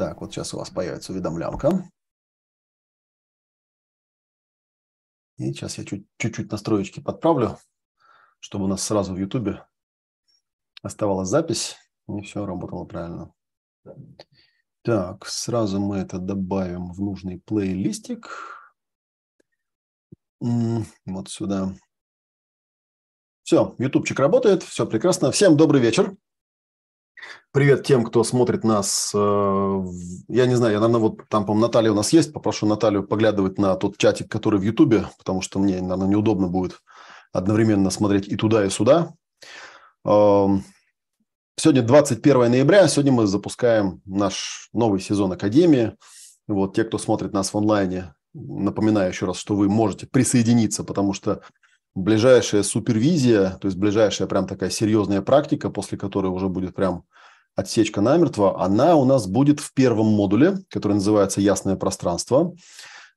Так, вот сейчас у вас появится уведомлямка. И сейчас я чуть- чуть-чуть настроечки подправлю, чтобы у нас сразу в Ютубе оставалась запись, и все работало правильно. Так, сразу мы это добавим в нужный плейлистик. Вот сюда. Все, ютубчик работает, все прекрасно. Всем добрый вечер. Привет тем, кто смотрит нас. э, Я не знаю, я, наверное, вот там, по-моему, Наталья у нас есть. Попрошу Наталью поглядывать на тот чатик, который в Ютубе, потому что мне, наверное, неудобно будет одновременно смотреть и туда, и сюда. Эм, Сегодня 21 ноября, сегодня мы запускаем наш новый сезон Академии. Вот те, кто смотрит нас в онлайне, напоминаю еще раз, что вы можете присоединиться, потому что ближайшая супервизия, то есть ближайшая прям такая серьезная практика, после которой уже будет прям отсечка намертво, она у нас будет в первом модуле, который называется «Ясное пространство».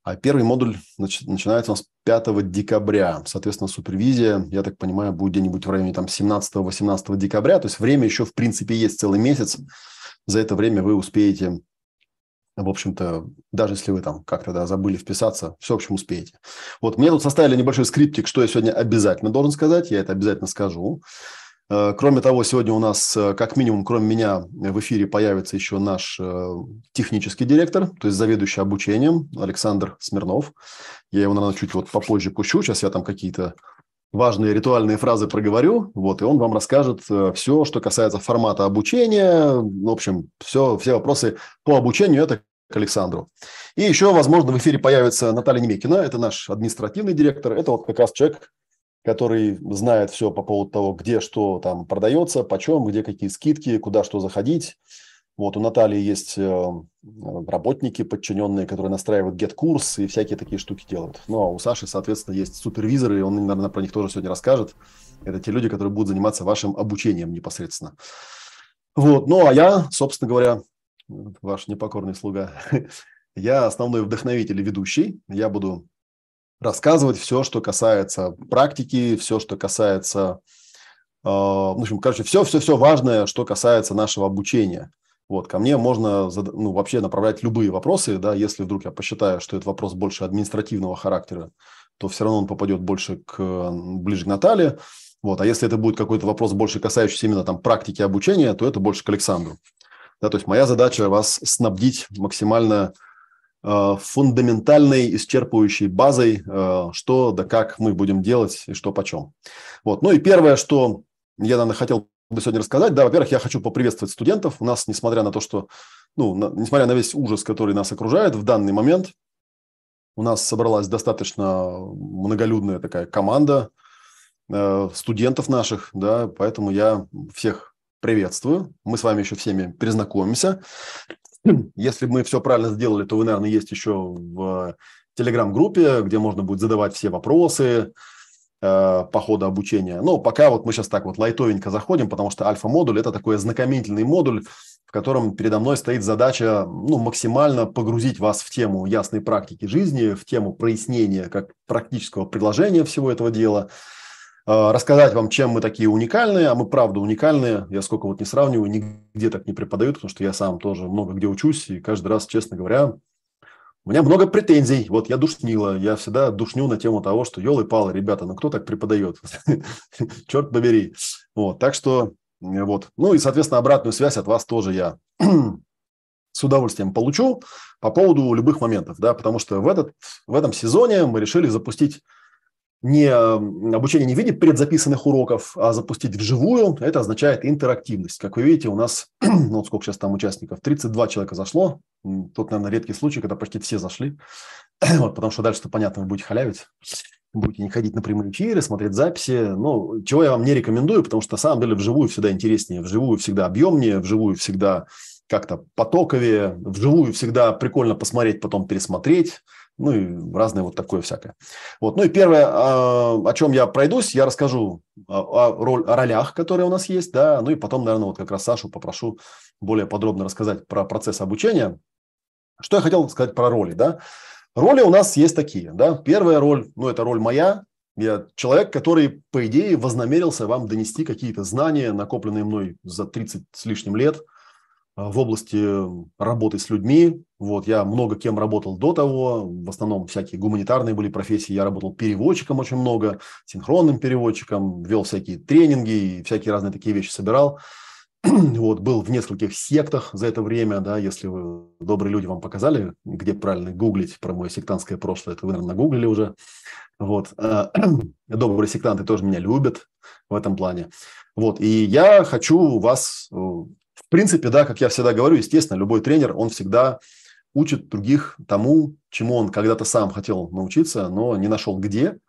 А первый модуль нач- начинается у нас 5 декабря. Соответственно, супервизия, я так понимаю, будет где-нибудь в районе там 17-18 декабря. То есть время еще, в принципе, есть целый месяц. За это время вы успеете, в общем-то, даже если вы там как-то да, забыли вписаться, все, в общем, успеете. Вот, мне тут составили небольшой скриптик, что я сегодня обязательно должен сказать. Я это обязательно скажу. Э, Кроме того, сегодня у нас, э, как минимум, кроме меня, в эфире появится еще наш э, технический директор, то есть заведующий обучением Александр Смирнов. Я его, наверное, чуть вот попозже пущу. Сейчас я там какие-то важные ритуальные фразы проговорю, вот, и он вам расскажет все, что касается формата обучения, в общем, все, все вопросы по обучению это к Александру. И еще, возможно, в эфире появится Наталья Немекина, это наш административный директор, это вот как раз человек, который знает все по поводу того, где что там продается, почем, где какие скидки, куда что заходить. Вот у Натальи есть э, работники, подчиненные, которые настраивают get-курс и всякие такие штуки делают. Ну, а у Саши, соответственно, есть супервизоры, и он, наверное, про них тоже сегодня расскажет. Это те люди, которые будут заниматься вашим обучением непосредственно. Вот, ну, а я, собственно говоря, ваш непокорный слуга, я основной вдохновитель и ведущий. Я буду рассказывать все, что касается практики, все, что касается, э, в общем, короче, все-все-все важное, что касается нашего обучения. Вот, ко мне можно ну, вообще направлять любые вопросы, да, если вдруг я посчитаю, что это вопрос больше административного характера, то все равно он попадет больше к, ближе к Наталье. Вот, а если это будет какой-то вопрос больше касающийся именно там практики обучения, то это больше к Александру. Да, то есть моя задача вас снабдить максимально э, фундаментальной, исчерпывающей базой, э, что да как мы будем делать и что почем. Вот. Ну и первое, что я, наверное, хотел бы сегодня рассказать. Да, во-первых, я хочу поприветствовать студентов. У нас, несмотря на то, что, ну, на, несмотря на весь ужас, который нас окружает в данный момент, у нас собралась достаточно многолюдная такая команда э, студентов наших, да, поэтому я всех приветствую. Мы с вами еще всеми перезнакомимся. Если мы все правильно сделали, то вы, наверное, есть еще в телеграм-группе, где можно будет задавать все вопросы, по ходу обучения. Но пока вот мы сейчас так вот лайтовенько заходим, потому что альфа-модуль – это такой ознакомительный модуль, в котором передо мной стоит задача ну, максимально погрузить вас в тему ясной практики жизни, в тему прояснения как практического предложения всего этого дела, рассказать вам, чем мы такие уникальные, а мы правда уникальные. Я сколько вот не сравниваю, нигде так не преподают, потому что я сам тоже много где учусь, и каждый раз, честно говоря, у меня много претензий. Вот я душнила. Я всегда душню на тему того, что елы-палы, ребята, ну кто так преподает? Черт побери. Вот, так что вот. Ну и, соответственно, обратную связь от вас тоже я с удовольствием получу по поводу любых моментов, да, потому что в, этот, в этом сезоне мы решили запустить не обучение не в виде предзаписанных уроков, а запустить вживую. Это означает интерактивность. Как вы видите, у нас, ну вот сколько сейчас там участников, 32 человека зашло. Тут, наверное, редкий случай, когда почти все зашли. вот, потому что дальше-то, понятно, вы будете халявить. Будете не ходить на прямые эфиры, смотреть записи. Ну, чего я вам не рекомендую, потому что, на самом деле, вживую всегда интереснее. Вживую всегда объемнее, вживую всегда как-то потоковее. Вживую всегда прикольно посмотреть, потом пересмотреть ну и разное вот такое всякое. Вот. Ну и первое, о чем я пройдусь, я расскажу о, роль, о ролях, которые у нас есть, да, ну и потом, наверное, вот как раз Сашу попрошу более подробно рассказать про процесс обучения. Что я хотел сказать про роли, да? Роли у нас есть такие, да. Первая роль, ну это роль моя, я человек, который, по идее, вознамерился вам донести какие-то знания, накопленные мной за 30 с лишним лет, в области работы с людьми. Вот, я много кем работал до того, в основном всякие гуманитарные были профессии. Я работал переводчиком очень много, синхронным переводчиком, вел всякие тренинги и всякие разные такие вещи собирал. вот, был в нескольких сектах за это время, да, если вы, добрые люди, вам показали, где правильно гуглить про мое сектантское прошлое, это вы, наверное, нагуглили уже. Вот. А, добрые сектанты тоже меня любят в этом плане. Вот. И я хочу вас, э, принципе, да, как я всегда говорю, естественно, любой тренер, он всегда учит других тому, чему он когда-то сам хотел научиться, но не нашел где –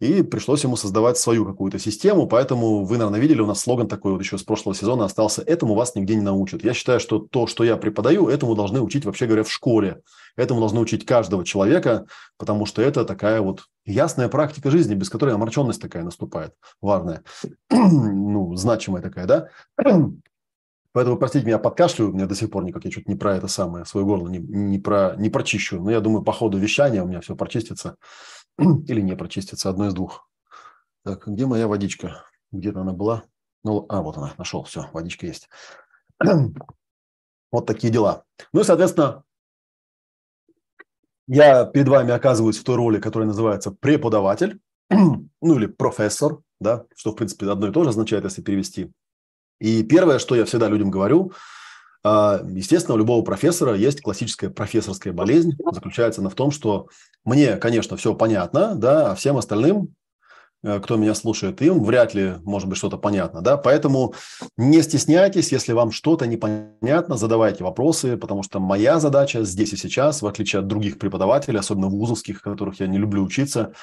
и пришлось ему создавать свою какую-то систему, поэтому вы, наверное, видели, у нас слоган такой вот еще с прошлого сезона остался «Этому вас нигде не научат». Я считаю, что то, что я преподаю, этому должны учить, вообще говоря, в школе. Этому должны учить каждого человека, потому что это такая вот ясная практика жизни, без которой омраченность такая наступает, важная, ну, значимая такая, да? Поэтому, простите меня, подкашлю, у меня до сих пор никак, я что-то не про это самое, свое горло не, не, про, не прочищу. Но я думаю, по ходу вещания у меня все прочистится. или не прочистится, одно из двух. Так, где моя водичка? Где-то она была. Ну, а, вот она, нашел, все, водичка есть. вот такие дела. Ну и, соответственно, я перед вами оказываюсь в той роли, которая называется преподаватель, ну или профессор, да, что, в принципе, одно и то же означает, если перевести. И первое, что я всегда людям говорю – а, естественно, у любого профессора есть классическая профессорская болезнь. Заключается она в том, что мне, конечно, все понятно, да, а всем остальным, э, кто меня слушает, им вряд ли может быть что-то понятно. Да? Поэтому не стесняйтесь, если вам что-то непонятно, задавайте вопросы, потому что моя задача здесь и сейчас, в отличие от других преподавателей, особенно вузовских, которых я не люблю учиться,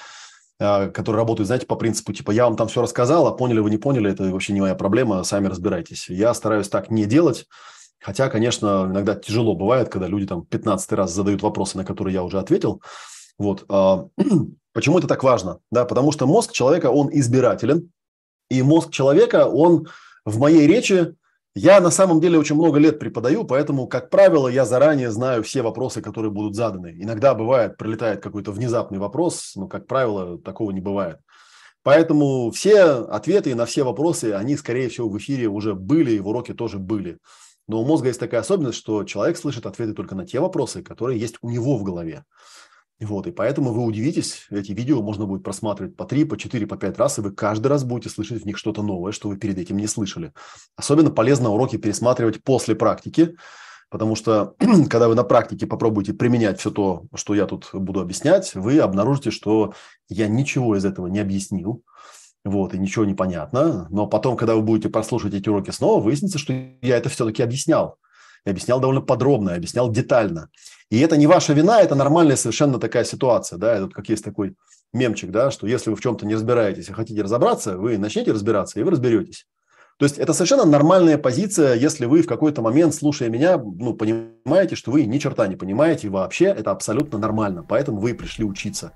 которые работают, знаете, по принципу, типа, я вам там все рассказал, а поняли вы, не поняли, это вообще не моя проблема, сами разбирайтесь. Я стараюсь так не делать, Хотя, конечно, иногда тяжело бывает, когда люди там 15 раз задают вопросы, на которые я уже ответил. Вот. А, почему это так важно? Да, потому что мозг человека, он избирателен. И мозг человека, он в моей речи, я на самом деле очень много лет преподаю, поэтому, как правило, я заранее знаю все вопросы, которые будут заданы. Иногда бывает, прилетает какой-то внезапный вопрос, но, как правило, такого не бывает. Поэтому все ответы на все вопросы, они, скорее всего, в эфире уже были, и в уроке тоже были. Но у мозга есть такая особенность, что человек слышит ответы только на те вопросы, которые есть у него в голове. Вот, и поэтому вы удивитесь, эти видео можно будет просматривать по 3, по 4, по 5 раз, и вы каждый раз будете слышать в них что-то новое, что вы перед этим не слышали. Особенно полезно уроки пересматривать после практики, потому что когда вы на практике попробуете применять все то, что я тут буду объяснять, вы обнаружите, что я ничего из этого не объяснил, вот, и ничего не понятно. Но потом, когда вы будете прослушать эти уроки снова, выяснится, что я это все-таки объяснял. Я объяснял довольно подробно, объяснял детально. И это не ваша вина, это нормальная совершенно такая ситуация, да, это как есть такой мемчик, да, что если вы в чем-то не разбираетесь и хотите разобраться, вы начнете разбираться, и вы разберетесь. То есть это совершенно нормальная позиция, если вы в какой-то момент, слушая меня, ну, понимаете, что вы ни черта не понимаете вообще, это абсолютно нормально, поэтому вы пришли учиться.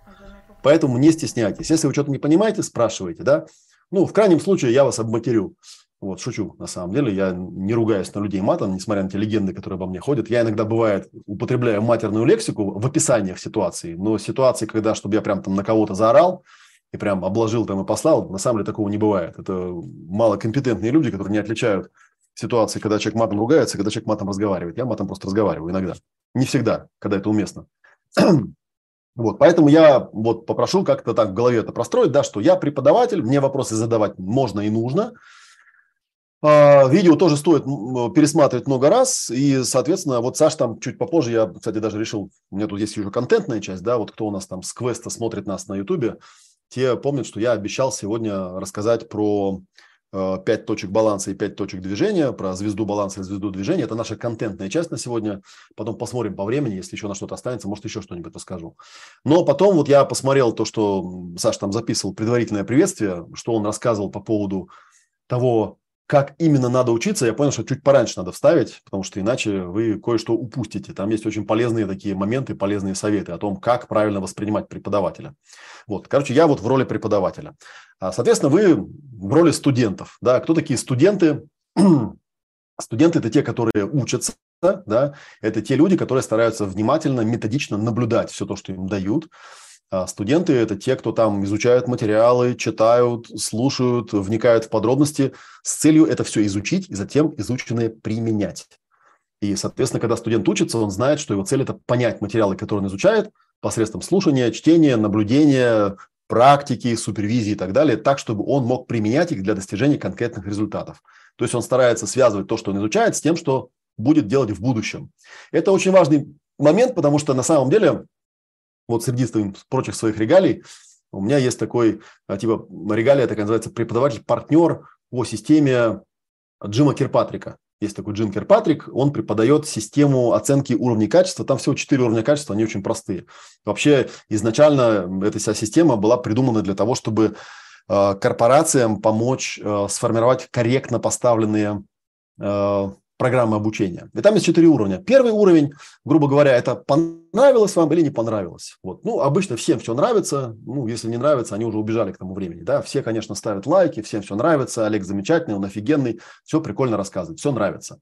Поэтому не стесняйтесь. Если вы что-то не понимаете, спрашивайте, да. Ну, в крайнем случае я вас обматерю. Вот, шучу, на самом деле. Я не ругаюсь на людей матом, несмотря на те легенды, которые обо мне ходят. Я иногда, бывает, употребляю матерную лексику в описаниях ситуации. Но ситуации, когда, чтобы я прям там на кого-то заорал, и прям обложил там и послал, на самом деле такого не бывает. Это малокомпетентные люди, которые не отличают ситуации, когда человек матом ругается, когда человек матом разговаривает. Я матом просто разговариваю иногда. Не всегда, когда это уместно. Вот, поэтому я вот попрошу как-то так в голове это простроить, да, что я преподаватель, мне вопросы задавать можно и нужно. А, видео тоже стоит пересматривать много раз, и, соответственно, вот Саш там чуть попозже, я, кстати, даже решил, у меня тут есть уже контентная часть, да, вот кто у нас там с квеста смотрит нас на ютубе, те помнят, что я обещал сегодня рассказать про 5 э, точек баланса и 5 точек движения, про звезду баланса и звезду движения. Это наша контентная часть на сегодня. Потом посмотрим по времени, если еще на что-то останется, может, еще что-нибудь расскажу. Но потом вот я посмотрел то, что Саша там записывал предварительное приветствие, что он рассказывал по поводу того, как именно надо учиться, я понял, что чуть пораньше надо вставить, потому что иначе вы кое-что упустите. Там есть очень полезные такие моменты, полезные советы о том, как правильно воспринимать преподавателя. Вот, короче, я вот в роли преподавателя. А, соответственно, вы в роли студентов. Да, кто такие студенты? Студенты – это те, которые учатся, да, это те люди, которые стараются внимательно, методично наблюдать все то, что им дают, а студенты – это те, кто там изучают материалы, читают, слушают, вникают в подробности с целью это все изучить и затем изученное применять. И, соответственно, когда студент учится, он знает, что его цель – это понять материалы, которые он изучает, посредством слушания, чтения, наблюдения, практики, супервизии и так далее, так, чтобы он мог применять их для достижения конкретных результатов. То есть он старается связывать то, что он изучает, с тем, что будет делать в будущем. Это очень важный момент, потому что на самом деле, вот среди прочих своих регалий, у меня есть такой, а, типа, регалия, так называется, преподаватель-партнер по системе Джима Кирпатрика. Есть такой Джим Кирпатрик, он преподает систему оценки уровней качества. Там всего четыре уровня качества, они очень простые. Вообще, изначально эта вся система была придумана для того, чтобы а, корпорациям помочь а, сформировать корректно поставленные программы обучения. И там есть четыре уровня. Первый уровень, грубо говоря, это понравилось вам или не понравилось. Вот. Ну, обычно всем все нравится. Ну, если не нравится, они уже убежали к тому времени. Да? Все, конечно, ставят лайки, всем все нравится. Олег замечательный, он офигенный, все прикольно рассказывает, все нравится.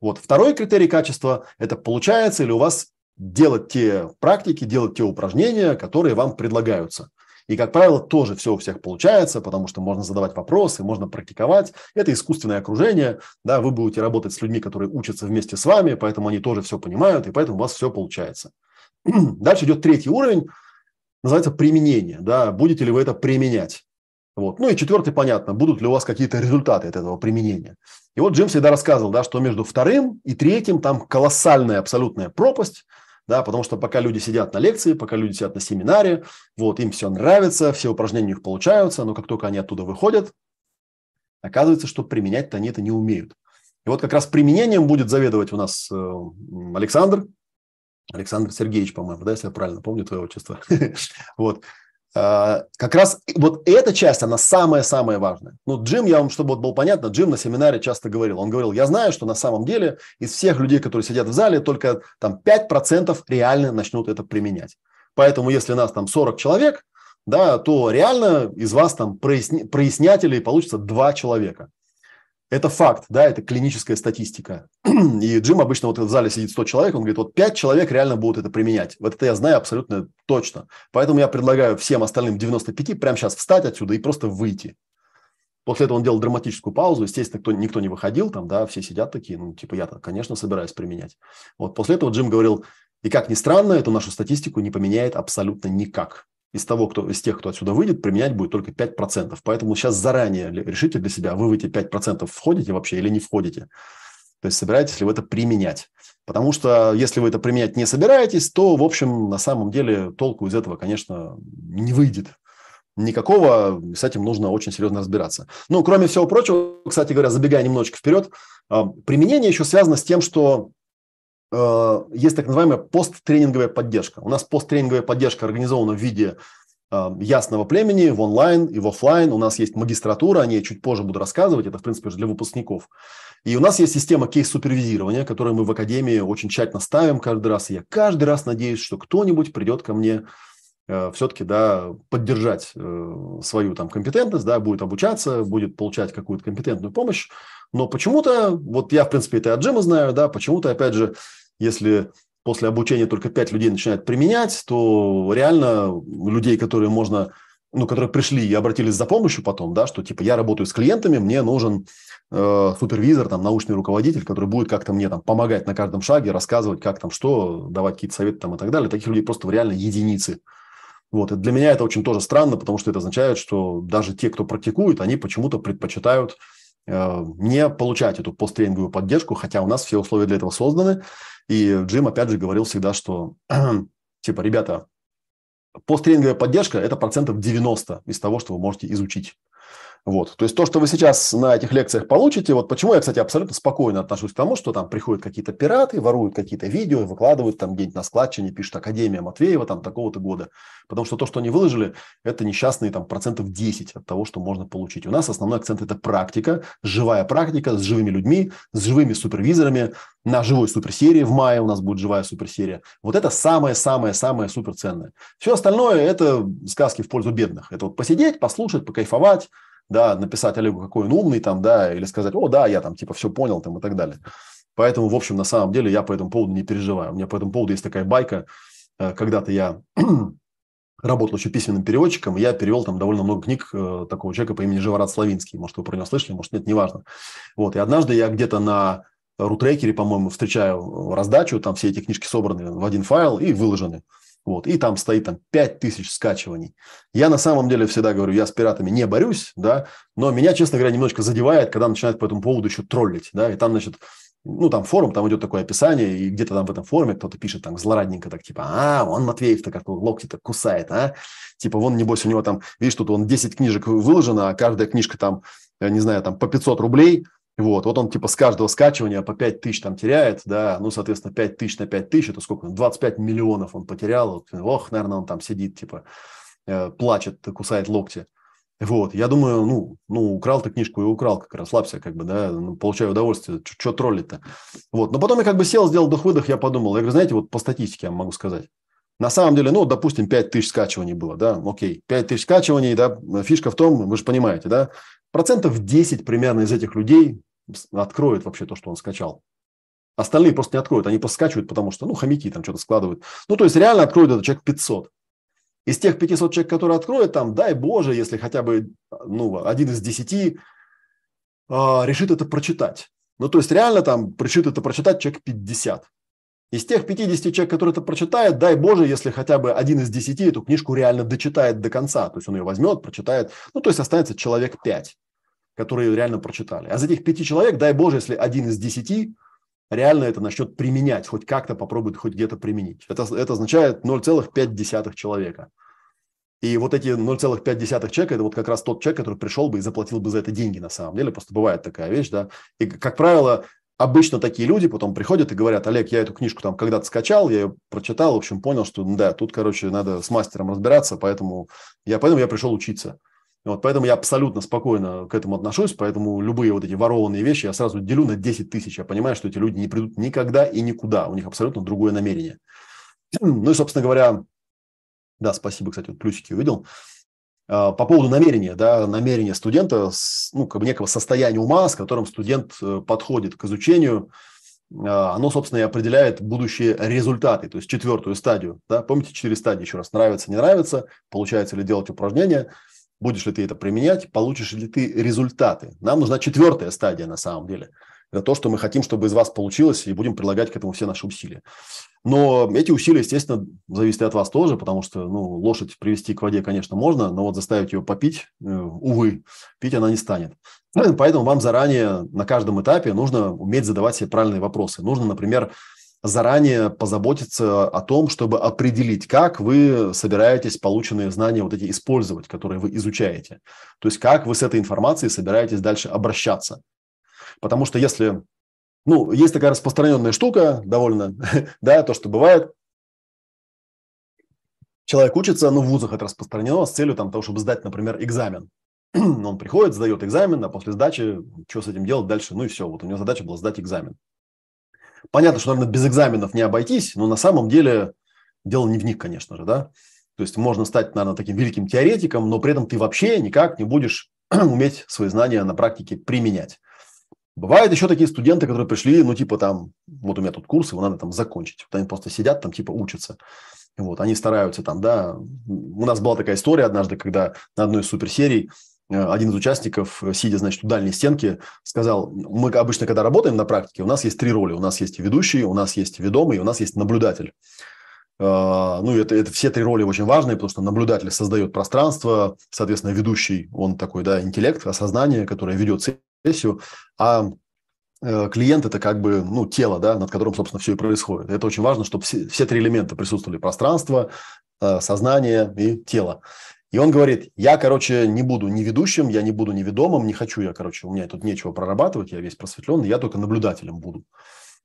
Вот. Второй критерий качества – это получается или у вас делать те практики, делать те упражнения, которые вам предлагаются. И, как правило, тоже все у всех получается, потому что можно задавать вопросы, можно практиковать. Это искусственное окружение. Да, вы будете работать с людьми, которые учатся вместе с вами, поэтому они тоже все понимают, и поэтому у вас все получается. Дальше идет третий уровень, называется применение. Да, будете ли вы это применять? Вот. Ну и четвертый, понятно, будут ли у вас какие-то результаты от этого применения. И вот Джим всегда рассказывал, да, что между вторым и третьим там колоссальная абсолютная пропасть – да, потому что пока люди сидят на лекции, пока люди сидят на семинаре, вот, им все нравится, все упражнения у них получаются, но как только они оттуда выходят, оказывается, что применять-то они это не умеют. И вот как раз применением будет заведовать у нас э, Александр, Александр Сергеевич, по-моему, да, если я правильно помню твое отчество. вот. А, как раз вот эта часть, она самая-самая важная. Ну, Джим, я вам, чтобы вот было понятно, Джим на семинаре часто говорил. Он говорил, я знаю, что на самом деле из всех людей, которые сидят в зале, только там 5% реально начнут это применять. Поэтому если нас там 40 человек, да, то реально из вас там проясни, прояснятелей получится 2 человека. Это факт, да, это клиническая статистика. И Джим обычно вот в зале сидит 100 человек, он говорит, вот 5 человек реально будут это применять. Вот это я знаю абсолютно точно. Поэтому я предлагаю всем остальным 95 прямо сейчас встать отсюда и просто выйти. После этого он делал драматическую паузу, естественно, кто, никто не выходил, там, да, все сидят такие, ну, типа, я конечно, собираюсь применять. Вот после этого Джим говорил, и как ни странно, эту нашу статистику не поменяет абсолютно никак из того, кто, из тех, кто отсюда выйдет, применять будет только 5%. Поэтому сейчас заранее решите для себя, вы в эти 5% входите вообще или не входите. То есть собираетесь ли вы это применять. Потому что если вы это применять не собираетесь, то, в общем, на самом деле толку из этого, конечно, не выйдет. Никакого, с этим нужно очень серьезно разбираться. Ну, кроме всего прочего, кстати говоря, забегая немножечко вперед, а, применение еще связано с тем, что есть так называемая посттренинговая поддержка. У нас посттренинговая поддержка организована в виде э, ясного племени в онлайн и в офлайн. У нас есть магистратура, о ней чуть позже буду рассказывать, это, в принципе, для выпускников. И у нас есть система кейс-супервизирования, которую мы в Академии очень тщательно ставим каждый раз. И я каждый раз надеюсь, что кто-нибудь придет ко мне э, все-таки да, поддержать свою там компетентность, да, будет обучаться, будет получать какую-то компетентную помощь. Но почему-то, вот я, в принципе, это от Джима знаю, да, почему-то, опять же, если после обучения только 5 людей начинают применять, то реально людей, которые можно, ну, которые пришли и обратились за помощью потом, да, что типа я работаю с клиентами, мне нужен э, супервизор, там, научный руководитель, который будет как-то мне там помогать на каждом шаге, рассказывать, как там что, давать какие-то советы там и так далее. Таких людей просто реально единицы. Вот. И для меня это очень тоже странно, потому что это означает, что даже те, кто практикует, они почему-то предпочитают не получать эту посттренинговую поддержку, хотя у нас все условия для этого созданы. И Джим, опять же, говорил всегда, что, типа, ребята, посттренинговая поддержка – это процентов 90 из того, что вы можете изучить. Вот. То есть то, что вы сейчас на этих лекциях получите, вот почему я, кстати, абсолютно спокойно отношусь к тому, что там приходят какие-то пираты, воруют какие-то видео, выкладывают там где-нибудь на складчине, пишут Академия Матвеева там такого-то года. Потому что то, что они выложили, это несчастные там процентов 10 от того, что можно получить. У нас основной акцент – это практика, живая практика с живыми людьми, с живыми супервизорами. На живой суперсерии в мае у нас будет живая суперсерия. Вот это самое-самое-самое суперценное. Все остальное – это сказки в пользу бедных. Это вот посидеть, послушать, покайфовать, да, написать Олегу, какой он умный там, да, или сказать, о, да, я там типа все понял там и так далее. Поэтому, в общем, на самом деле я по этому поводу не переживаю. У меня по этому поводу есть такая байка. Э, когда-то я работал еще письменным переводчиком, и я перевел там довольно много книг э, такого человека по имени Живорад Славинский. Может, вы про него слышали, может, нет, неважно. Вот, и однажды я где-то на рутрекере, по-моему, встречаю раздачу, там все эти книжки собраны в один файл и выложены. Вот, и там стоит там 5000 скачиваний. Я на самом деле всегда говорю, я с пиратами не борюсь, да, но меня, честно говоря, немножко задевает, когда начинают по этому поводу еще троллить, да, и там, значит, ну, там форум, там идет такое описание, и где-то там в этом форуме кто-то пишет там злорадненько, так типа, а, он Матвеев-то как локти-то кусает, а? Типа, вон, небось, у него там, видишь, тут он 10 книжек выложено, а каждая книжка там, я не знаю, там по 500 рублей, вот, вот он типа с каждого скачивания по 5 тысяч там теряет, да, ну, соответственно, 5 тысяч на 5 тысяч, это сколько? 25 миллионов он потерял, ох, наверное, он там сидит, типа, э, плачет, кусает локти. Вот, я думаю, ну, ну, украл ты книжку и украл, как расслабься, как бы, да, ну, получаю удовольствие, что троллить-то. Вот, но потом я как бы сел, сделал вдох-выдох, я подумал, я говорю, знаете, вот по статистике я могу сказать. На самом деле, ну, допустим, 5 тысяч скачиваний было, да, окей, 5 тысяч скачиваний, да, фишка в том, вы же понимаете, да, процентов 10 примерно из этих людей откроют вообще то, что он скачал. Остальные просто не откроют, они просто скачивают, потому что, ну, хомяки там что-то складывают. Ну, то есть реально откроют это человек 500. Из тех 500 человек, которые откроют, там, дай Боже, если хотя бы ну, один из десяти э, решит это прочитать. Ну, то есть реально там решит это прочитать человек 50. Из тех 50 человек, которые это прочитают, дай Боже, если хотя бы один из десяти эту книжку реально дочитает до конца. То есть он ее возьмет, прочитает. Ну, то есть останется человек 5, которые реально прочитали. А за этих 5 человек, дай Боже, если один из десяти реально это начнет применять, хоть как-то попробует хоть где-то применить. Это, это означает 0,5 человека. И вот эти 0,5 человека – это вот как раз тот человек, который пришел бы и заплатил бы за это деньги на самом деле. Просто бывает такая вещь, да. И, как правило, обычно такие люди потом приходят и говорят, Олег, я эту книжку там когда-то скачал, я ее прочитал, в общем, понял, что да, тут, короче, надо с мастером разбираться, поэтому я, поэтому я пришел учиться. Вот, поэтому я абсолютно спокойно к этому отношусь, поэтому любые вот эти ворованные вещи я сразу делю на 10 тысяч. Я понимаю, что эти люди не придут никогда и никуда, у них абсолютно другое намерение. Ну и, собственно говоря, да, спасибо, кстати, вот плюсики увидел. А, по поводу намерения, да, намерения студента, ну, как бы некого состояния ума, с которым студент э, подходит к изучению, а, оно, собственно, и определяет будущие результаты, то есть четвертую стадию. Да? Помните четыре стадии еще раз? Нравится, не нравится, получается ли делать упражнения, будешь ли ты это применять, получишь ли ты результаты. Нам нужна четвертая стадия на самом деле. Это то, что мы хотим, чтобы из вас получилось, и будем прилагать к этому все наши усилия. Но эти усилия, естественно, зависят от вас тоже, потому что ну, лошадь привести к воде, конечно, можно, но вот заставить ее попить, э, увы, пить она не станет. Поэтому вам заранее на каждом этапе нужно уметь задавать себе правильные вопросы. Нужно, например, заранее позаботиться о том, чтобы определить, как вы собираетесь полученные знания вот эти использовать, которые вы изучаете. То есть как вы с этой информацией собираетесь дальше обращаться. Потому что если, ну, есть такая распространенная штука довольно, да, то, что бывает, человек учится, ну, в вузах это распространено с целью там, того, чтобы сдать, например, экзамен. Он приходит, сдает экзамен, а после сдачи, что с этим делать дальше, ну и все, вот у него задача была сдать экзамен. Понятно, что, наверное, без экзаменов не обойтись, но на самом деле дело не в них, конечно же, да. То есть можно стать, наверное, таким великим теоретиком, но при этом ты вообще никак не будешь уметь свои знания на практике применять. Бывают еще такие студенты, которые пришли, ну, типа там, вот у меня тут курс, его надо там закончить. Вот они просто сидят там, типа, учатся. Вот, они стараются там, да. У нас была такая история однажды, когда на одной из суперсерий один из участников, э, сидя, значит, у дальней стенки, сказал, мы обычно, когда работаем на практике, у нас есть три роли. У нас есть ведущий, у нас есть ведомый, у нас есть наблюдатель. Э, ну, это, это все три роли очень важные, потому что наблюдатель создает пространство, соответственно, ведущий, он такой, да, интеллект, осознание, которое ведет сессию, а э, клиент это как бы ну, тело, да, над которым, собственно, все и происходит. Это очень важно, чтобы все, все три элемента присутствовали. Пространство, э, сознание и тело. И он говорит, я, короче, не буду ни ведущим, я не буду ни ведомым, не хочу я, короче, у меня тут нечего прорабатывать, я весь просветленный, я только наблюдателем буду.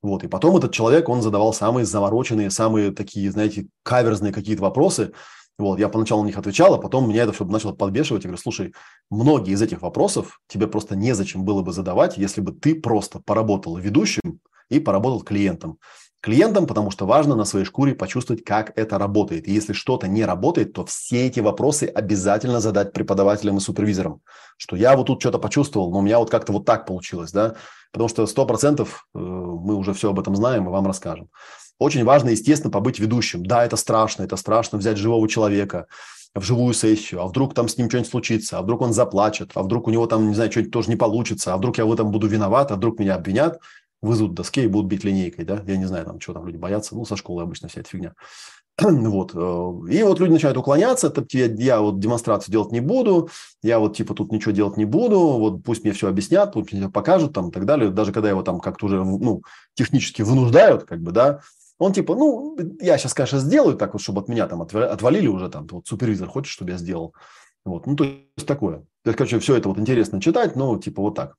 Вот, и потом этот человек, он задавал самые замороченные, самые такие, знаете, каверзные какие-то вопросы, вот, я поначалу на них отвечал, а потом меня это все начало подбешивать. Я говорю, слушай, многие из этих вопросов тебе просто незачем было бы задавать, если бы ты просто поработал ведущим и поработал клиентом. Клиентам, потому что важно на своей шкуре почувствовать, как это работает. И если что-то не работает, то все эти вопросы обязательно задать преподавателям и супервизорам. Что я вот тут что-то почувствовал, но у меня вот как-то вот так получилось, да. Потому что 100% э, мы уже все об этом знаем и вам расскажем. Очень важно, естественно, побыть ведущим. Да, это страшно, это страшно взять живого человека в живую сессию, а вдруг там с ним что-нибудь случится, а вдруг он заплачет, а вдруг у него там, не знаю, что-нибудь тоже не получится, а вдруг я в этом буду виноват, а вдруг меня обвинят. Вызут доске и будут бить линейкой, да, я не знаю, там, чего там люди боятся, ну, со школы обычно вся эта фигня. вот. Э, и вот люди начинают уклоняться, это я, я вот демонстрацию делать не буду, я вот типа тут ничего делать не буду, вот пусть мне все объяснят, пусть мне покажут там и так далее. Даже когда его там как-то уже, ну, технически вынуждают, как бы, да, он типа, ну, я сейчас, конечно, сделаю так вот, чтобы от меня там отвалили уже там, вот супервизор хочет, чтобы я сделал. Вот, ну, то есть такое. То есть, короче, все это вот интересно читать, но типа вот так.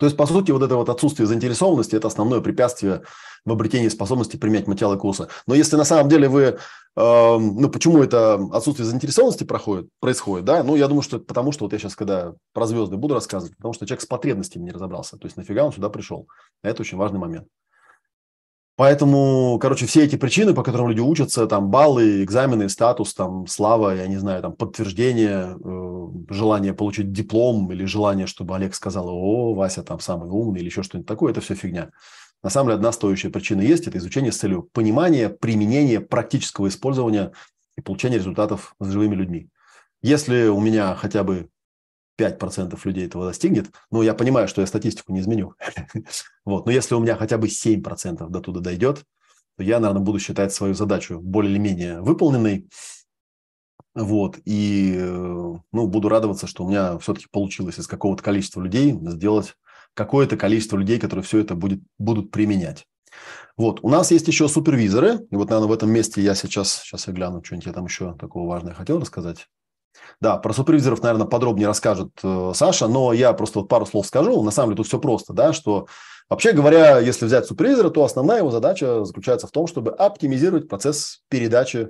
То есть, по сути, вот это вот отсутствие заинтересованности – это основное препятствие в обретении способности применять материалы курса. Но если на самом деле вы, э, ну, почему это отсутствие заинтересованности проходит, происходит, да, ну, я думаю, что это потому, что вот я сейчас, когда про звезды буду рассказывать, потому что человек с потребностями не разобрался, то есть нафига он сюда пришел. Это очень важный момент. Поэтому, короче, все эти причины, по которым люди учатся, там баллы, экзамены, статус, там слава, я не знаю, там подтверждение, э, желание получить диплом или желание, чтобы Олег сказал, о, Вася там самый умный или еще что-нибудь такое, это все фигня. На самом деле одна стоящая причина есть, это изучение с целью понимания, применения, практического использования и получения результатов с живыми людьми. Если у меня хотя бы 5% людей этого достигнет, ну, я понимаю, что я статистику не изменю. вот. Но если у меня хотя бы 7% до туда дойдет, то я, наверное, буду считать свою задачу более или менее выполненной. Вот. И ну, буду радоваться, что у меня все-таки получилось из какого-то количества людей сделать какое-то количество людей, которые все это будет, будут применять. Вот, у нас есть еще супервизоры. И вот, наверное, в этом месте я сейчас, сейчас я гляну, что-нибудь я там еще такого важного хотел рассказать. Да, про супервизоров, наверное, подробнее расскажет э, Саша, но я просто вот пару слов скажу. На самом деле тут все просто, да, что вообще говоря, если взять супервизора, то основная его задача заключается в том, чтобы оптимизировать процесс передачи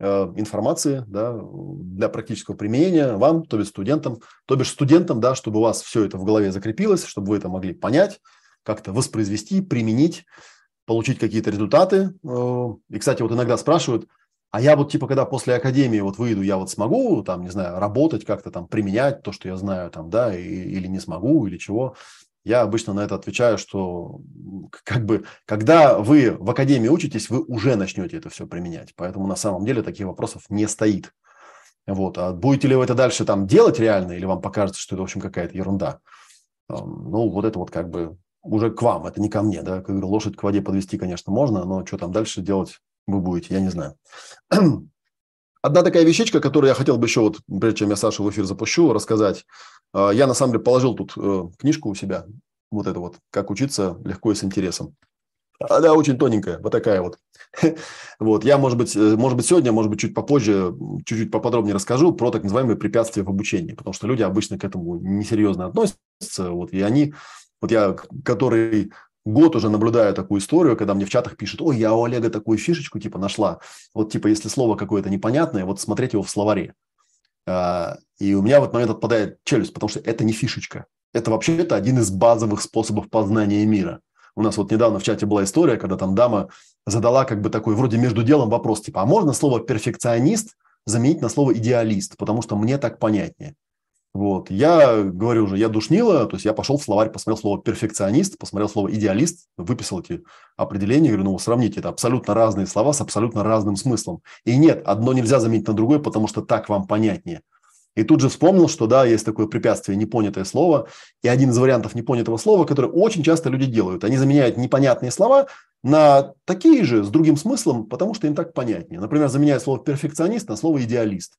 э, информации да, для практического применения вам, то бишь студентам, то бишь студентам, да, чтобы у вас все это в голове закрепилось, чтобы вы это могли понять, как-то воспроизвести, применить, получить какие-то результаты. Э, и, кстати, вот иногда спрашивают – а я вот типа, когда после академии вот выйду, я вот смогу там, не знаю, работать как-то там, применять то, что я знаю там, да, и, или не смогу, или чего. Я обычно на это отвечаю, что как бы, когда вы в академии учитесь, вы уже начнете это все применять. Поэтому на самом деле таких вопросов не стоит. Вот. А будете ли вы это дальше там делать реально, или вам покажется, что это, в общем, какая-то ерунда? Ну, вот это вот как бы уже к вам, это не ко мне, да. Как говорю, лошадь к воде подвести, конечно, можно, но что там дальше делать, вы будете, я не знаю. Одна такая вещичка, которую я хотел бы еще, вот, прежде чем я Сашу в эфир запущу, рассказать. А, я, на самом деле, положил тут э, книжку у себя, вот это вот, «Как учиться легко и с интересом». Она очень тоненькая, вот такая вот. вот, я, может быть, э, может быть, сегодня, может быть, чуть попозже, чуть-чуть поподробнее расскажу про так называемые препятствия в обучении, потому что люди обычно к этому несерьезно относятся, вот, и они, вот я, который год уже наблюдаю такую историю, когда мне в чатах пишут, ой, я у Олега такую фишечку типа нашла. Вот типа, если слово какое-то непонятное, вот смотреть его в словаре. А, и у меня в этот момент отпадает челюсть, потому что это не фишечка. Это вообще-то один из базовых способов познания мира. У нас вот недавно в чате была история, когда там дама задала как бы такой вроде между делом вопрос, типа, а можно слово перфекционист заменить на слово идеалист, потому что мне так понятнее. Вот. Я говорю уже, я душнила, то есть я пошел в словарь, посмотрел слово перфекционист, посмотрел слово идеалист, выписал эти определения, говорю, ну, сравните, это абсолютно разные слова с абсолютно разным смыслом. И нет, одно нельзя заменить на другое, потому что так вам понятнее. И тут же вспомнил, что да, есть такое препятствие, непонятое слово. И один из вариантов непонятого слова, который очень часто люди делают, они заменяют непонятные слова на такие же с другим смыслом, потому что им так понятнее. Например, заменяют слово перфекционист на слово идеалист.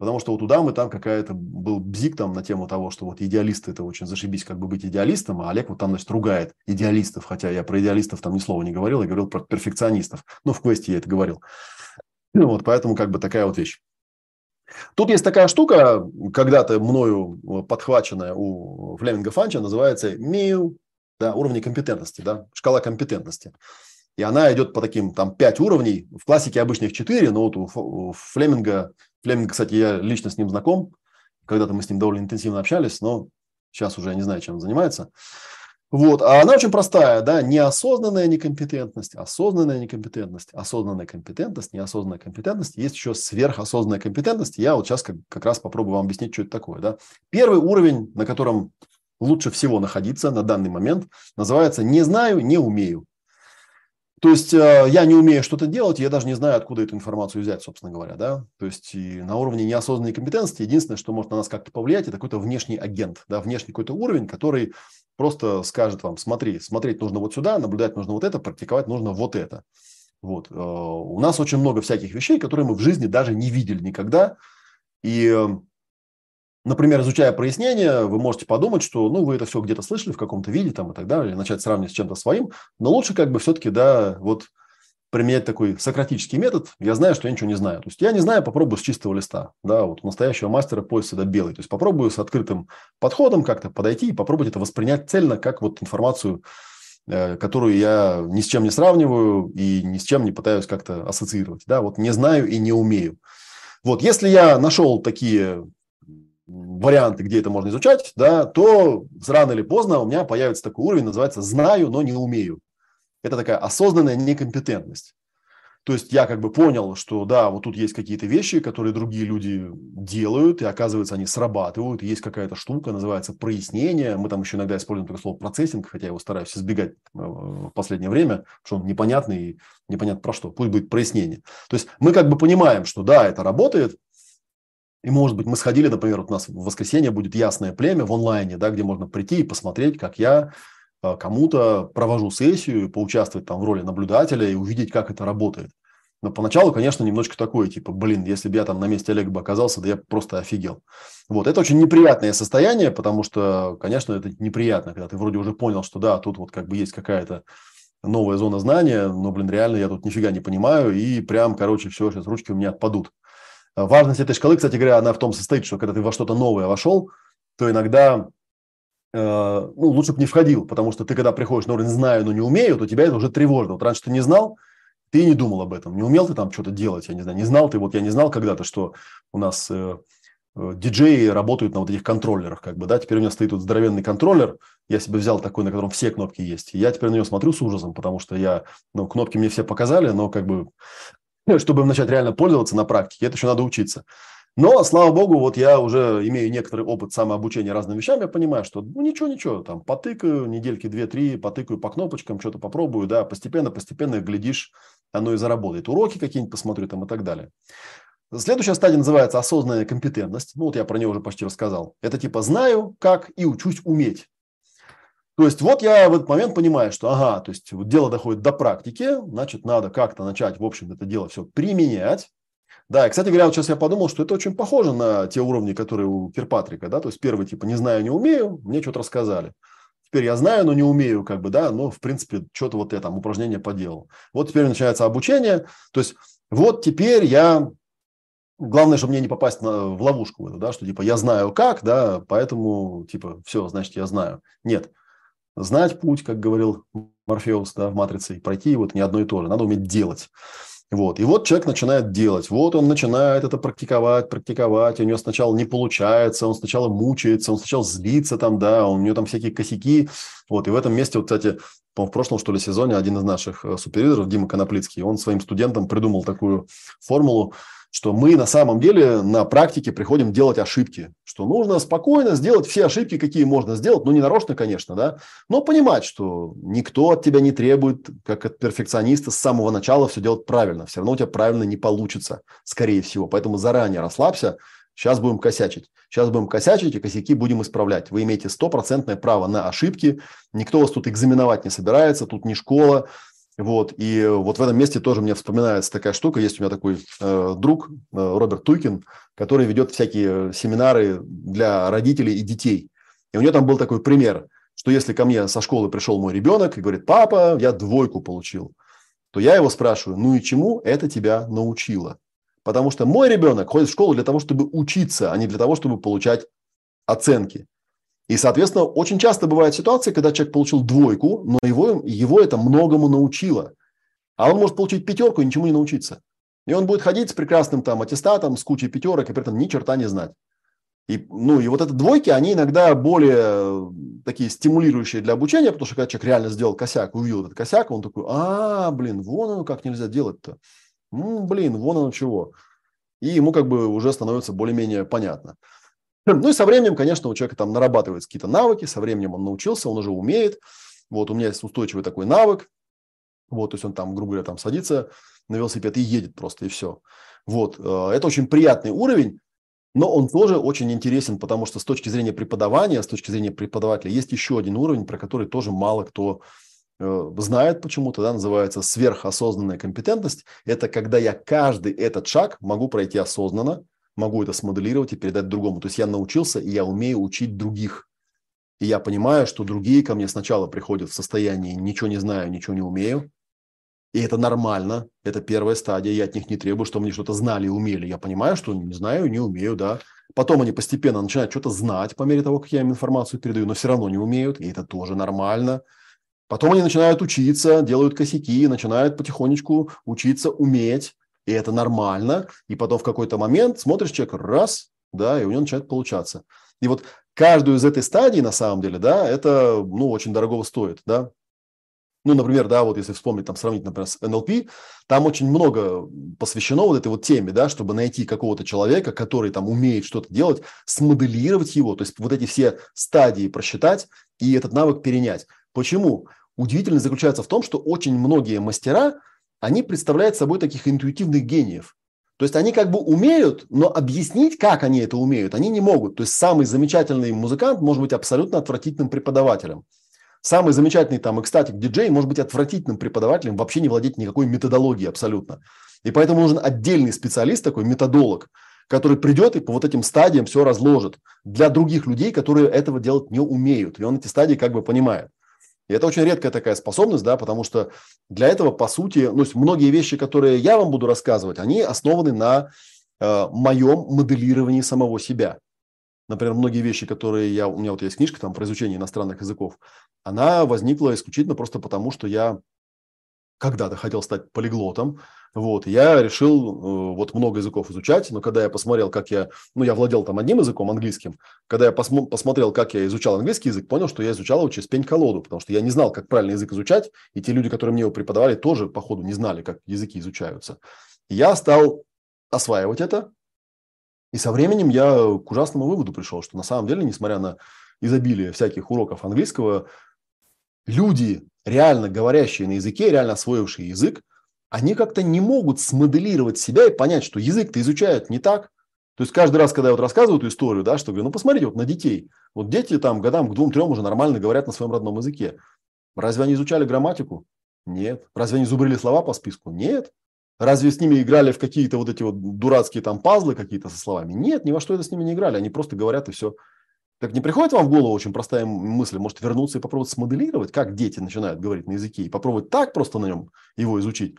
Потому что вот у дамы там какая-то был бзик там на тему того, что вот идеалисты это очень зашибись, как бы быть идеалистом, а Олег вот там, значит, ругает идеалистов, хотя я про идеалистов там ни слова не говорил, я говорил про перфекционистов. Ну, в квесте я это говорил. Ну, вот, поэтому как бы такая вот вещь. Тут есть такая штука, когда-то мною подхваченная у Флеминга Фанча, называется МИУ, да, уровни компетентности, да, шкала компетентности. И она идет по таким, там, 5 уровней. В классике их 4, но вот у Флеминга Флеминг, кстати, я лично с ним знаком. Когда-то мы с ним довольно интенсивно общались, но сейчас уже я не знаю, чем он занимается. Вот. А она очень простая, да, неосознанная некомпетентность, осознанная некомпетентность, осознанная компетентность, неосознанная компетентность. Есть еще сверхосознанная компетентность. Я вот сейчас как, как раз попробую вам объяснить, что это такое. Да. Первый уровень, на котором лучше всего находиться на данный момент, называется «не знаю, не умею». То есть э, я не умею что-то делать, я даже не знаю, откуда эту информацию взять, собственно говоря, да. То есть и на уровне неосознанной компетенции единственное, что может на нас как-то повлиять, это какой-то внешний агент, да, внешний какой-то уровень, который просто скажет вам, смотри, смотреть нужно вот сюда, наблюдать нужно вот это, практиковать нужно вот это. Вот. Э, у нас очень много всяких вещей, которые мы в жизни даже не видели никогда. И, э, например, изучая прояснение, вы можете подумать, что ну, вы это все где-то слышали в каком-то виде там, и так далее, начать сравнивать с чем-то своим. Но лучше как бы все-таки, да, вот применять такой сократический метод, я знаю, что я ничего не знаю. То есть я не знаю, попробую с чистого листа. Да, вот настоящего мастера пояс всегда белый. То есть попробую с открытым подходом как-то подойти и попробовать это воспринять цельно, как вот информацию Э, которую я ни с чем не сравниваю и ни с чем не пытаюсь как-то ассоциировать. Да, вот не знаю и не умею. Вот, если я нашел такие варианты, где это можно изучать, да, то рано или поздно у меня появится такой уровень, называется «знаю, но не умею». Это такая осознанная некомпетентность. То есть я как бы понял, что да, вот тут есть какие-то вещи, которые другие люди делают, и оказывается, они срабатывают. Есть какая-то штука, называется прояснение. Мы там еще иногда используем такое слово процессинг, хотя я его стараюсь избегать э, в последнее время, что он непонятный и непонятно про что. Пусть будет прояснение. То есть мы как бы понимаем, что да, это работает, и, может быть, мы сходили, например, вот у нас в воскресенье будет ясное племя в онлайне, да, где можно прийти и посмотреть, как я Э, кому-то провожу сессию, поучаствовать там в роли наблюдателя и увидеть, как это работает. Но поначалу, конечно, немножечко такое, типа, блин, если бы я там на месте Олега бы оказался, да я просто офигел. Вот, это очень неприятное состояние, потому что, конечно, это неприятно, когда ты вроде уже понял, что да, тут вот как бы есть какая-то новая зона знания, но, блин, реально я тут нифига не понимаю, и прям, короче, все, сейчас ручки у меня отпадут. Важность этой шкалы, кстати говоря, она в том состоит, что когда ты во что-то новое вошел, то иногда Э, ну, лучше бы не входил, потому что ты, когда приходишь на уровень «знаю, но не умею», то тебя это уже тревожно. Вот раньше ты не знал, ты не думал об этом, не умел ты там что-то делать, я не знаю, не знал ты, вот я не знал когда-то, что у нас э, э, диджеи работают на вот этих контроллерах, как бы, да, теперь у меня стоит вот здоровенный контроллер, я себе взял такой, на котором все кнопки есть, и я теперь на него смотрю с ужасом, потому что я, ну, кнопки мне все показали, но как бы, чтобы начать реально пользоваться на практике, это еще надо учиться. Но, слава богу, вот я уже имею некоторый опыт самообучения разным вещам, я понимаю, что ну ничего, ничего, там потыкаю, недельки две-три, потыкаю по кнопочкам, что-то попробую, да, постепенно, постепенно, глядишь, оно и заработает. Уроки какие-нибудь посмотрю там и так далее. Следующая стадия называется осознанная компетентность. Ну, вот я про нее уже почти рассказал. Это типа знаю, как и учусь уметь. То есть вот я в этот момент понимаю, что ага, то есть вот дело доходит до практики, значит, надо как-то начать, в общем, это дело все применять. Да, и, кстати говоря, вот сейчас я подумал, что это очень похоже на те уровни, которые у Кирпатрика, да, то есть первый типа не знаю, не умею, мне что-то рассказали. Теперь я знаю, но не умею, как бы, да, но в принципе что-то вот я там упражнение поделал. Вот теперь начинается обучение, то есть вот теперь я Главное, чтобы мне не попасть на, в ловушку, да, что типа я знаю как, да, поэтому типа все, значит я знаю. Нет, знать путь, как говорил Морфеус, да, в матрице, и пройти его это не одно и то же. Надо уметь делать. Вот. И вот человек начинает делать. Вот он начинает это практиковать, практиковать. У него сначала не получается, он сначала мучается, он сначала злится там, да, у него там всякие косяки. Вот. И в этом месте, вот, кстати, в прошлом, что ли, сезоне один из наших э, супервизоров, Дима Коноплицкий, он своим студентам придумал такую формулу, что мы на самом деле на практике приходим делать ошибки, что нужно спокойно сделать все ошибки, какие можно сделать, ну, не нарочно, конечно, да, но понимать, что никто от тебя не требует, как от перфекциониста, с самого начала все делать правильно, все равно у тебя правильно не получится, скорее всего, поэтому заранее расслабься, Сейчас будем косячить. Сейчас будем косячить, и косяки будем исправлять. Вы имеете стопроцентное право на ошибки. Никто вас тут экзаменовать не собирается. Тут не школа, вот, и вот в этом месте тоже мне вспоминается такая штука. Есть у меня такой э, друг, э, Роберт Туйкин, который ведет всякие семинары для родителей и детей. И у него там был такой пример, что если ко мне со школы пришел мой ребенок и говорит, папа, я двойку получил, то я его спрашиваю, ну и чему это тебя научило? Потому что мой ребенок ходит в школу для того, чтобы учиться, а не для того, чтобы получать оценки. И, соответственно, очень часто бывают ситуации, когда человек получил двойку, но его, его это многому научило. А он может получить пятерку и ничему не научиться. И он будет ходить с прекрасным там аттестатом, с кучей пятерок, и при этом ни черта не знать. И, ну, и вот эти двойки, они иногда более э, такие стимулирующие для обучения, потому что когда человек реально сделал косяк, увидел этот косяк, он такой, а, блин, вон оно как нельзя делать-то. М, блин, вон оно чего. И ему как бы уже становится более-менее понятно. Ну и со временем, конечно, у человека там нарабатываются какие-то навыки, со временем он научился, он уже умеет. Вот у меня есть устойчивый такой навык. Вот, то есть он там, грубо говоря, там садится на велосипед и едет просто, и все. Вот, э, это очень приятный уровень, но он тоже очень интересен, потому что с точки зрения преподавания, с точки зрения преподавателя, есть еще один уровень, про который тоже мало кто э, знает почему-то, да, называется сверхосознанная компетентность. Это когда я каждый этот шаг могу пройти осознанно, могу это смоделировать и передать другому. То есть я научился, и я умею учить других. И я понимаю, что другие ко мне сначала приходят в состоянии «ничего не знаю, ничего не умею», и это нормально, это первая стадия, я от них не требую, что они что-то знали и умели. Я понимаю, что не знаю, не умею, да. Потом они постепенно начинают что-то знать по мере того, как я им информацию передаю, но все равно не умеют, и это тоже нормально. Потом они начинают учиться, делают косяки, начинают потихонечку учиться уметь, и это нормально. И потом в какой-то момент смотришь человек, раз, да, и у него начинает получаться. И вот каждую из этой стадии, на самом деле, да, это, ну, очень дорого стоит, да. Ну, например, да, вот если вспомнить, там, сравнить, например, с НЛП, там очень много посвящено вот этой вот теме, да, чтобы найти какого-то человека, который там умеет что-то делать, смоделировать его, то есть вот эти все стадии просчитать и этот навык перенять. Почему? Удивительность заключается в том, что очень многие мастера, они представляют собой таких интуитивных гениев. То есть они как бы умеют, но объяснить, как они это умеют, они не могут. То есть самый замечательный музыкант может быть абсолютно отвратительным преподавателем. Самый замечательный там экстатик диджей может быть отвратительным преподавателем, вообще не владеть никакой методологией абсолютно. И поэтому нужен отдельный специалист, такой методолог, который придет и по вот этим стадиям все разложит для других людей, которые этого делать не умеют. И он эти стадии как бы понимает. И это очень редкая такая способность, да, потому что для этого, по сути, ну, многие вещи, которые я вам буду рассказывать, они основаны на э, моем моделировании самого себя. Например, многие вещи, которые я, у меня вот есть книжка там про изучение иностранных языков, она возникла исключительно просто потому, что я когда-то хотел стать полиглотом, вот, я решил э, вот много языков изучать, но когда я посмотрел, как я, ну, я владел там одним языком, английским, когда я посмо, посмотрел, как я изучал английский язык, понял, что я изучал его через пень-колоду, потому что я не знал, как правильно язык изучать, и те люди, которые мне его преподавали, тоже, по ходу, не знали, как языки изучаются. Я стал осваивать это, и со временем я к ужасному выводу пришел, что на самом деле, несмотря на изобилие всяких уроков английского, люди, реально говорящие на языке, реально освоившие язык, они как-то не могут смоделировать себя и понять, что язык-то изучают не так. То есть каждый раз, когда я вот рассказываю эту историю, да, что говорю, ну посмотрите вот на детей. Вот дети там годам к двум-трем уже нормально говорят на своем родном языке. Разве они изучали грамматику? Нет. Разве они зубрили слова по списку? Нет. Разве с ними играли в какие-то вот эти вот дурацкие там пазлы какие-то со словами? Нет, ни во что это с ними не играли. Они просто говорят и все. Так не приходит вам в голову очень простая мысль, может вернуться и попробовать смоделировать, как дети начинают говорить на языке, и попробовать так просто на нем его изучить?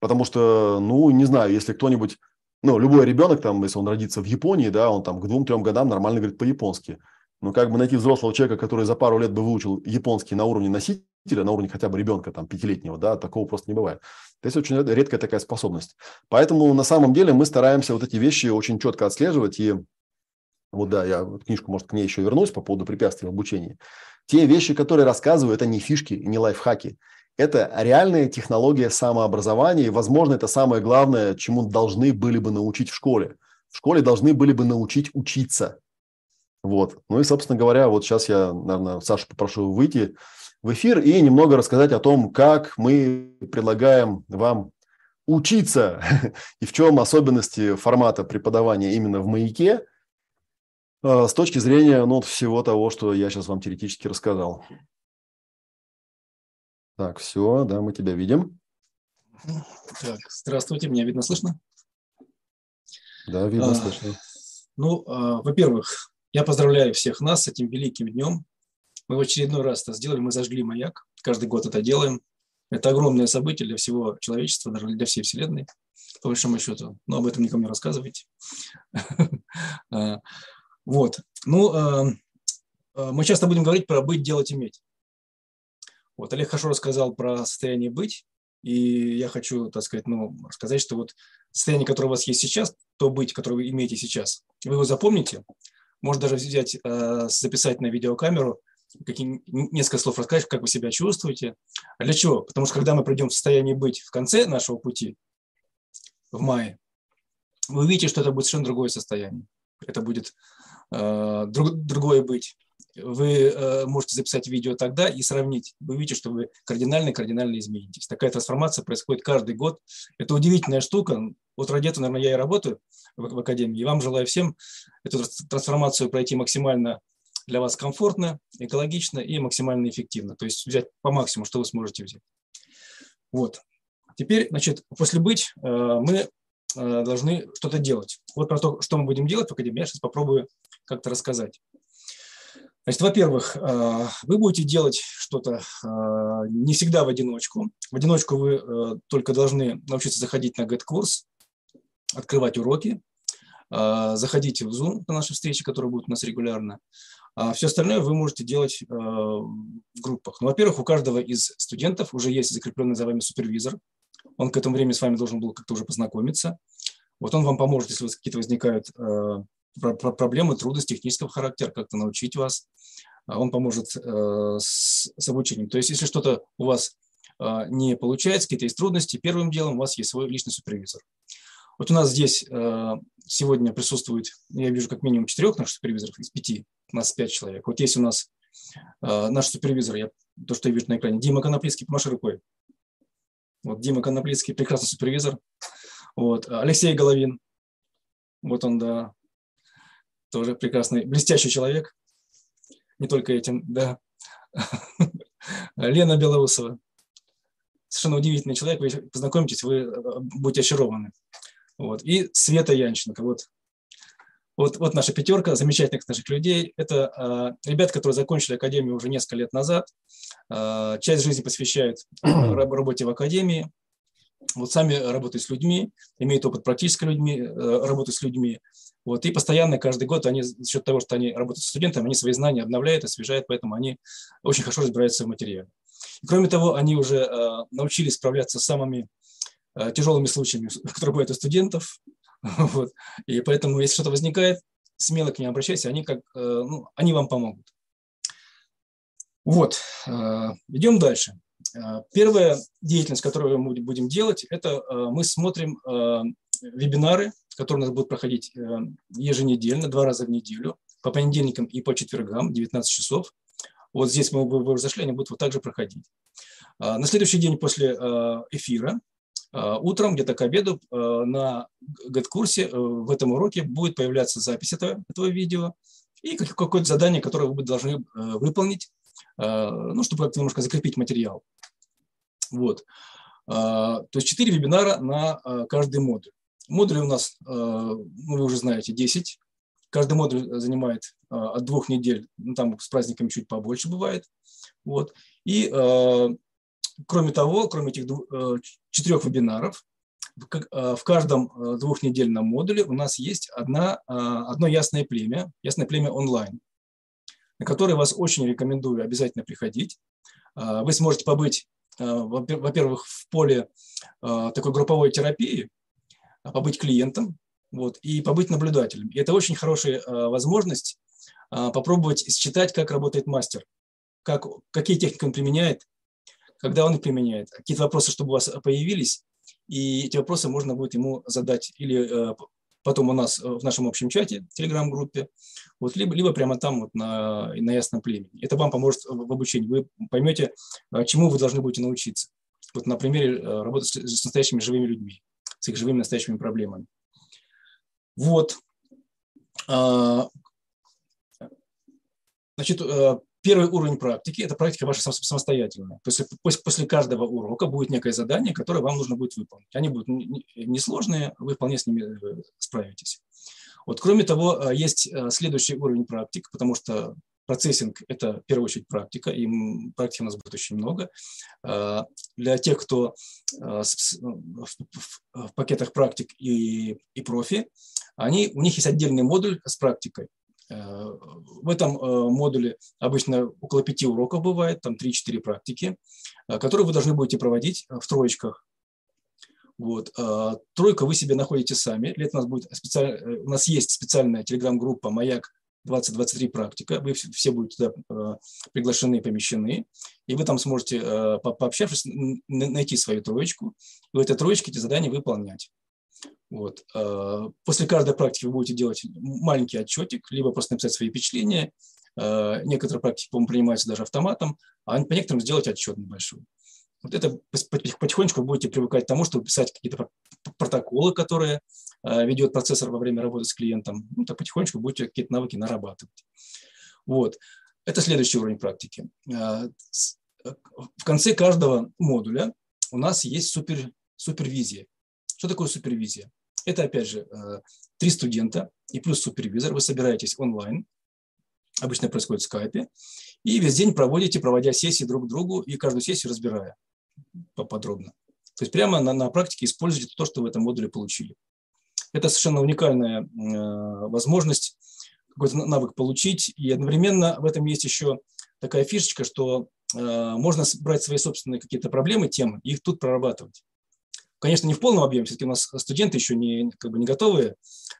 Потому что, ну, не знаю, если кто-нибудь, ну, любой ребенок, там, если он родится в Японии, да, он там к двум-трем годам нормально говорит по-японски. Но как бы найти взрослого человека, который за пару лет бы выучил японский на уровне носителя, на уровне хотя бы ребенка, там, пятилетнего, да, такого просто не бывает. То есть очень редкая такая способность. Поэтому на самом деле мы стараемся вот эти вещи очень четко отслеживать. И вот да, я книжку, может, к ней еще вернусь по поводу препятствий в обучении. Те вещи, которые рассказываю, это не фишки, не лайфхаки. Это реальная технология самообразования, и, возможно, это самое главное, чему должны были бы научить в школе. В школе должны были бы научить учиться. Вот. Ну и, собственно говоря, вот сейчас я, наверное, Сашу попрошу выйти в эфир и немного рассказать о том, как мы предлагаем вам учиться и в чем особенности формата преподавания именно в «Маяке» э, с точки зрения ну, всего того, что я сейчас вам теоретически рассказал. Так, все, да, мы тебя видим. Так, здравствуйте, меня видно, слышно? Да, видно, а, слышно. Ну, а, во-первых, я поздравляю всех нас с этим великим днем, мы в очередной раз это сделали, мы зажгли маяк, каждый год это делаем. Это огромное событие для всего человечества, даже для всей Вселенной, по большому счету. Но об этом никому не рассказывайте. А, вот. Ну, а, а, мы часто будем говорить про быть, делать, иметь. Вот Олег хорошо рассказал про состояние быть, и я хочу, так сказать, ну, сказать, что вот состояние, которое у вас есть сейчас, то быть, которое вы имеете сейчас, вы его запомните, может даже взять, записать на видеокамеру какие, несколько слов рассказать, как вы себя чувствуете. А для чего? Потому что когда мы придем в состояние быть в конце нашего пути, в мае, вы увидите, что это будет совершенно другое состояние. Это будет э, друг, другое быть. Вы можете записать видео тогда и сравнить. Вы видите, что вы кардинально-кардинально изменитесь. Такая трансформация происходит каждый год. Это удивительная штука. Вот ради этого, наверное, я и работаю в, в Академии. И вам желаю всем эту трансформацию пройти максимально для вас комфортно, экологично и максимально эффективно. То есть взять по максимуму, что вы сможете взять. Вот. Теперь, значит, после быть э, мы э, должны что-то делать. Вот про то, что мы будем делать в Академии, я сейчас попробую как-то рассказать. Значит, во-первых, э, вы будете делать что-то не всегда в одиночку. В одиночку вы только должны научиться заходить на GET-курс, открывать уроки, заходите в Zoom на наши встречи, которые будут у нас регулярно. А все остальное вы можете делать в группах. Ну, во-первых, у каждого из студентов уже есть закрепленный за вами супервизор, он к этому времени с вами должен был как-то уже познакомиться. Вот он вам поможет, если у вас какие-то возникают э, проблемы, трудности технического характера, как-то научить вас. А он поможет э, с, с обучением. То есть, если что-то у вас э, не получается, какие-то есть трудности, первым делом у вас есть свой личный супервизор. Вот у нас здесь э, сегодня присутствует, я вижу как минимум четырех наших супервизоров из пяти, у нас пять человек. Вот есть у нас э, наш супервизор, я, то, что я вижу на экране, Дима Коноплицкий, помаши рукой. Вот Дима Коноплицкий, прекрасный супервизор. Вот. Алексей Головин, вот он, да, тоже прекрасный, блестящий человек. Не только этим, да. Лена Белоусова. Совершенно удивительный человек. Вы познакомитесь, вы э, будете очарованы. Вот. И Света Янченко. Вот вот, вот наша пятерка замечательных наших людей. Это э, ребята, которые закончили академию уже несколько лет назад. Э, часть жизни посвящают работе в академии. Вот сами работают с людьми, имеют опыт практической людьми, э, работы с людьми. Вот, и постоянно, каждый год, они за счет того, что они работают с студентами, они свои знания обновляют, освежают, поэтому они очень хорошо разбираются в материале. И, кроме того, они уже э, научились справляться с самыми э, тяжелыми случаями, которые бывают у студентов, Вот. И поэтому, если что-то возникает, смело к ним обращайтесь, они, как, э, ну, они вам помогут. Вот, э, идем дальше. Э, первая деятельность, которую мы будем делать, это мы смотрим вебинары, которые у нас будут проходить еженедельно, два раза в неделю, по понедельникам и по четвергам, 19 часов. Вот здесь мы уже зашли, они будут вот так же проходить. На следующий день после эфира утром, где-то к обеду, на GET-курсе э, в этом уроке будет появляться запись этого, этого видео и какое-то задание, которое вы должны э, выполнить, ну, чтобы как-то немножко закрепить материал. Вот. То есть 4 вебинара на каждый модуль. Модули у нас, ну, вы уже знаете, 10. Каждый модуль занимает от двух недель, ну, там с праздниками чуть побольше бывает. Вот. И Кроме того, кроме этих э, четырех вебинаров, э, в каждом э, двухнедельном модуле у нас есть одна, одно ясное племя, ясное племя онлайн, на которое вас очень рекомендую обязательно приходить. Вы сможете побыть, во-первых, в поле такой групповой терапии, побыть клиентом вот, и побыть наблюдателем. И это очень хорошая возможность попробовать считать, как работает мастер, как, какие техники он применяет, когда он их применяет. Какие-то вопросы, чтобы у вас появились, и эти вопросы можно будет ему задать или потом у нас в нашем общем чате, телеграм-группе, вот, либо, либо прямо там вот на, на ясном племени. Это вам поможет в обучении. Вы поймете, э, чему вы должны будете научиться. Вот на примере э, работы с, с настоящими живыми людьми, с их живыми настоящими проблемами. Вот. А, значит, Первый уровень практики – это практика ваша самостоятельная. То есть после, после каждого урока будет некое задание, которое вам нужно будет выполнить. Они будут несложные, вы вполне с ними э, справитесь. Вот, кроме того, э, есть э, следующий уровень практик, потому что процессинг – это в первую очередь практика, и практики у нас будет очень много. Для тех, кто в пакетах практик и, и профи, они, у них есть отдельный модуль с практикой. Э, в этом э, модуле обычно около пяти уроков бывает, там 3-4 практики, э, которые вы должны будете проводить в троечках. Вот. Тройка вы себе находите сами. Для этого у нас, будет специаль... у нас есть специальная телеграм-группа «Маяк 2023 практика». Вы все будете туда приглашены помещены. И вы там сможете, пообщавшись, найти свою троечку. И в этой троечке эти задания выполнять. Вот. А, после каждой практики вы будете делать маленький отчетик, либо просто написать свои впечатления, некоторые практики, по-моему, принимаются даже автоматом, а по некоторым сделать отчет небольшой. Вот это потихонечку будете привыкать к тому, чтобы писать какие-то протоколы, которые ведет процессор во время работы с клиентом. Ну, так потихонечку будете какие-то навыки нарабатывать. Вот. Это следующий уровень практики. В конце каждого модуля у нас есть супер, супервизия. Что такое супервизия? Это, опять же, э, три студента и плюс супервизор. Вы собираетесь онлайн, обычно происходит в скайпе, и весь день проводите, проводя сессии друг к другу и каждую сессию разбирая поподробно. То есть прямо на, на практике используйте то, что в этом модуле получили. Это совершенно уникальная э, возможность какой-то навык получить. И одновременно в этом есть еще такая фишечка, что э, можно брать свои собственные какие-то проблемы, темы, и их тут прорабатывать. Конечно, не в полном объеме, все-таки у нас студенты еще не, как бы не готовые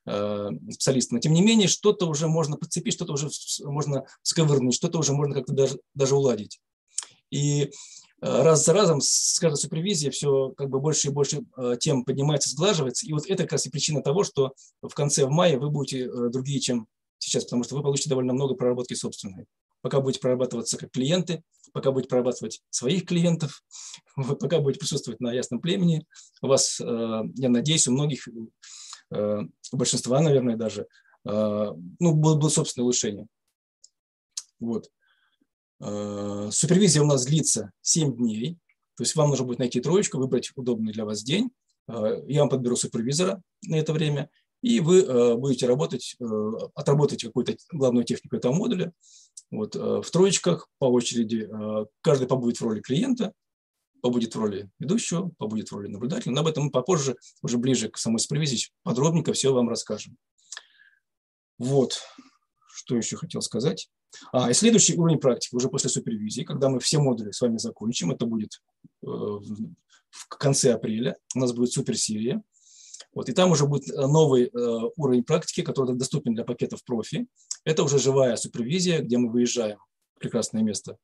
э, специалисты, но тем не менее что-то уже можно подцепить, что-то уже можно сковырнуть, что-то уже можно как-то даже, даже уладить. И э, раз за разом с каждой супервизией все как бы больше и больше э, тем поднимается, сглаживается. И вот это как раз и причина того, что в конце, в мае вы будете э, другие, чем сейчас, потому что вы получите довольно много проработки собственной пока будете прорабатываться как клиенты, пока будете прорабатывать своих клиентов, пока будете присутствовать на ясном племени, у вас, э, я надеюсь, у многих, э, у большинства, наверное, даже, э, ну, было, было собственное улучшение. Вот. Супервизия у нас длится 7 дней, то есть вам нужно будет найти троечку, выбрать удобный для вас день. Я вам подберу супервизора на это время, и вы будете работать, отработать какую-то главную технику этого модуля, вот, э, в троечках по очереди э, каждый побудет в роли клиента, побудет в роли ведущего, побудет в роли наблюдателя. Но об этом мы попозже, уже ближе к самой супервизии, подробненько все вам расскажем. Вот, что еще хотел сказать. А, и следующий уровень практики уже после супервизии, когда мы все модули с вами закончим, это будет э, в конце апреля, у нас будет суперсерия. Вот, и там уже будет э, новый э, уровень практики, который доступен для пакетов профи. Это уже живая супервизия, где мы выезжаем в прекрасное место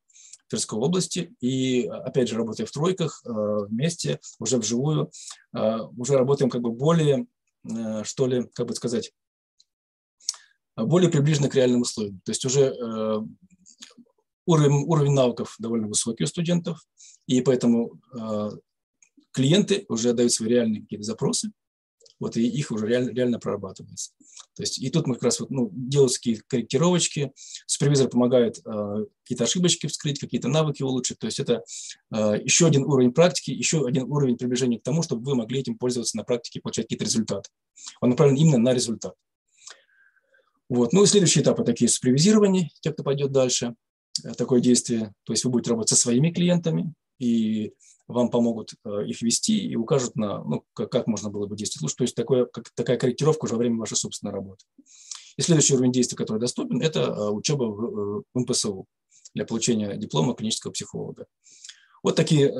Тверской области и, опять же, работая в тройках э, вместе, уже вживую, э, уже работаем как бы более, э, что ли, как бы сказать, более приближенно к реальным условиям. То есть уже э, уровень, уровень навыков довольно высокий у студентов, и поэтому э, клиенты уже дают свои реальные какие-то запросы, вот и их уже реально, реально прорабатывается. То есть и тут мы как раз вот, ну, делаются такие корректировочки, супервизор помогает э, какие-то ошибочки вскрыть, какие-то навыки улучшить. То есть это э, еще один уровень практики, еще один уровень приближения к тому, чтобы вы могли этим пользоваться на практике и получать какие-то результаты. Он направлен именно на результат. Вот. Ну и следующие этапы такие супервизирования, те, кто пойдет дальше, э, такое действие. То есть вы будете работать со своими клиентами и вам помогут э, их вести и укажут на, ну, как, можно было бы действовать лучше. То есть такое, как, такая корректировка уже во время вашей собственной работы. И следующий уровень действия, который доступен, это э, учеба в, э, в МПСУ для получения диплома клинического психолога. Вот такие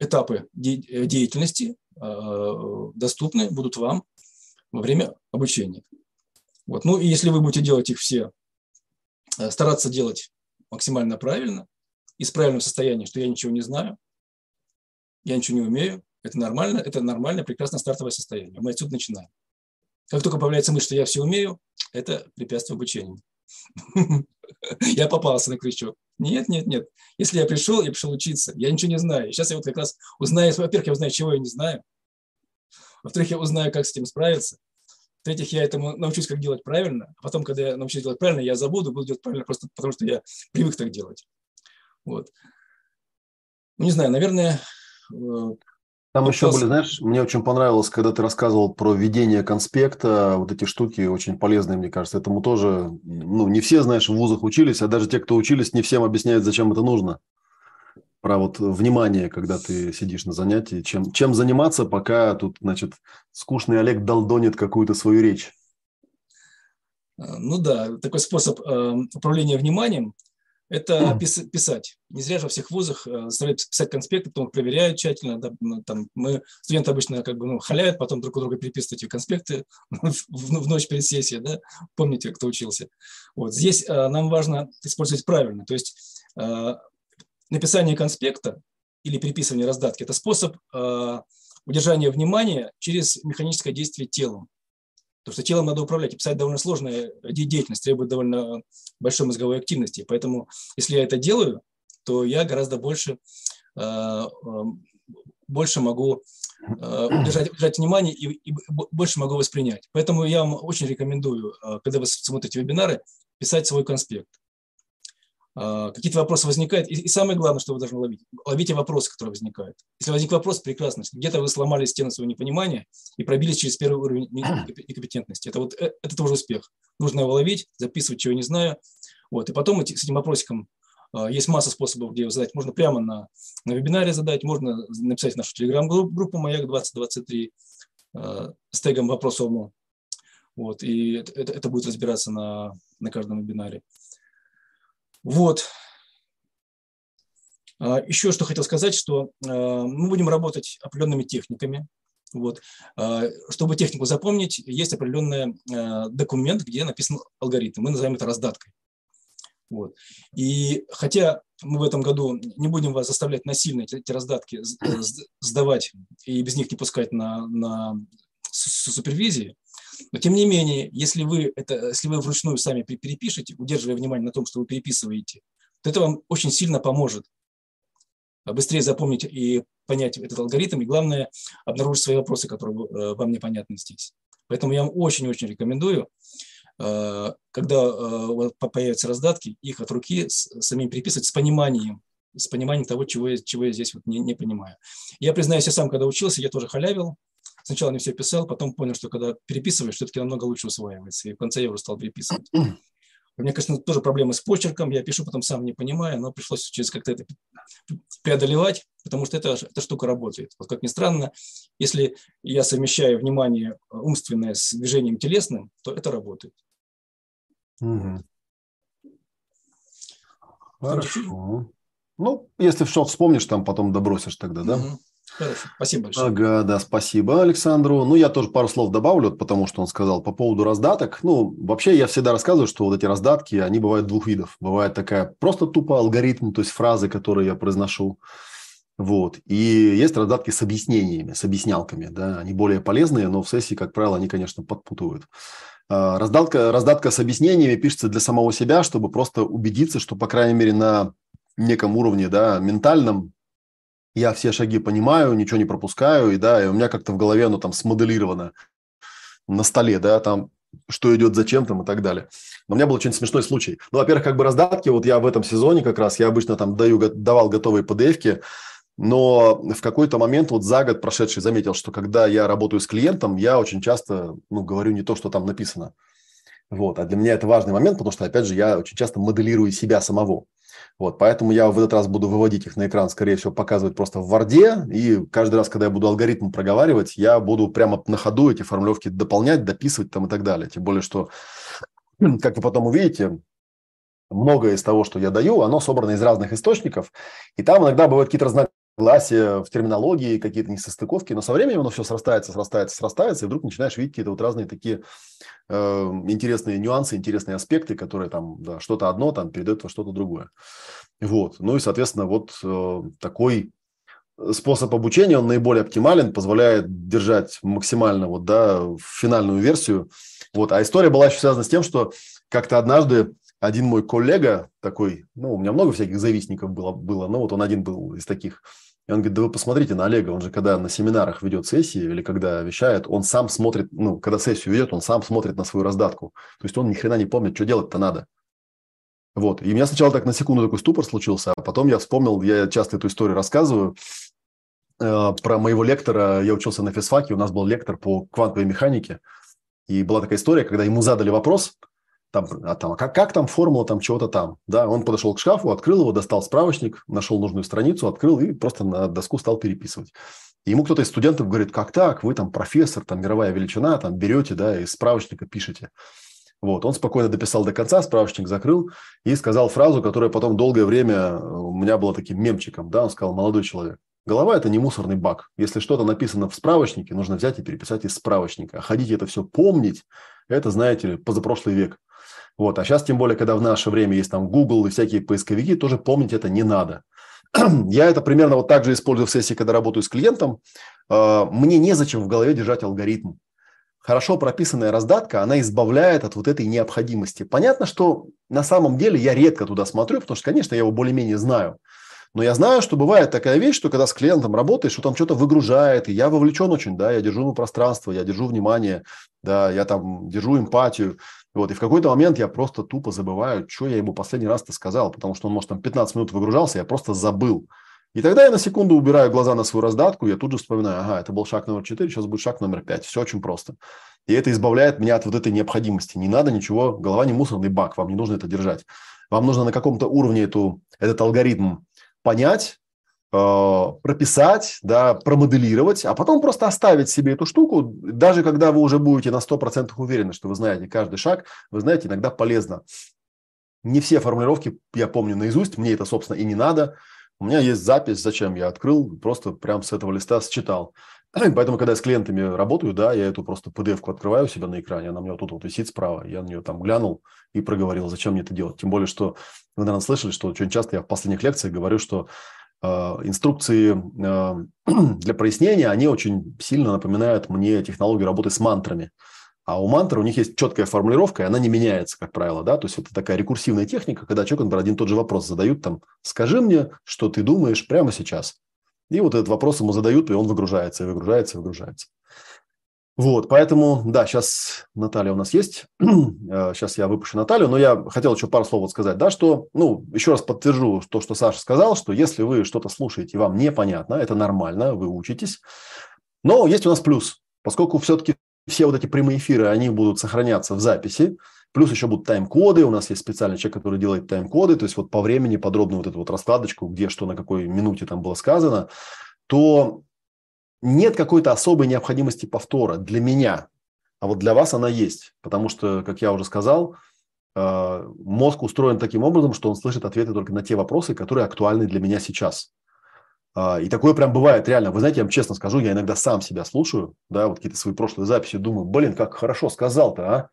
этапы деятельности доступны будут вам во время обучения. Вот. Ну и если вы будете делать их все, стараться делать максимально правильно, и с правильным состоянием, что я ничего не знаю, я ничего не умею, это нормально, это нормальное, прекрасное стартовое состояние. Мы отсюда начинаем. Как только появляется мысль, что я все умею, это препятствие обучению. Я попался на крючок. Нет, нет, нет. Если я пришел, я пришел учиться. Я ничего не знаю. Сейчас я вот как раз узнаю, во-первых, я узнаю, чего я не знаю. Во-вторых, я узнаю, как с этим справиться. В-третьих, я этому научусь, как делать правильно. А потом, когда я научусь делать правильно, я забуду, буду делать правильно просто потому, что я привык так делать. Вот. Ну, не знаю, наверное, Там еще были, знаешь, мне очень понравилось, когда ты рассказывал про ведение конспекта, вот эти штуки очень полезные, мне кажется. Этому тоже, ну, не все, знаешь, в вузах учились, а даже те, кто учились, не всем объясняют, зачем это нужно. Про вот внимание, когда ты сидишь на занятии, чем, чем заниматься, пока тут, значит, скучный Олег долдонит какую-то свою речь. Э, ну да, такой способ э, управления вниманием – это писать. Не зря же во всех вузах э, заставляют писать конспекты, потом проверяют тщательно. Да, ну, там, мы, студенты обычно как бы ну, халяют, потом друг у друга переписывают эти конспекты в, в ночь перед сессией. Да? Помните, кто учился. Вот. Здесь э, нам важно использовать правильно. То есть э, написание конспекта или переписывание раздатки – это способ удержания внимания через механическое действие телом. Потому что телом надо управлять. И писать довольно сложная деятельность, требует довольно большой мозговой активности. Поэтому, если я это делаю, то я гораздо больше, больше могу удержать, удержать внимание и, и больше могу воспринять. Поэтому я вам очень рекомендую, когда вы смотрите вебинары, писать свой конспект. А, какие-то вопросы возникают. И, и самое главное, что вы должны ловить, ловите вопросы, которые возникают. Если возник вопрос, прекрасно. Где-то вы сломали стену своего непонимания и пробились через первый уровень некомпетентности. Это вот э, это тоже успех. Нужно его ловить, записывать, чего не знаю. Вот. И потом с этим вопросиком а, есть масса способов, где его задать. Можно прямо на, на вебинаре задать, можно написать в нашу телеграм-группу «Маяк 2023» а, с тегом вопросовому. Вот, и это, это будет разбираться на, на каждом вебинаре. Вот. А, Еще что хотел сказать, что а, мы будем работать определенными техниками. Вот. А, чтобы технику запомнить, есть определенный документ, где написан алгоритм. Мы называем это раздаткой. Вот. И хотя мы в этом году не будем вас заставлять насильно эти раздатки сдавать и без них не пускать на, на супервизии, но тем не менее, если вы, это, если вы вручную сами перепишете, удерживая внимание на том, что вы переписываете, то это вам очень сильно поможет быстрее запомнить и понять этот алгоритм, и главное, обнаружить свои вопросы, которые э, вам непонятны здесь. Поэтому я вам очень-очень рекомендую, э, когда э, появятся раздатки, их от руки самим переписывать с пониманием, с пониманием того, чего я, чего я здесь вот не, не понимаю. Я признаюсь, я сам, когда учился, я тоже халявил, Сначала не все писал, потом понял, что когда переписываешь, все-таки намного лучше усваивается. И в конце я уже стал переписывать. У меня, конечно, тоже проблемы с почерком. Я пишу, потом сам не понимаю, но пришлось через как-то это преодолевать, потому что это, эта штука работает. Вот как ни странно, если я совмещаю внимание умственное с движением телесным, то это работает. Угу. Хорошо. Ну, если что вспомнишь, там потом добросишь тогда, да? Угу. Спасибо большое. Ага, да, спасибо Александру. Ну, я тоже пару слов добавлю, потому что он сказал по поводу раздаток. Ну, вообще я всегда рассказываю, что вот эти раздатки, они бывают двух видов. Бывает такая просто тупо алгоритм, то есть фразы, которые я произношу. Вот. И есть раздатки с объяснениями, с объяснялками. Да? Они более полезные, но в сессии, как правило, они, конечно, подпутывают. А, раздатка, раздатка с объяснениями пишется для самого себя, чтобы просто убедиться, что, по крайней мере, на неком уровне да, ментальном я все шаги понимаю, ничего не пропускаю, и да, и у меня как-то в голове оно там смоделировано на столе, да, там что идет зачем там и так далее. Но у меня был очень смешной случай. Ну, во-первых, как бы раздатки, вот я в этом сезоне как раз, я обычно там даю, давал готовые pdf но в какой-то момент вот за год прошедший заметил, что когда я работаю с клиентом, я очень часто ну, говорю не то, что там написано. Вот. А для меня это важный момент, потому что, опять же, я очень часто моделирую себя самого. Вот, поэтому я в этот раз буду выводить их на экран, скорее всего, показывать просто в Варде. И каждый раз, когда я буду алгоритм проговаривать, я буду прямо на ходу эти формулировки дополнять, дописывать там и так далее. Тем более, что, как вы потом увидите, многое из того, что я даю, оно собрано из разных источников. И там иногда бывают какие-то разногласия в терминологии, какие-то несостыковки, но со временем оно все срастается, срастается, срастается, и вдруг начинаешь видеть какие-то вот разные такие э, интересные нюансы, интересные аспекты, которые там да, что-то одно там передают во что-то другое. Вот. Ну и, соответственно, вот э, такой способ обучения, он наиболее оптимален, позволяет держать максимально вот, да, финальную версию. Вот. А история была еще связана с тем, что как-то однажды один мой коллега такой, ну, у меня много всяких завистников было, было, но вот он один был из таких – и он говорит, да вы посмотрите на Олега, он же когда на семинарах ведет сессии или когда вещает, он сам смотрит, ну, когда сессию ведет, он сам смотрит на свою раздатку. То есть он ни хрена не помнит, что делать-то надо. Вот. И у меня сначала так на секунду такой ступор случился, а потом я вспомнил, я часто эту историю рассказываю, э, про моего лектора, я учился на физфаке, у нас был лектор по квантовой механике, и была такая история, когда ему задали вопрос, там, а там, а как, как там формула там чего-то там, да, он подошел к шкафу, открыл его, достал справочник, нашел нужную страницу, открыл и просто на доску стал переписывать. Ему кто-то из студентов говорит, как так, вы там профессор, там мировая величина, там берете, да, из справочника пишете. Вот, он спокойно дописал до конца, справочник закрыл и сказал фразу, которая потом долгое время у меня была таким мемчиком, да, он сказал, молодой человек, голова – это не мусорный бак. Если что-то написано в справочнике, нужно взять и переписать из справочника. А ходить это все помнить, это, знаете ли, позапрошлый век. Вот. А сейчас, тем более, когда в наше время есть там Google и всякие поисковики, тоже помнить это не надо. Я это примерно вот так же использую в сессии, когда работаю с клиентом. А, мне незачем в голове держать алгоритм. хорошо прописанная раздатка, она избавляет от вот этой необходимости. Понятно, что на самом деле я редко туда смотрю, потому что, конечно, я его более-менее знаю. Но я знаю, что бывает такая вещь, что когда с клиентом работаешь, что там что-то выгружает, и я вовлечен очень, да, я держу ему пространство, я держу внимание, да, я там держу эмпатию. Вот, и в какой-то момент я просто тупо забываю, что я ему последний раз-то сказал, потому что он, может, там 15 минут выгружался, я просто забыл. И тогда я на секунду убираю глаза на свою раздатку, я тут же вспоминаю, ага, это был шаг номер 4, сейчас будет шаг номер 5. Все очень просто. И это избавляет меня от вот этой необходимости. Не надо ничего, голова не мусорный бак, вам не нужно это держать. Вам нужно на каком-то уровне эту, этот алгоритм понять, прописать, да, промоделировать, а потом просто оставить себе эту штуку, даже когда вы уже будете на 100% уверены, что вы знаете каждый шаг, вы знаете, иногда полезно. Не все формулировки я помню наизусть, мне это, собственно, и не надо – у меня есть запись, зачем я открыл, просто прям с этого листа считал. Поэтому, когда я с клиентами работаю, да, я эту просто PDF-ку открываю у себя на экране, она у меня вот тут вот висит справа, я на нее там глянул и проговорил, зачем мне это делать. Тем более, что вы, наверное, слышали, что очень часто я в последних лекциях говорю, что э, инструкции э, для прояснения, они очень сильно напоминают мне технологию работы с мантрами. А у мантры у них есть четкая формулировка, и она не меняется, как правило, да, то есть это такая рекурсивная техника, когда человек, например, один и тот же вопрос задают, там, скажи мне, что ты думаешь прямо сейчас. И вот этот вопрос ему задают, и он выгружается, и выгружается, и выгружается. Вот, поэтому, да, сейчас Наталья у нас есть, сейчас я выпущу Наталью, но я хотел еще пару слов вот сказать, да, что, ну, еще раз подтвержу то, что Саша сказал, что если вы что-то слушаете, вам непонятно, это нормально, вы учитесь, но есть у нас плюс, поскольку все-таки все вот эти прямые эфиры, они будут сохраняться в записи. Плюс еще будут тайм-коды. У нас есть специальный человек, который делает тайм-коды. То есть вот по времени подробную вот эту вот раскладочку, где что на какой минуте там было сказано, то нет какой-то особой необходимости повтора для меня. А вот для вас она есть. Потому что, как я уже сказал, э, мозг устроен таким образом, что он слышит ответы только на те вопросы, которые актуальны для меня сейчас. А, и такое прям бывает, реально. Вы знаете, я вам честно скажу, я иногда сам себя слушаю, да, вот какие-то свои прошлые записи, думаю, блин, как хорошо сказал-то, а?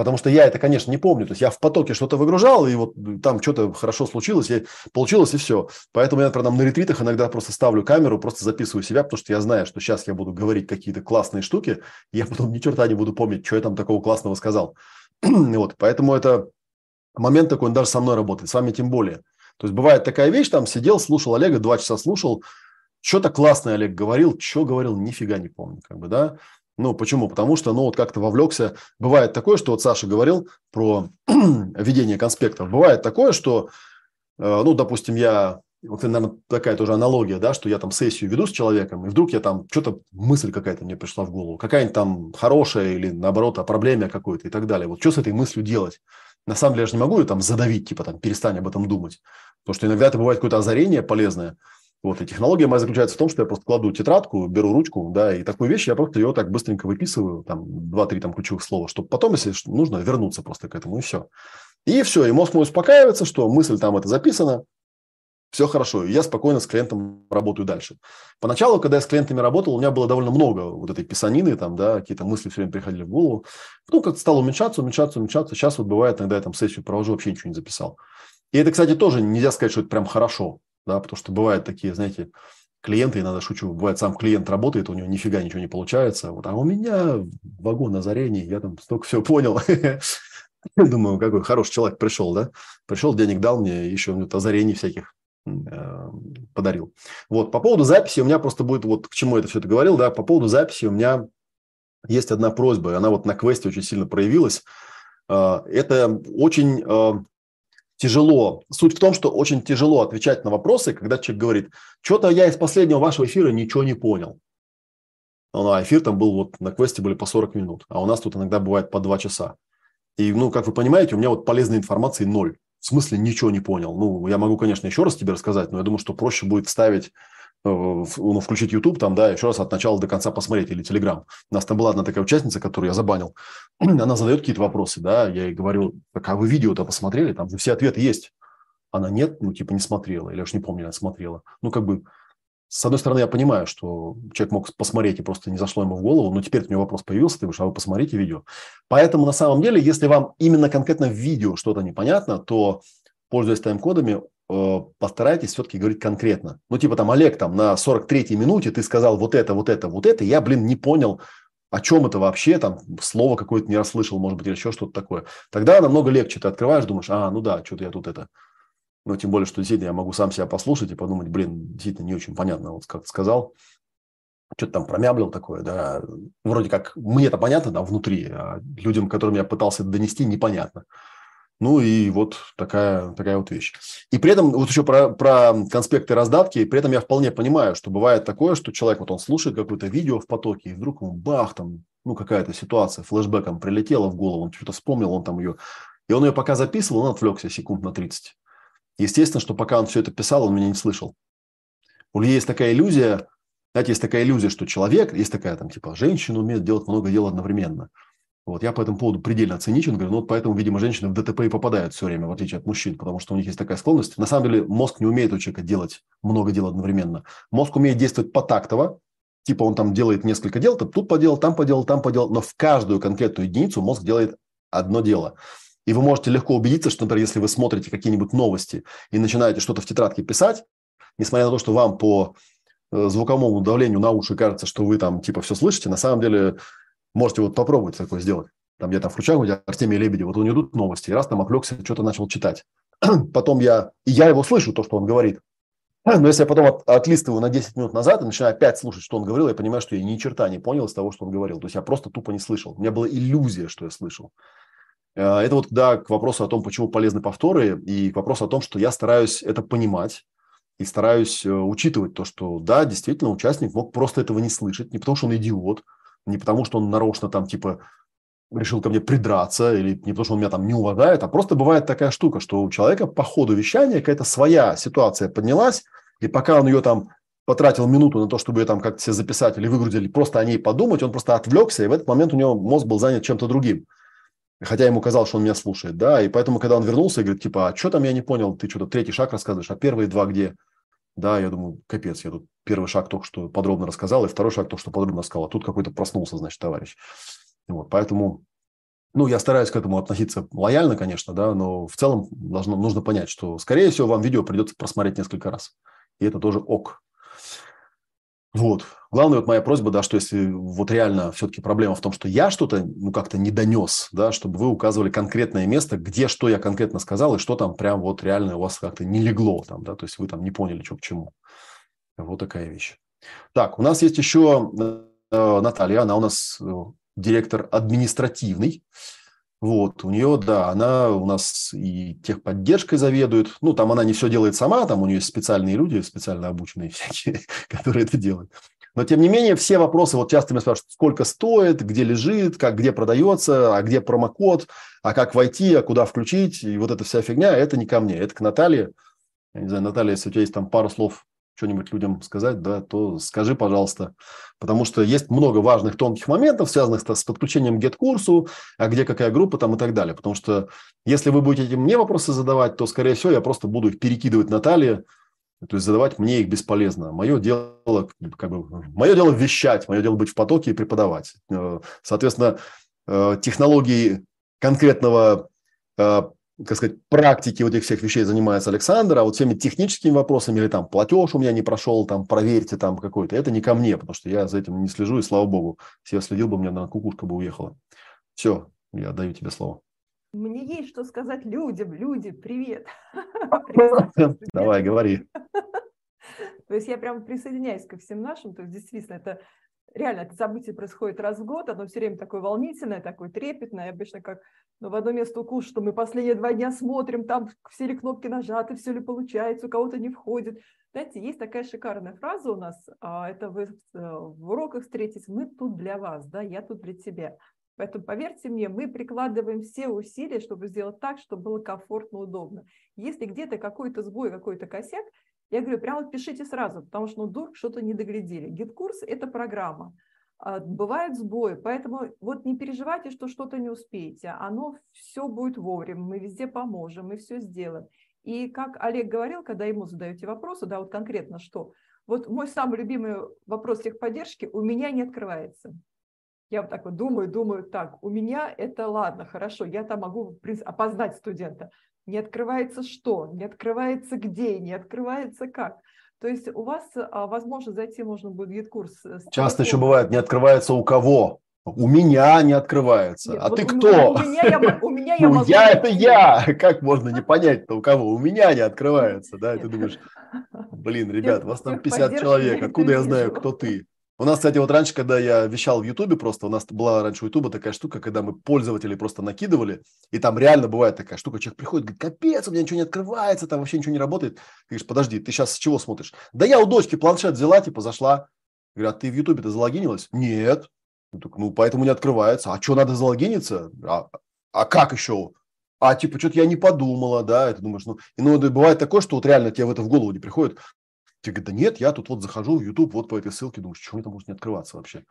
Потому что я это, конечно, не помню. То есть я в потоке что-то выгружал, и вот там что-то хорошо случилось, и получилось, и все. Поэтому я, например, на ретритах иногда просто ставлю камеру, просто записываю себя, потому что я знаю, что сейчас я буду говорить какие-то классные штуки, и я потом ни черта не буду помнить, что я там такого классного сказал. вот, поэтому это момент такой, он даже со мной работает, с вами тем более. То есть бывает такая вещь, там сидел, слушал Олега, два часа слушал, что-то классное Олег говорил, что говорил, нифига не помню, как бы, да. Ну, почему? Потому что, ну, вот как-то вовлекся. Бывает такое, что вот Саша говорил про ведение конспектов. Бывает такое, что, э, ну, допустим, я, вот, наверное, такая тоже аналогия, да, что я там сессию веду с человеком, и вдруг я там, что-то мысль какая-то мне пришла в голову, какая-нибудь там хорошая или, наоборот, о проблеме какой-то и так далее. Вот что с этой мыслью делать? На самом деле я же не могу ее там задавить, типа там перестань об этом думать. Потому что иногда это бывает какое-то озарение полезное. Вот, и технология моя заключается в том, что я просто кладу тетрадку, беру ручку, да, и такую вещь я просто ее так быстренько выписываю, там, два-три там ключевых слова, чтобы потом, если нужно, вернуться просто к этому, и все. И все, и мозг мой успокаивается, что мысль там это записана, все хорошо, и я спокойно с клиентом работаю дальше. Поначалу, когда я с клиентами работал, у меня было довольно много вот этой писанины, там, да, какие-то мысли все время приходили в голову. Потом как-то стало уменьшаться, уменьшаться, уменьшаться. Сейчас вот бывает, иногда я там сессию провожу, вообще ничего не записал. И это, кстати, тоже нельзя сказать, что это прям хорошо, да, потому что бывают такие, знаете, клиенты, иногда шучу, бывает, сам клиент работает, у него нифига ничего не получается, вот, а у меня вагон озарений, я там столько все понял. Думаю, какой хороший человек пришел, да? Пришел, денег дал мне, еще мне озарений всяких э, подарил. Вот, по поводу записи у меня просто будет, вот к чему это все это говорил, да, по поводу записи у меня есть одна просьба, она вот на квесте очень сильно проявилась. Э, это очень э, тяжело. Суть в том, что очень тяжело отвечать на вопросы, когда человек говорит, что-то я из последнего вашего эфира ничего не понял. Ну, а эфир там был, вот на квесте были по 40 минут, а у нас тут иногда бывает по 2 часа. И, ну, как вы понимаете, у меня вот полезной информации ноль. В смысле ничего не понял. Ну, я могу, конечно, еще раз тебе рассказать, но я думаю, что проще будет ставить Э, ну, включить YouTube, там, да, еще раз от начала до конца посмотреть, или Telegram. У нас там была одна такая участница, которую я забанил. Она задает какие-то вопросы, да, я ей говорю, так, а вы видео-то посмотрели? Там же все ответы есть. Она нет, ну, типа, не смотрела, или я уж не помню, она смотрела. Ну, как бы, с одной стороны, я понимаю, что человек мог посмотреть и просто не зашло ему в голову, но теперь у него вопрос появился, ты говоришь, а вы посмотрите видео. Поэтому, на самом деле, если вам именно конкретно в видео что-то непонятно, то, пользуясь тайм-кодами, Э, постарайтесь все-таки говорить конкретно. Ну, типа там, Олег, там на 43-й минуте ты сказал вот это, вот это, вот это, я, блин, не понял, о чем это вообще, там, слово какое-то не расслышал, может быть, или еще что-то такое. Тогда намного легче. Ты открываешь, думаешь, а, ну да, что-то я тут это... Ну, тем более, что действительно я могу сам себя послушать и подумать, блин, действительно не очень понятно, вот как сказал. Что-то там промямлил такое, да. Вроде как мне это понятно, да, внутри, а людям, которым я пытался донести, непонятно. Ну и вот такая, такая вот вещь. И при этом, вот еще про, про конспекты раздатки, при этом я вполне понимаю, что бывает такое, что человек, вот он слушает какое-то видео в потоке, и вдруг ему бах, там, ну какая-то ситуация флешбеком прилетела в голову, он что-то вспомнил, он там ее... И он ее пока записывал, он отвлекся секунд на 30. Естественно, что пока он все это писал, он меня не слышал. У людей есть такая иллюзия, знаете, есть такая иллюзия, что человек, есть такая там типа женщина умеет делать много дел одновременно – вот, я по этому поводу предельно циничен, говорю, ну вот поэтому, видимо, женщины в ДТП и попадают все время, в отличие от мужчин, потому что у них есть такая склонность. На самом деле мозг не умеет у человека делать много дел одновременно. Мозг умеет действовать потактово, типа он там делает несколько дел, то тут поделал, там поделал, там поделал, но в каждую конкретную единицу мозг делает одно дело. И вы можете легко убедиться, что, например, если вы смотрите какие-нибудь новости и начинаете что-то в тетрадке писать, несмотря на то, что вам по э, звуковому давлению на уши кажется, что вы там типа все слышите, на самом деле Можете вот попробовать такое сделать. Там я там включаю, у Артемия Лебедева, вот у него идут новости, и раз там отвлекся, что-то начал читать. Потом я, и я его слышу, то, что он говорит. Но если я потом от, отлистываю на 10 минут назад и начинаю опять слушать, что он говорил, я понимаю, что я ни черта не понял из того, что он говорил. То есть я просто тупо не слышал. У меня была иллюзия, что я слышал. Э, это вот да, к вопросу о том, почему полезны повторы, и к вопросу о том, что я стараюсь это понимать и стараюсь э, учитывать то, что да, действительно, участник мог просто этого не слышать, не потому что он идиот, не потому, что он нарочно там типа решил ко мне придраться, или не потому, что он меня там не уважает, а просто бывает такая штука, что у человека по ходу вещания какая-то своя ситуация поднялась, и пока он ее там потратил минуту на то, чтобы ее там как-то себе записать или выгрузили, просто о ней подумать, он просто отвлекся, и в этот момент у него мозг был занят чем-то другим. Хотя ему казалось, что он меня слушает, да, и поэтому, когда он вернулся и говорит, типа, а что там я не понял, ты что-то третий шаг рассказываешь, а первые два где? Да, я думаю, капец, я тут первый шаг только что подробно рассказал, и второй шаг только что подробно рассказал, а тут какой-то проснулся, значит, товарищ. Вот, поэтому, ну, я стараюсь к этому относиться лояльно, конечно, да, но в целом должно, нужно понять, что, скорее всего, вам видео придется просмотреть несколько раз. И это тоже ок. Вот. Главная вот моя просьба, да, что если вот реально все-таки проблема в том, что я что-то, ну, как-то не донес, да, чтобы вы указывали конкретное место, где что я конкретно сказал, и что там прям вот реально у вас как-то не легло там, да, то есть вы там не поняли, что к чему. Вот такая вещь. Так, у нас есть еще э, Наталья, она у нас э, директор административный. Вот, у нее, да, она у нас и техподдержкой заведует. Ну, там она не все делает сама, там у нее есть специальные люди, специально обученные всякие, которые это делают. Но, тем не менее, все вопросы, вот часто меня спрашивают, сколько стоит, где лежит, как, где продается, а где промокод, а как войти, а куда включить, и вот эта вся фигня, это не ко мне, это к Наталье. Я не знаю, Наталья, если у тебя есть там пару слов что-нибудь людям сказать, да, то скажи, пожалуйста. Потому что есть много важных тонких моментов, связанных с подключением к GET-курсу, а где какая группа там и так далее. Потому что если вы будете мне вопросы задавать, то, скорее всего, я просто буду их перекидывать Наталье, то есть задавать мне их бесполезно. Мое дело, как бы, мое дело вещать, мое дело быть в потоке и преподавать. Э, соответственно, э, технологии конкретного э, как сказать, практики вот этих всех вещей занимается Александр, а вот всеми техническими вопросами или там платеж у меня не прошел, там проверьте там какой-то, это не ко мне, потому что я за этим не слежу, и слава богу, если я следил бы, у меня на кукушка бы уехала. Все, я даю тебе слово. Мне есть что сказать людям. Люди, привет. Давай, говори. То есть я прям присоединяюсь ко всем нашим. То есть действительно это реально это событие происходит раз в год, оно все время такое волнительное, такое трепетное, обычно как ну, в одно место укус, что мы последние два дня смотрим, там все ли кнопки нажаты, все ли получается, у кого-то не входит. Знаете, есть такая шикарная фраза у нас, а, это вы э, в уроках встретитесь, мы тут для вас, да, я тут для тебя. Поэтому, поверьте мне, мы прикладываем все усилия, чтобы сделать так, чтобы было комфортно, удобно. Если где-то какой-то сбой, какой-то косяк, я говорю, прямо пишите сразу, потому что, ну, вдруг что-то не доглядели. Гид-курс – это программа. А, бывают сбои, поэтому вот не переживайте, что что-то не успеете. Оно все будет вовремя, мы везде поможем, мы все сделаем. И как Олег говорил, когда ему задаете вопросы, да, вот конкретно что, вот мой самый любимый вопрос техподдержки у меня не открывается. Я вот так вот думаю, думаю, так, у меня это ладно, хорошо, я там могу опознать студента не открывается что, не открывается где, не открывается как. То есть у вас, а, возможно, зайти можно будет GetCourse. Часто еще бывает, не открывается у кого. У меня не открывается. Нет, а вот ты у кто? У меня я, у меня я ну, я это я. Как можно не понять-то у кого? У меня не открывается, да? И ты думаешь, блин, ребят, вас там 50 человек, откуда я знаю, кто ты? У нас, кстати, вот раньше, когда я вещал в Ютубе просто, у нас была раньше у Ютуба такая штука, когда мы пользователей просто накидывали, и там реально бывает такая штука, человек приходит, говорит, капец, у меня ничего не открывается, там вообще ничего не работает. Ты говоришь, подожди, ты сейчас с чего смотришь? Да я у дочки планшет взяла, типа зашла. Говорят, ты в Ютубе-то залогинилась? Нет. Ну, так, ну, поэтому не открывается. А что, надо залогиниться? А, а как еще? А типа, что-то я не подумала, да, и ты думаешь, ну, и ну, бывает такое, что вот реально тебе в это в голову не приходит, Тебе говорят, да нет, я тут вот захожу в YouTube, вот по этой ссылке, думаю, что это может не открываться вообще.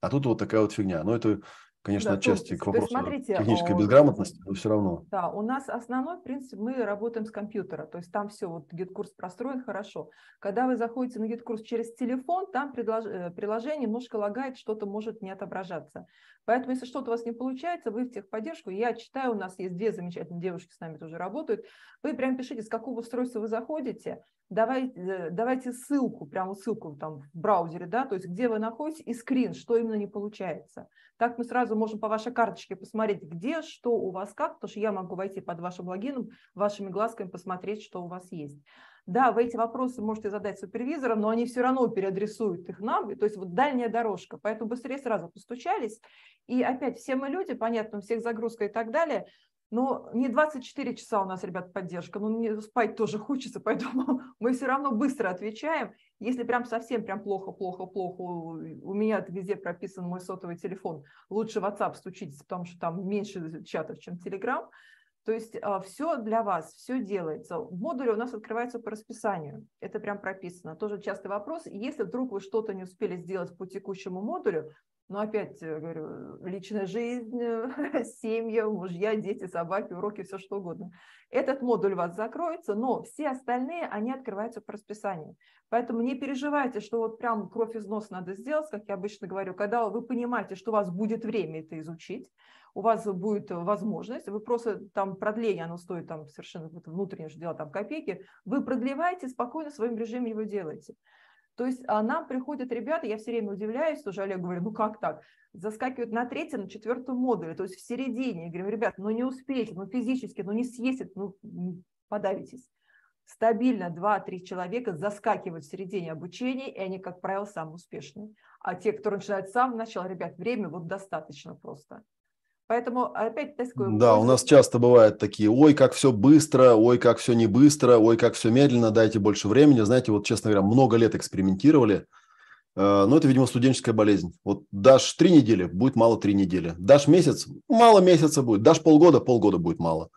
А тут вот такая вот фигня. Но это конечно, да, отчасти то, к вопросу смотрите, технической безграмотности, но все равно. Да, у нас основной принцип, мы работаем с компьютера, то есть там все, вот GetCourse простроен хорошо. Когда вы заходите на GetCourse через телефон, там э, приложение немножко лагает, что-то может не отображаться. Поэтому, если что-то у вас не получается, вы в техподдержку, я читаю, у нас есть две замечательные девушки с нами тоже работают, вы прям пишите, с какого устройства вы заходите, давайте, э, давайте ссылку, прямо ссылку там в браузере, да, то есть где вы находитесь и скрин, что именно не получается. Так мы сразу можем по вашей карточке посмотреть, где, что у вас как, потому что я могу войти под вашим логином, вашими глазками посмотреть, что у вас есть. Да, вы эти вопросы можете задать супервизорам, но они все равно переадресуют их нам, то есть вот дальняя дорожка, поэтому быстрее сразу постучались. И опять, все мы люди, понятно, у всех загрузка и так далее, но не 24 часа у нас, ребят, поддержка, но мне спать тоже хочется, поэтому мы все равно быстро отвечаем. Если прям совсем прям плохо, плохо, плохо, у меня везде прописан мой сотовый телефон, лучше WhatsApp стучитесь, потому что там меньше чатов, чем Telegram. То есть а, все для вас, все делается. Модули у нас открываются по расписанию. Это прям прописано. Тоже частый вопрос. Если вдруг вы что-то не успели сделать по текущему модулю, но опять э, говорю, личная жизнь, семья, мужья, дети, собаки, уроки, все что угодно. Этот модуль у вас закроется, но все остальные, они открываются по расписанию. Поэтому не переживайте, что вот прям кровь из носа надо сделать, как я обычно говорю, когда вы понимаете, что у вас будет время это изучить, у вас будет возможность, вы просто там продление, оно стоит там совершенно внутреннее дело, там копейки, вы продлеваете, спокойно в своем режиме его делаете. То есть а нам приходят ребята, я все время удивляюсь, тоже Олег говорит, ну как так? Заскакивают на третьем, на четвертом модуле, то есть в середине. Я говорю, ребят, ну не успеете, ну физически, ну не съездит, ну подавитесь. Стабильно 2-3 человека заскакивают в середине обучения, и они, как правило, самые успешные. А те, кто начинает с самого начала, ребят, время вот достаточно просто. Поэтому опять такое... Да, у нас часто бывают такие, ой, как все быстро, ой, как все не быстро, ой, как все медленно, дайте больше времени. Знаете, вот, честно говоря, много лет экспериментировали, э, но это, видимо, студенческая болезнь. Вот дашь три недели, будет мало три недели. Дашь месяц, мало месяца будет. Дашь полгода, полгода будет мало.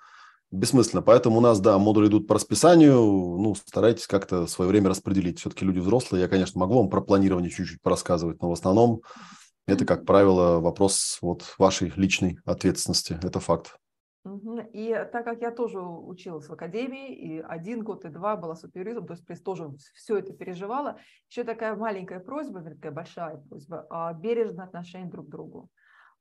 Бессмысленно. Поэтому у нас, да, модули идут по расписанию. Ну, старайтесь как-то свое время распределить. Все-таки люди взрослые. Я, конечно, могу вам про планирование чуть-чуть порассказывать, но в основном это, как правило, вопрос вот вашей личной ответственности. Это факт. И так как я тоже училась в академии, и один год, и два была супервизором, то есть тоже все это переживала, еще такая маленькая просьба, такая большая просьба, а, бережное отношение друг к другу.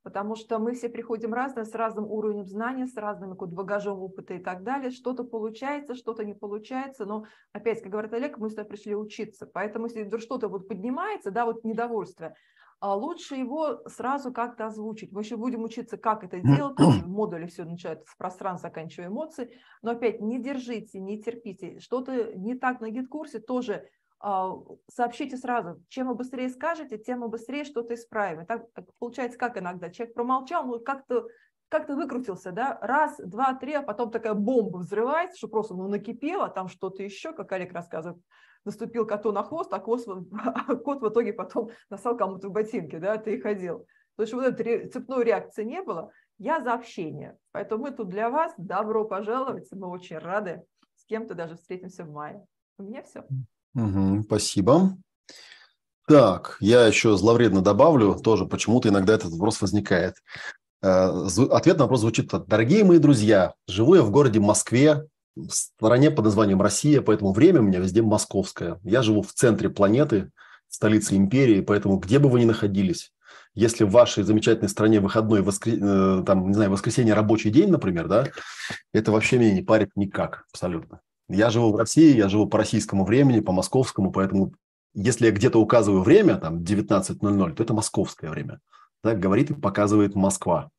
Потому что мы все приходим разные, с разным уровнем знания, с разным багажом опыта и так далее. Что-то получается, что-то не получается. Но опять, как говорит Олег, мы сюда пришли учиться. Поэтому если что-то вот поднимается, да, вот недовольство, лучше его сразу как-то озвучить. Мы еще будем учиться, как это делать. В модуле все начинает с пространства, заканчивая эмоции. Но опять не держите, не терпите. Что-то не так на гид-курсе тоже а, сообщите сразу. Чем вы быстрее скажете, тем мы быстрее что-то исправим. И так получается, как иногда. Человек промолчал, ну как-то как-то выкрутился, да, раз, два, три, а потом такая бомба взрывается, что просто ну, накипело, там что-то еще, как Олег рассказывает, наступил коту на хвост, а кот, а кот в итоге потом насал кому-то в ботинки, да, ты и ходил. То есть вот этой цепной реакции не было. Я за общение. Поэтому мы тут для вас. Добро пожаловать. Мы очень рады. С кем-то даже встретимся в мае. У меня все. Угу, спасибо. Так, я еще зловредно добавлю, тоже почему-то иногда этот вопрос возникает. Э, ответ на вопрос звучит так. Дорогие мои друзья, живу я в городе Москве, в стране под названием Россия, поэтому время у меня везде московское. Я живу в центре планеты, столице империи, поэтому где бы вы ни находились, если в вашей замечательной стране выходной, воскр... Э, там, не знаю, воскресенье рабочий день, например, да, это вообще меня не парит никак, абсолютно. Я живу в России, я живу по российскому времени, по московскому, поэтому если я где-то указываю время, там, 19.00, то это московское время. да, говорит и показывает Москва.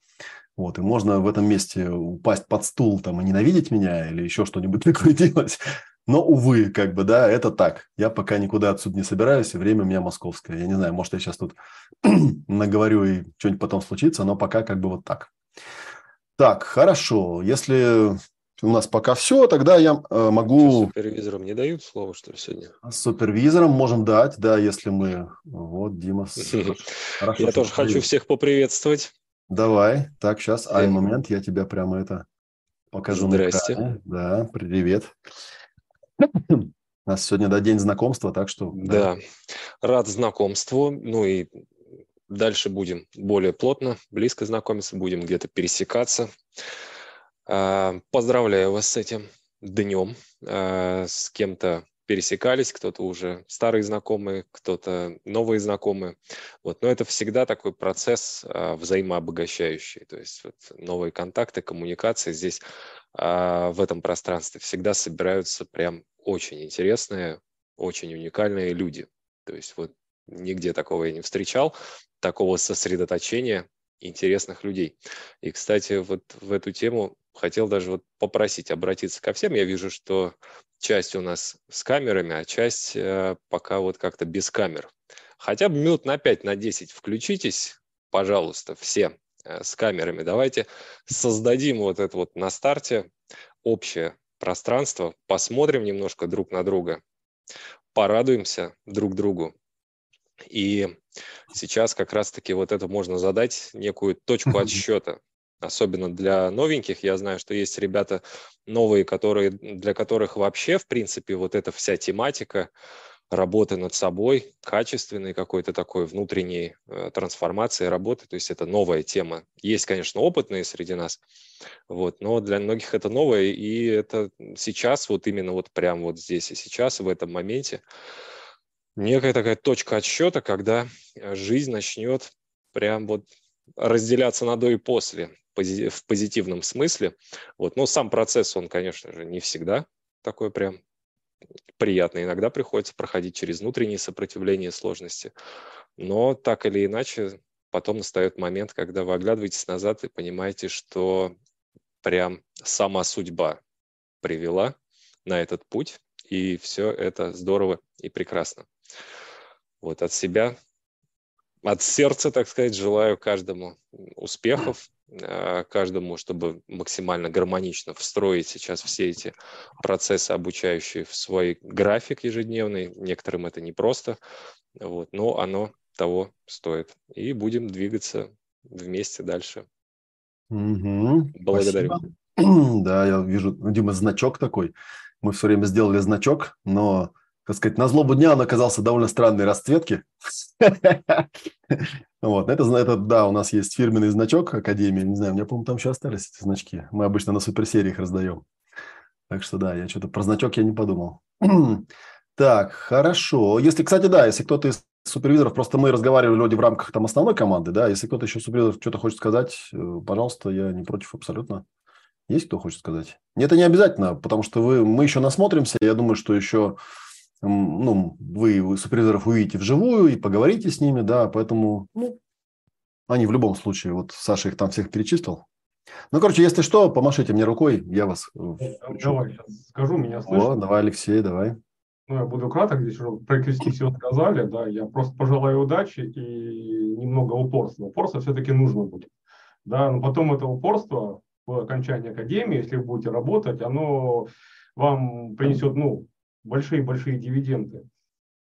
Вот, и можно в этом месте упасть под стул там и ненавидеть меня или еще что-нибудь такое делать. Но, увы, как бы, да, это так. Я пока никуда отсюда не собираюсь, и время у меня московское. Я не знаю, может, я сейчас тут наговорю и что-нибудь потом случится, но пока как бы вот так. Так, хорошо. Если у нас пока все, тогда я э, могу... Супервизорам не дают слово, что ли, сегодня? С супервизором можем дать, да, если мы... Вот, Дима. Хорошо, я тоже хочу всех поприветствовать. Давай. Так, сейчас, ай, момент, я тебя прямо это покажу. Здрасте. Да, привет. У нас сегодня да, день знакомства, так что... Да. да, рад знакомству. Ну и дальше будем более плотно, близко знакомиться, будем где-то пересекаться. А, поздравляю вас с этим днем. А, с кем-то пересекались, кто-то уже старые знакомые, кто-то новые знакомые. Вот. Но это всегда такой процесс а, взаимообогащающий. То есть вот, новые контакты, коммуникации здесь в этом пространстве всегда собираются прям очень интересные, очень уникальные люди. То есть вот нигде такого я не встречал, такого сосредоточения интересных людей. И, кстати, вот в эту тему хотел даже вот попросить обратиться ко всем. Я вижу, что часть у нас с камерами, а часть э, пока вот как-то без камер. Хотя бы минут на 5, на 10 включитесь, пожалуйста, все э, с камерами. Давайте создадим вот это вот на старте общее пространство, посмотрим немножко друг на друга, порадуемся друг другу. И сейчас как раз-таки вот это можно задать некую точку отсчета особенно для новеньких. Я знаю, что есть ребята новые, которые, для которых вообще, в принципе, вот эта вся тематика работы над собой, качественной какой-то такой внутренней э, трансформации работы, то есть это новая тема. Есть, конечно, опытные среди нас, вот, но для многих это новое, и это сейчас, вот именно вот прямо вот здесь и сейчас, в этом моменте, некая такая точка отсчета, когда жизнь начнет прям вот разделяться на до и после в позитивном смысле. Вот. Но сам процесс, он, конечно же, не всегда такой прям приятный. Иногда приходится проходить через внутренние сопротивления сложности. Но так или иначе, потом настает момент, когда вы оглядываетесь назад и понимаете, что прям сама судьба привела на этот путь, и все это здорово и прекрасно. Вот от себя, от сердца, так сказать, желаю каждому успехов, Э, каждому, чтобы максимально гармонично встроить сейчас все эти процессы, обучающие в свой график ежедневный. Некоторым это непросто, вот, но оно того стоит. И будем двигаться вместе дальше. Угу, Благодарю. Спасибо. Да, я вижу, Дима, значок такой. Мы все время сделали значок, но, так сказать, на злобу дня он оказался довольно странной расцветки. Вот, это, это, да, у нас есть фирменный значок Академии. Не знаю, у меня, по-моему, там еще остались эти значки. Мы обычно на суперсериях раздаем. Так что да, я что-то про значок я не подумал. так, хорошо. Если, кстати, да, если кто-то из супервизоров, просто мы разговаривали вроде в рамках там основной команды, да, если кто-то еще супервизор что-то хочет сказать, э, пожалуйста, я не против абсолютно. Есть кто хочет сказать? Это не обязательно, потому что вы, мы еще насмотримся. Я думаю, что еще ну, вы, супервизоров увидите вживую и поговорите с ними, да, поэтому ну, они в любом случае, вот Саша их там всех перечислил. Ну, короче, если что, помашите мне рукой, я вас... Э, давай, сейчас скажу, меня слышно? О, давай, Алексей, давай. Ну, я буду краток, здесь уже практически все сказали, да, я просто пожелаю удачи и немного упорства. Упорство все-таки нужно будет, да, но потом это упорство в окончании академии, если вы будете работать, оно вам принесет, ну, большие-большие дивиденды.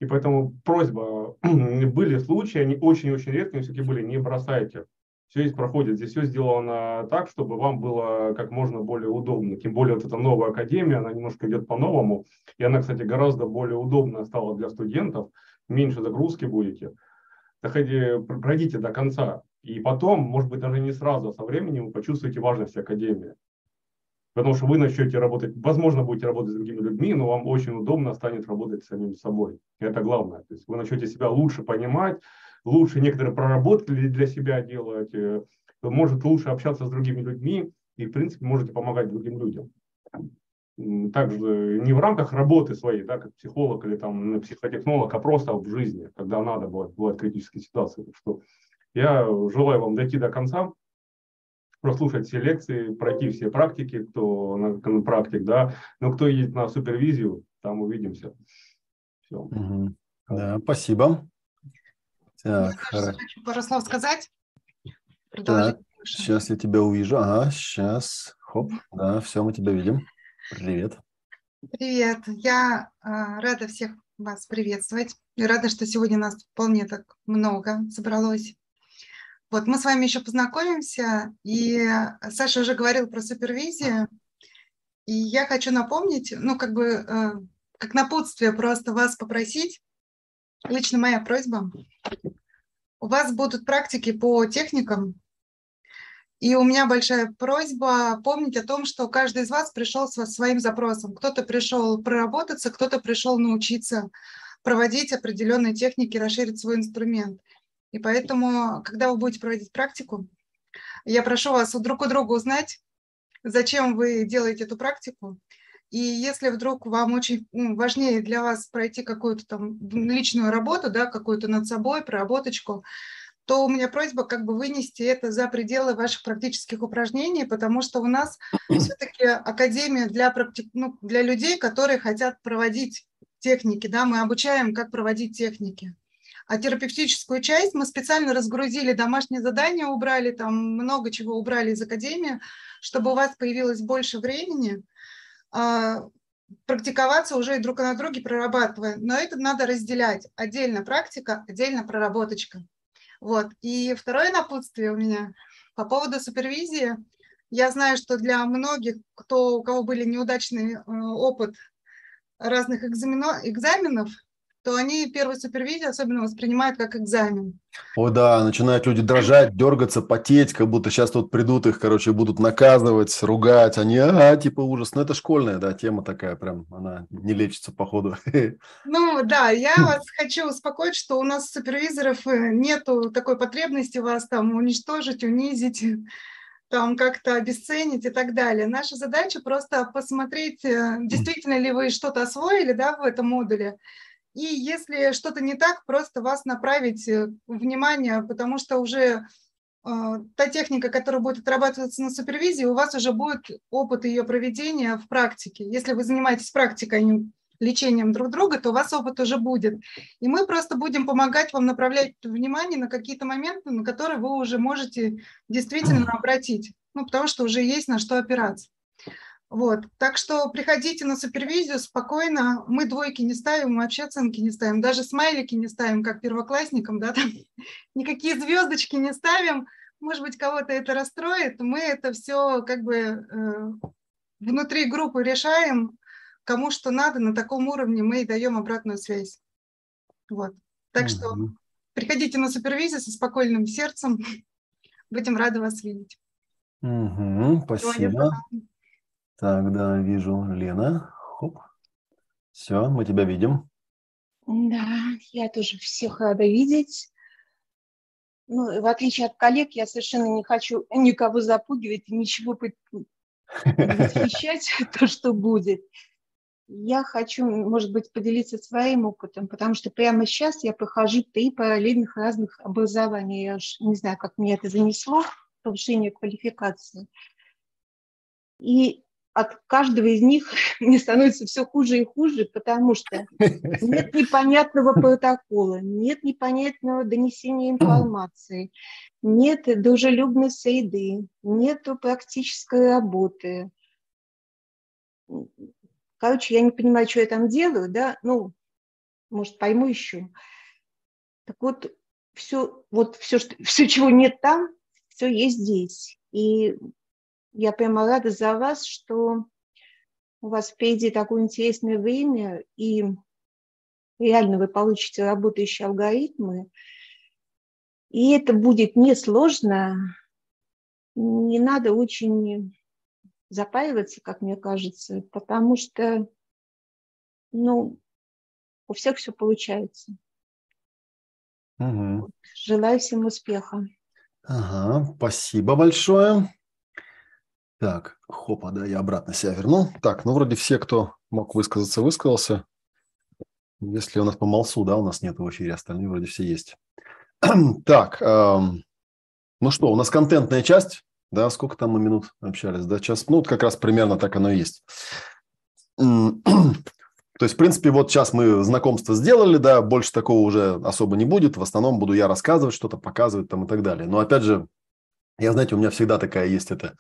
И поэтому просьба, были случаи, они очень-очень редкие, все-таки были, не бросайте. Все здесь проходит, здесь все сделано так, чтобы вам было как можно более удобно. Тем более вот эта новая академия, она немножко идет по-новому. И она, кстати, гораздо более удобная стала для студентов. Меньше загрузки будете. Заходите, пройдите до конца. И потом, может быть, даже не сразу, а со временем вы почувствуете важность академии потому что вы начнете работать, возможно, будете работать с другими людьми, но вам очень удобно станет работать с самим собой. Это главное. То есть вы начнете себя лучше понимать, лучше некоторые проработки для себя делать, э, может лучше общаться с другими людьми и, в принципе, можете помогать другим людям. Также не в рамках работы своей, да, как психолог или там психотехнолог, а просто в жизни, когда надо бывает, бывают критические ситуации. Так что Я желаю вам дойти до конца, прослушать все лекции, пройти все практики, кто на, на практик, да, но кто едет на супервизию, там увидимся. Все. Угу. Да, спасибо. Так, Я хочу пару слов сказать. Так, сейчас я тебя увижу. Ага, сейчас. Хоп, да, все, мы тебя видим. Привет. Привет. Я э, рада всех вас приветствовать. И рада, что сегодня нас вполне так много собралось. Вот мы с вами еще познакомимся, и Саша уже говорил про супервизию, и я хочу напомнить, ну, как бы, э, как напутствие просто вас попросить, лично моя просьба, у вас будут практики по техникам, и у меня большая просьба помнить о том, что каждый из вас пришел со своим запросом. Кто-то пришел проработаться, кто-то пришел научиться проводить определенные техники, расширить свой инструмент – и поэтому, когда вы будете проводить практику, я прошу вас друг у друга узнать, зачем вы делаете эту практику. И если вдруг вам очень ну, важнее для вас пройти какую-то там личную работу, да, какую-то над собой, проработочку, то у меня просьба как бы вынести это за пределы ваших практических упражнений, потому что у нас все-таки академия для, практи... ну, для людей, которые хотят проводить техники, да, мы обучаем, как проводить техники. А терапевтическую часть мы специально разгрузили, домашние задания убрали, там много чего убрали из академии, чтобы у вас появилось больше времени а, практиковаться уже и друг на друге прорабатывая. Но это надо разделять. Отдельно практика, отдельно проработочка. Вот. И второе напутствие у меня по поводу супервизии. Я знаю, что для многих, кто, у кого были неудачный э, опыт разных экзаменов, то они первую супервизию особенно воспринимают как экзамен. О, да, начинают люди дрожать, дергаться, потеть, как будто сейчас тут придут их, короче, будут наказывать, ругать. Они, а, типа ужас. Ну, это школьная, да, тема такая прям, она не лечится, походу. Ну, да, я вас хочу успокоить, что у нас супервизоров э, нету такой потребности вас там уничтожить, унизить там как-то обесценить и так далее. Наша задача просто посмотреть, э, действительно ли вы что-то освоили да, в этом модуле, и если что-то не так, просто вас направить э, внимание, потому что уже э, та техника, которая будет отрабатываться на супервизии, у вас уже будет опыт ее проведения в практике. Если вы занимаетесь практикой, а не лечением друг друга, то у вас опыт уже будет. И мы просто будем помогать вам направлять внимание на какие-то моменты, на которые вы уже можете действительно обратить, ну, потому что уже есть на что опираться. Вот. Так что приходите на супервизию спокойно. Мы двойки не ставим, мы вообще оценки не ставим. Даже смайлики не ставим, как первоклассникам. Да? Там, никакие звездочки не ставим. Может быть, кого-то это расстроит. Мы это все как бы э, внутри группы решаем. Кому что надо, на таком уровне мы и даем обратную связь. Вот. Так что приходите на супервизию со спокойным сердцем. Будем рады вас видеть. Угу, спасибо. Так, да, вижу Лена. Хоп. Все, мы тебя видим. Да, я тоже всех рада видеть. Ну, в отличие от коллег, я совершенно не хочу никого запугивать и ничего восхищать, то, что будет. Я хочу, может быть, поделиться своим опытом, потому что прямо сейчас я прохожу три параллельных разных образования. Я уж не знаю, как мне это занесло, повышение квалификации. И от каждого из них мне становится все хуже и хуже, потому что нет непонятного протокола, нет непонятного донесения информации, нет дружелюбной среды, нет практической работы. Короче, я не понимаю, что я там делаю, да, ну, может, пойму еще. Так вот, все, вот все, что, все, чего нет там, все есть здесь. И я прямо рада за вас, что у вас впереди такое интересное время, и реально вы получите работающие алгоритмы. И это будет несложно, не надо очень запариваться, как мне кажется, потому что, ну, у всех все получается. Угу. Желаю всем успеха. Ага, спасибо большое. Так, хопа, да, я обратно себя вернул. Так, ну вроде все, кто мог высказаться, высказался. Если у нас по Малсу, да, у нас нет в эфире, остальные вроде все есть. Так, эм, ну что, у нас контентная часть, да, сколько там мы минут общались, да, час, ну, вот как раз примерно так оно и есть. То есть, в принципе, вот сейчас мы знакомство сделали, да, больше такого уже особо не будет. В основном буду я рассказывать что-то, показывать там и так далее. Но опять же, я, знаете, у меня всегда такая есть эта э,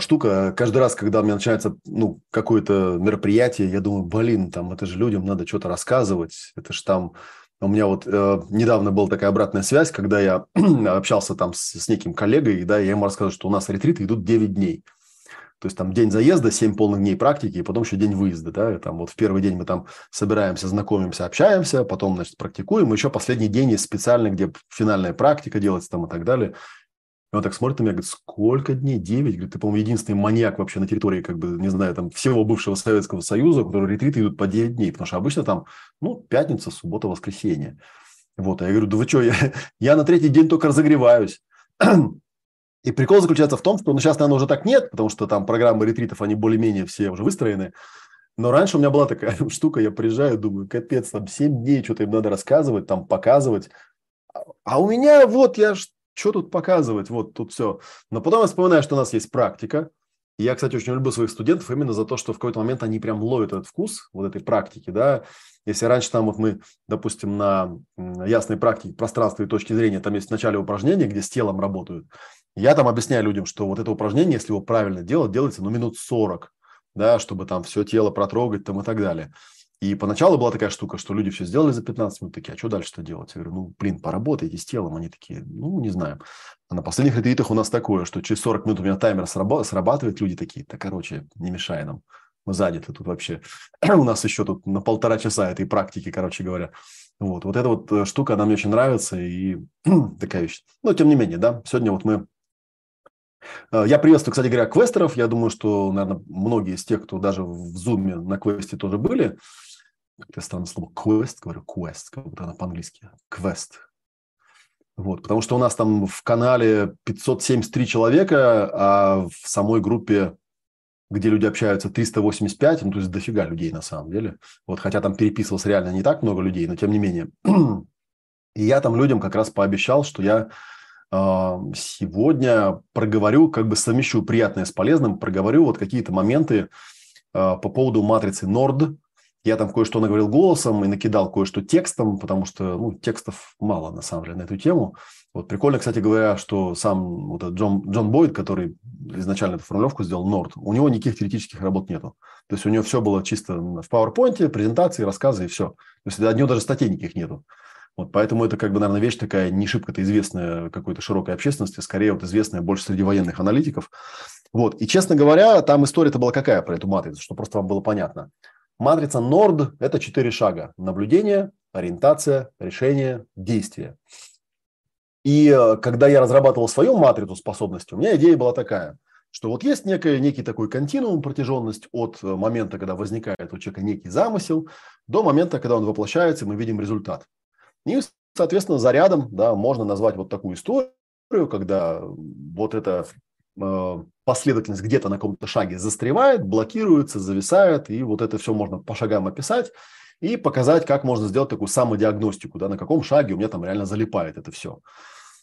штука. Каждый раз, когда у меня начинается ну, какое-то мероприятие, я думаю, блин, там это же людям надо что-то рассказывать. Это же там у меня вот э, недавно была такая обратная связь, когда я общался там с, с неким коллегой, да, я ему рассказывал, что у нас ретриты идут 9 дней. То есть там день заезда, 7 полных дней практики, и потом еще день выезда. Да? И там вот в первый день мы там собираемся, знакомимся, общаемся, потом, значит, практикуем. Еще последний день есть специальный, где финальная практика делается там и так далее. И он так смотрит на меня, говорит, сколько дней? Девять? Говорит, ты, по-моему, единственный маньяк вообще на территории, как бы, не знаю, там, всего бывшего Советского Союза, у которого ретриты идут по 9 дней. Потому что обычно там, ну, пятница, суббота, воскресенье. Вот, а я говорю, да вы что, я, я на третий день только разогреваюсь. И прикол заключается в том, что ну, сейчас, наверное, уже так нет, потому что там программы ретритов, они более-менее все уже выстроены. Но раньше у меня была такая штука, я приезжаю, думаю, капец, там 7 дней что-то им надо рассказывать, там показывать. А у меня вот, я что тут показывать, вот тут все. Но потом я вспоминаю, что у нас есть практика. Я, кстати, очень люблю своих студентов именно за то, что в какой-то момент они прям ловят этот вкус вот этой практики, да. Если раньше там вот мы, допустим, на ясной практике пространства и точки зрения, там есть в начале упражнения, где с телом работают, я там объясняю людям, что вот это упражнение, если его правильно делать, делается ну минут 40, да, чтобы там все тело протрогать там и так далее. И поначалу была такая штука, что люди все сделали за 15 минут, такие, а что дальше-то делать? Я говорю, ну, блин, поработайте с телом. Они такие, ну, не знаю. А на последних ретритах у нас такое, что через 40 минут у меня таймер срабатывает, люди такие, да, короче, не мешай нам. Мы заняты тут вообще. у нас еще тут на полтора часа этой практики, короче говоря. Вот, вот эта вот э, штука, она мне очень нравится, и такая вещь. Но, тем не менее, да, сегодня вот мы Э, я приветствую, кстати говоря, квестеров. Я думаю, что, наверное, многие из тех, кто даже в Zoom на квесте тоже были. Как-то слово квест, говорю квест, как будто она по-английски. Квест. Вот, потому что у нас там в канале 573 человека, а в самой группе, где люди общаются, 385, ну, то есть дофига людей на самом деле. Вот, хотя там переписывалось реально не так много людей, но тем не менее. И я там людям как раз пообещал, что я а, сегодня проговорю, как бы совмещу приятное с полезным, проговорю вот какие-то моменты а, по поводу матрицы Nord. Я там кое-что наговорил голосом и накидал кое-что текстом, потому что ну, текстов мало, на самом деле, на эту тему. Вот прикольно, кстати говоря, что сам вот этот Джон, Джон Бойд, который изначально эту формулировку сделал, Nord, у него никаких теоретических работ нету. То есть у него все было чисто в PowerPoint, презентации, рассказы и все. То есть от него даже статей никаких нету. Вот поэтому это, как бы, наверное, вещь такая не шибко-то известная какой-то широкой общественности, скорее вот известная больше среди военных аналитиков. Вот. И, честно говоря, там история-то была какая про эту матрицу, что просто вам было понятно. Матрица NORD – это четыре шага. Наблюдение, ориентация, решение, действие. И э, когда я разрабатывал свою матрицу способностей, у меня идея была такая, что вот есть некий, некий такой континуум, протяженность от э, момента, когда возникает у человека некий замысел, до момента, когда он воплощается, и мы видим результат. И, соответственно, зарядом да, можно назвать вот такую историю, когда вот эта э, последовательность где-то на каком-то шаге застревает, блокируется, зависает, и вот это все можно по шагам описать и показать, как можно сделать такую самодиагностику, да, на каком шаге у меня там реально залипает это все.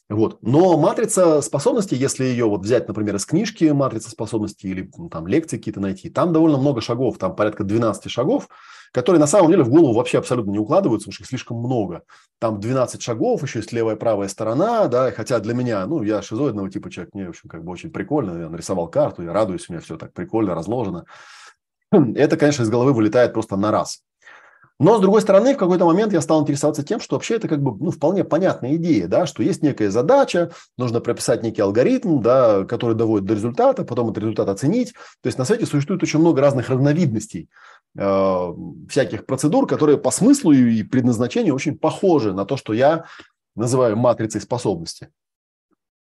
Вот. Но матрица способностей, если ее вот взять, например, из книжки матрица способностей или там лекции какие-то найти, там довольно много шагов, там порядка 12 шагов, которые на самом деле в голову вообще абсолютно не укладываются, потому что их слишком много. Там 12 шагов, еще есть левая и правая сторона, да, хотя для меня, ну, я шизоидного типа человек, мне, в общем, как бы очень прикольно, я нарисовал карту, я радуюсь, у меня все так прикольно разложено. Это, конечно, из головы вылетает просто на раз. Но, с другой стороны, в какой-то момент я стал интересоваться тем, что вообще это как бы ну, вполне понятная идея, да, что есть некая задача, нужно прописать некий алгоритм, да, который доводит до результата, потом этот результат оценить. То есть на свете существует очень много разных разновидностей Э, всяких процедур, которые по смыслу и предназначению очень похожи на то, что я называю матрицей способности.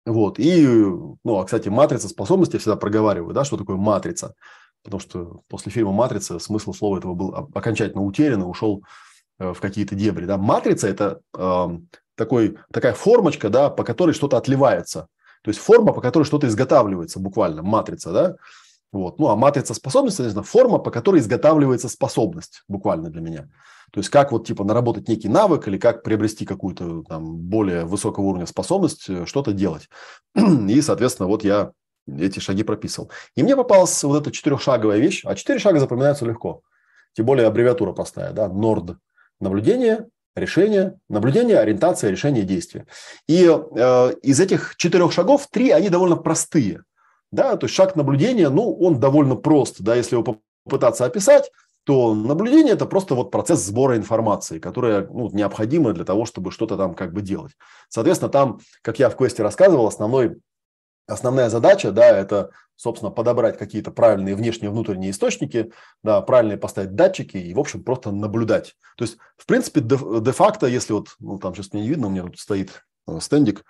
Вот. И, ну, а, кстати, матрица способности я всегда проговариваю, да, что такое матрица. Потому что после фильма «Матрица» смысл слова этого был окончательно утерян и ушел э, в какие-то дебри. Да. Матрица – это э, такой, такая формочка, да, по которой что-то отливается. То есть форма, по которой что-то изготавливается буквально, матрица, да. Вот. Ну, а матрица способностей, это форма, по которой изготавливается способность, буквально для меня. То есть как вот типа наработать некий навык или как приобрести какую-то там более высокого уровня способность э, что-то делать. И, соответственно, вот я эти шаги прописывал. И мне попалась вот эта четырехшаговая вещь, а четыре шага запоминаются легко. Тем более аббревиатура простая, да, NORD. Наблюдение, решение, наблюдение, ориентация, решение, действие. И э, из этих четырех шагов три, они довольно простые. Да, то есть шаг наблюдения, ну, он довольно прост, да, если его попытаться описать, то наблюдение – это просто вот процесс сбора информации, которая ну, необходима для того, чтобы что-то там как бы делать. Соответственно, там, как я в квесте рассказывал, основной, основная задача, да, это, собственно, подобрать какие-то правильные внешние и внутренние источники, да, правильные поставить датчики и, в общем, просто наблюдать. То есть, в принципе, де-факто, если вот, ну, там сейчас мне не видно, у меня тут стоит э, стендик,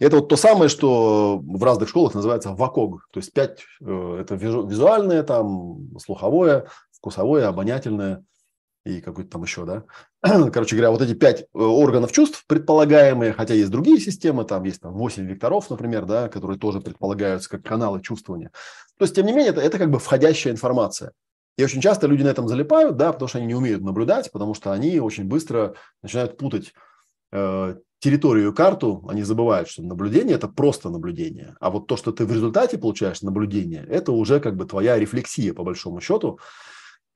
это вот то самое, что в разных школах называется ВАКОГ. То есть пять э, – это визуальное, там, слуховое, вкусовое, обонятельное и какой-то там еще, да. Короче говоря, вот эти пять э, органов чувств предполагаемые, хотя есть другие системы, там есть там 8 векторов, например, да, которые тоже предполагаются как каналы чувствования. То есть, тем не менее, это, это как бы входящая информация. И очень часто люди на этом залипают, да, потому что они не умеют наблюдать, потому что они очень быстро начинают путать э, территорию и карту, они забывают, что наблюдение – это просто наблюдение. А вот то, что ты в результате получаешь наблюдение, это уже как бы твоя рефлексия, по большому счету.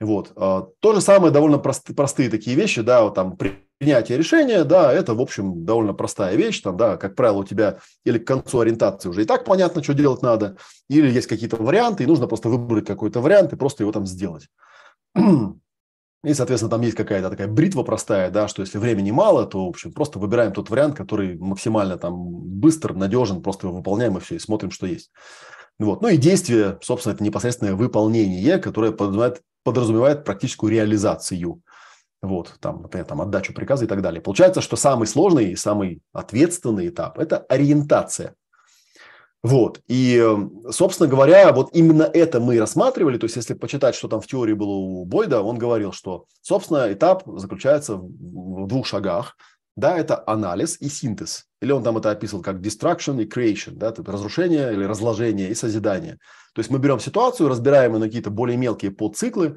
Вот. А, то же самое, довольно простые, простые такие вещи, да, вот там принятие решения, да, это, в общем, довольно простая вещь, там, да, как правило, у тебя или к концу ориентации уже и так понятно, что делать надо, или есть какие-то варианты, и нужно просто выбрать какой-то вариант и просто его там сделать. И, соответственно, там есть какая-то такая бритва простая, да, что если времени мало, то, в общем, просто выбираем тот вариант, который максимально там быстр, надежен, просто его выполняем и все, и смотрим, что есть. Вот. Ну и действие, собственно, это непосредственное выполнение, которое подразумевает подразумевает практическую реализацию. Вот, там, например, там, отдачу приказа и так далее. Получается, что самый сложный и самый ответственный этап – это ориентация. Вот, и, собственно говоря, вот именно это мы рассматривали. То есть, если почитать, что там в теории было у Бойда, он говорил, что, собственно, этап заключается в двух шагах. Да, это анализ и синтез. Или он там это описывал как destruction и creation, да, разрушение или разложение и созидание. То есть мы берем ситуацию, разбираем ее на какие-то более мелкие подциклы,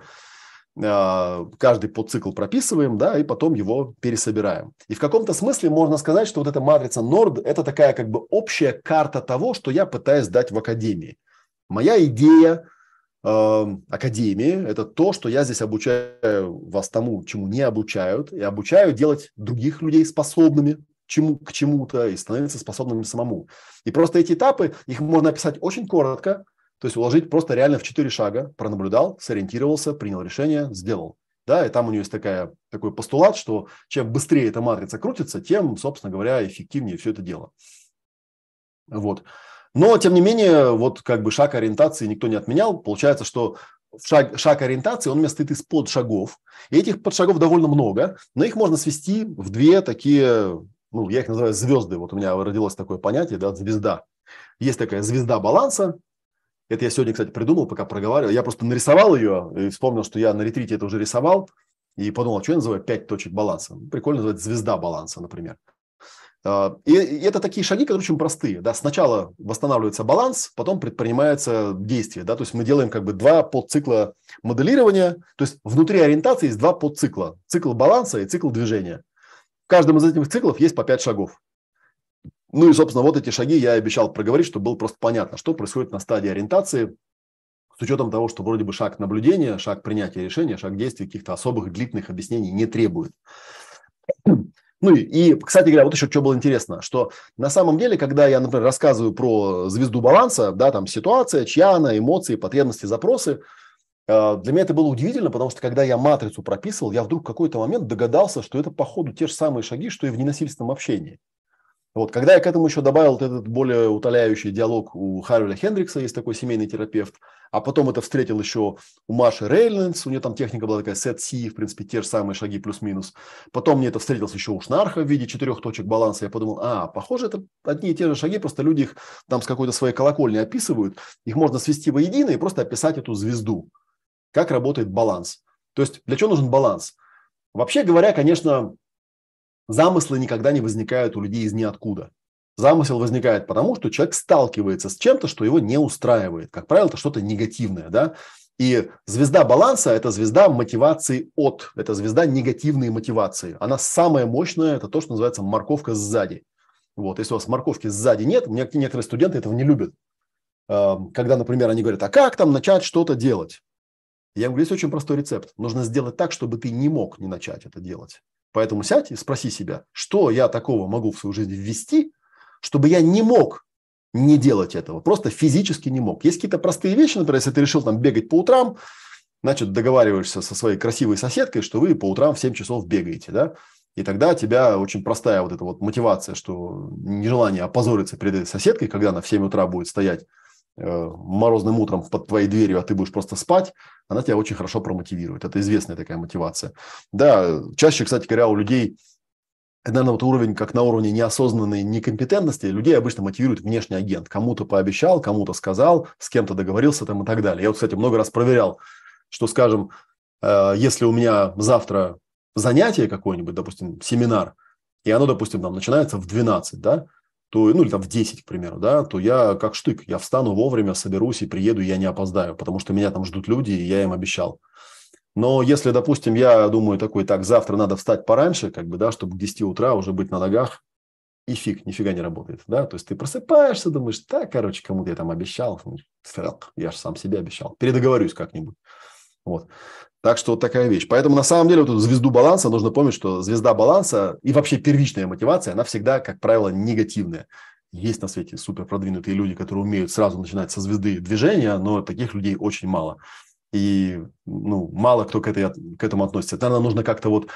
а, каждый подцикл прописываем, да, и потом его пересобираем. И в каком-то смысле можно сказать, что вот эта матрица Nord – это такая как бы общая карта того, что я пытаюсь дать в академии. Моя идея академии – это то, что я здесь обучаю вас тому, чему не обучают, и обучаю делать других людей способными чему, к чему-то и становиться способными самому. И просто эти этапы, их можно описать очень коротко, то есть уложить просто реально в четыре шага. Пронаблюдал, сориентировался, принял решение, сделал. Да, и там у нее есть такая, такой постулат, что чем быстрее эта матрица крутится, тем, собственно говоря, эффективнее все это дело. Вот. Но, тем не менее, вот как бы шаг ориентации никто не отменял. Получается, что шаг, шаг ориентации, он у меня стоит из подшагов. И этих подшагов довольно много, но их можно свести в две такие, ну, я их называю звезды. Вот у меня родилось такое понятие, да, звезда. Есть такая звезда баланса, это я сегодня, кстати, придумал, пока проговаривал. Я просто нарисовал ее и вспомнил, что я на ретрите это уже рисовал. И подумал, а что я называю пять точек баланса. Ну, прикольно называть звезда баланса, например. А, и это такие шаги, которые очень простые. Да? Сначала восстанавливается баланс, потом предпринимается действие. Да? То есть мы делаем как бы два подцикла моделирования. То есть внутри ориентации есть два подцикла. Цикл баланса и цикл движения. В каждом из этих циклов есть по пять шагов. Ну и, собственно, вот эти шаги я обещал проговорить, чтобы было просто понятно, что происходит на стадии ориентации, с учетом того, что вроде бы шаг наблюдения, шаг принятия решения, шаг действий каких-то особых длительных объяснений не требует. Ну и, кстати говоря, вот еще что было интересно, что на самом деле, когда я, например, рассказываю про звезду баланса, да, там ситуация, чья она, эмоции, потребности, запросы, э, для меня это было удивительно, потому что когда я матрицу прописывал, я вдруг в какой-то момент догадался, что это по ходу те же самые шаги, что и в ненасильственном общении. Вот, когда я к этому еще добавил вот этот более утоляющий диалог у Харвеля Хендрикса, есть такой семейный терапевт, а потом это встретил еще у Маши Рейлендс, у нее там техника была такая set C, в принципе, те же самые шаги плюс-минус. Потом мне это встретилось еще у Шнарха в виде четырех точек баланса. Я подумал, а, похоже, это одни и те же шаги, просто люди их там с какой-то своей колокольни описывают. Их можно свести воедино и просто описать эту звезду. Как работает баланс. То есть для чего нужен баланс? Вообще говоря, конечно, Замыслы никогда не возникают у людей из ниоткуда. Замысел возникает потому, что человек сталкивается с чем-то, что его не устраивает. Как правило, это что-то негативное, да. И звезда баланса – это звезда мотивации от, это звезда негативной мотивации. Она самая мощная, это то, что называется морковка сзади. Вот, если у вас морковки сзади нет, некоторые студенты этого не любят. Эм, когда, например, они говорят, а как там начать что-то делать? Я говорю, есть очень простой рецепт. Нужно сделать так, чтобы ты не мог не начать это делать. Поэтому сядь и спроси себя, что я такого могу в свою жизнь ввести, чтобы я не мог не делать этого, просто физически не мог. Есть какие-то простые вещи, например, если ты решил там бегать по утрам, значит, договариваешься со своей красивой соседкой, что вы по утрам в 7 часов бегаете, да, и тогда у тебя очень простая вот эта вот мотивация, что нежелание опозориться перед этой соседкой, когда она в 7 утра будет стоять морозным утром под твоей дверью, а ты будешь просто спать, она тебя очень хорошо промотивирует. Это известная такая мотивация. Да, чаще, кстати говоря, у людей наверное, вот уровень, как на уровне неосознанной некомпетентности, людей обычно мотивирует внешний агент. Кому-то пообещал, кому-то сказал, с кем-то договорился там и так далее. Я вот, кстати, много раз проверял, что, скажем, э, если у меня завтра занятие какое-нибудь, допустим, семинар, и оно, допустим, там начинается в 12, да, то, ну или там в 10, к примеру, да, то я как штык, я встану вовремя, соберусь и приеду, и я не опоздаю, потому что меня там ждут люди, и я им обещал. Но если, допустим, я думаю такой, так, завтра надо встать пораньше, как бы, да, чтобы к 10 утра уже быть на ногах, и фиг, нифига не работает, да, то есть ты просыпаешься, думаешь, так, короче, кому-то я там обещал, я же сам себе обещал, передоговорюсь как-нибудь, вот. Так что вот такая вещь. Поэтому на самом деле вот эту звезду баланса нужно помнить, что звезда баланса и вообще первичная мотивация, она всегда, как правило, негативная. Есть на свете супер продвинутые люди, которые умеют сразу начинать со звезды движения, но таких людей очень мало и ну, мало кто к, этой, к этому относится. Наверное, нужно как-то вот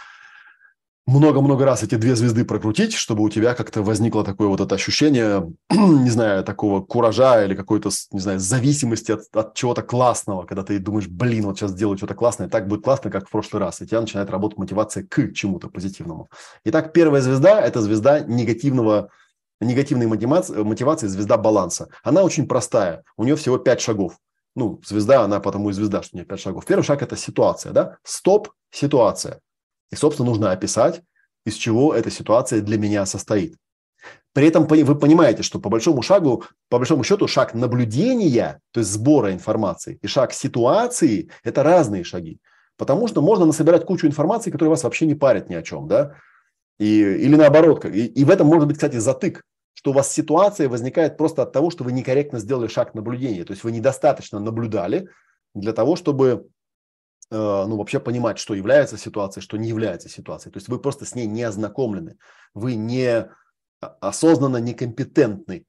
много-много раз эти две звезды прокрутить, чтобы у тебя как-то возникло такое вот это ощущение, не знаю, такого куража или какой-то, не знаю, зависимости от, от чего-то классного, когда ты думаешь, блин, вот сейчас сделаю что-то классное, так будет классно, как в прошлый раз, и тебя начинает работать мотивация к чему-то позитивному. Итак, первая звезда – это звезда негативного, негативной мотивации, мотивации, звезда баланса. Она очень простая, у нее всего пять шагов ну, звезда, она потому и звезда, что у нее пять шагов. Первый шаг – это ситуация, да? Стоп, ситуация. И, собственно, нужно описать, из чего эта ситуация для меня состоит. При этом вы понимаете, что по большому шагу, по большому счету, шаг наблюдения, то есть сбора информации, и шаг ситуации – это разные шаги. Потому что можно насобирать кучу информации, которая вас вообще не парит ни о чем, да? И, или наоборот. И, и в этом может быть, кстати, затык что у вас ситуация возникает просто от того, что вы некорректно сделали шаг наблюдения. То есть вы недостаточно наблюдали для того, чтобы ну, вообще понимать, что является ситуацией, что не является ситуацией. То есть вы просто с ней не ознакомлены. Вы не осознанно некомпетентны.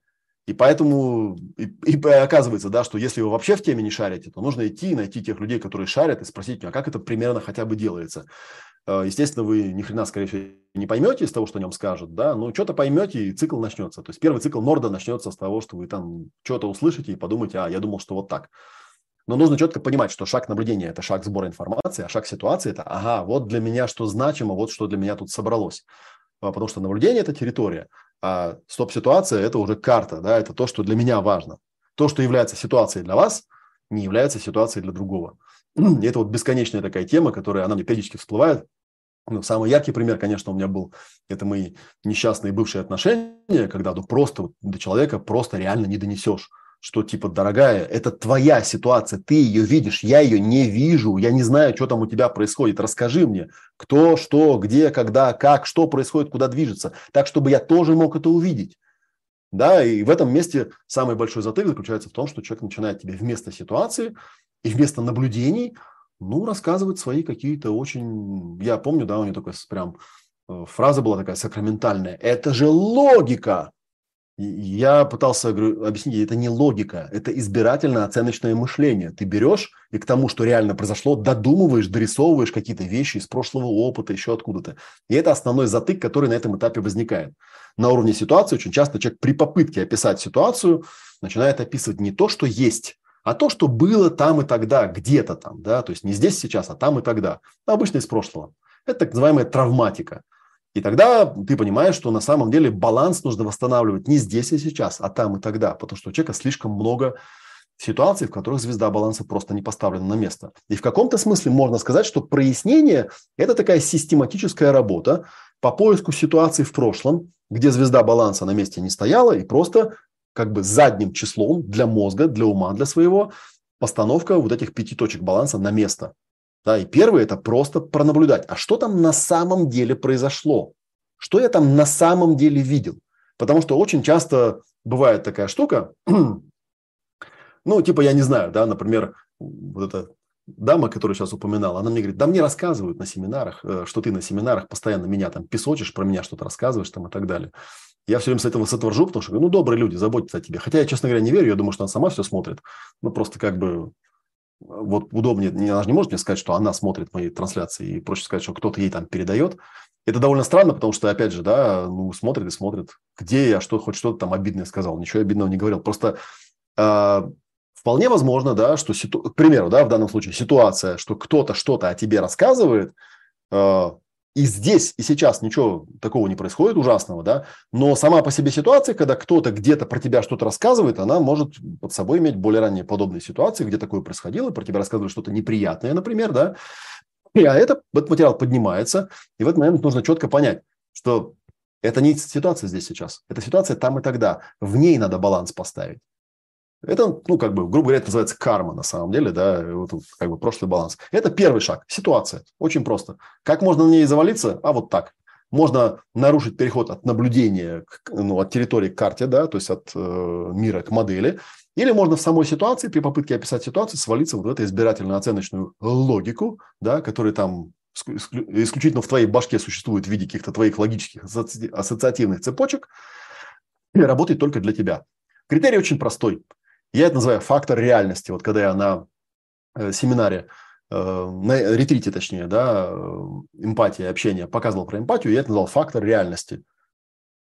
И поэтому и, и оказывается, да, что если вы вообще в теме не шарите, то нужно идти и найти тех людей, которые шарят, и спросить, а как это примерно хотя бы делается. Э, естественно, вы ни хрена, скорее всего, не поймете из того, что о нем скажут, да, но что-то поймете, и цикл начнется. То есть первый цикл Норда начнется с того, что вы там что-то услышите и подумаете, а, я думал, что вот так. Но нужно четко понимать, что шаг наблюдения – это шаг сбора информации, а шаг ситуации – это, ага, вот для меня что значимо, вот что для меня тут собралось. А, потому что наблюдение – это территория, а стоп-ситуация – это уже карта, да, это то, что для меня важно. То, что является ситуацией для вас, не является ситуацией для другого. И это вот бесконечная такая тема, которая, она мне периодически всплывает, ну, самый яркий пример, конечно, у меня был, это мои несчастные бывшие отношения, когда ну, просто до человека просто реально не донесешь, что типа, дорогая, это твоя ситуация, ты ее видишь, я ее не вижу, я не знаю, что там у тебя происходит, расскажи мне, кто, что, где, когда, как, что происходит, куда движется, так, чтобы я тоже мог это увидеть. Да, и в этом месте самый большой затык заключается в том, что человек начинает тебе вместо ситуации и вместо наблюдений ну, рассказывать свои какие-то очень... Я помню, да, у него такая прям э, фраза была такая сакраментальная. Это же логика! Я пытался говорю, объяснить, это не логика, это избирательно-оценочное мышление. Ты берешь и к тому, что реально произошло, додумываешь, дорисовываешь какие-то вещи из прошлого опыта, еще откуда-то. И это основной затык, который на этом этапе возникает. На уровне ситуации очень часто человек при попытке описать ситуацию начинает описывать не то, что есть, а то, что было там и тогда, где-то там, да, то есть не здесь сейчас, а там и тогда, обычно из прошлого. Это так называемая травматика. И тогда ты понимаешь, что на самом деле баланс нужно восстанавливать не здесь и сейчас, а там и тогда, потому что у человека слишком много ситуаций, в которых звезда баланса просто не поставлена на место. И в каком-то смысле можно сказать, что прояснение – это такая систематическая работа, по поиску ситуации в прошлом, где звезда баланса на месте не стояла, и просто как бы задним числом для мозга, для ума, для своего постановка вот этих пяти точек баланса на место. Да, и первое – это просто пронаблюдать. А что там на самом деле произошло? Что я там на самом деле видел? Потому что очень часто бывает такая штука, ну, типа, я не знаю, да, например, вот эта дама, которую сейчас упоминала, она мне говорит, да мне рассказывают на семинарах, э, что ты на семинарах постоянно меня там песочишь, про меня что-то рассказываешь там и так далее. Я все время с этого с этого ржу, потому что, ну, добрые люди, заботятся о тебе. Хотя я, честно говоря, не верю, я думаю, что она сама все смотрит. Ну, просто как бы вот удобнее, она же не может мне сказать, что она смотрит мои трансляции, и проще сказать, что кто-то ей там передает. Это довольно странно, потому что, опять же, да, ну, смотрит и смотрит, где я что, хоть что-то там обидное сказал. Ничего обидного не говорил. Просто э, вполне возможно, да, что, ситу... к примеру, да, в данном случае ситуация, что кто-то что-то о тебе рассказывает, э, и здесь, и сейчас ничего такого не происходит ужасного, да, но сама по себе ситуация, когда кто-то где-то про тебя что-то рассказывает, она может под собой иметь более ранние подобные ситуации, где такое происходило, про тебя рассказывали что-то неприятное, например, да, и, а это, этот материал поднимается, и в этот момент нужно четко понять, что это не ситуация здесь сейчас, это ситуация там и тогда, в ней надо баланс поставить. Это, ну, как бы, грубо говоря, это называется карма на самом деле, да, вот как бы прошлый баланс. Это первый шаг, ситуация, очень просто. Как можно на ней завалиться? А вот так. Можно нарушить переход от наблюдения, ну, от территории к карте, да, то есть от э, мира к модели, или можно в самой ситуации, при попытке описать ситуацию, свалиться вот в эту избирательно-оценочную логику, да, которая там исключительно в твоей башке существует в виде каких-то твоих логических ассоциативных цепочек и работает только для тебя. Критерий очень простой. Я это называю фактор реальности. Вот когда я на э, семинаре, э, на ретрите точнее, да, э, эмпатия, общение, показывал про эмпатию, я это назвал фактор реальности.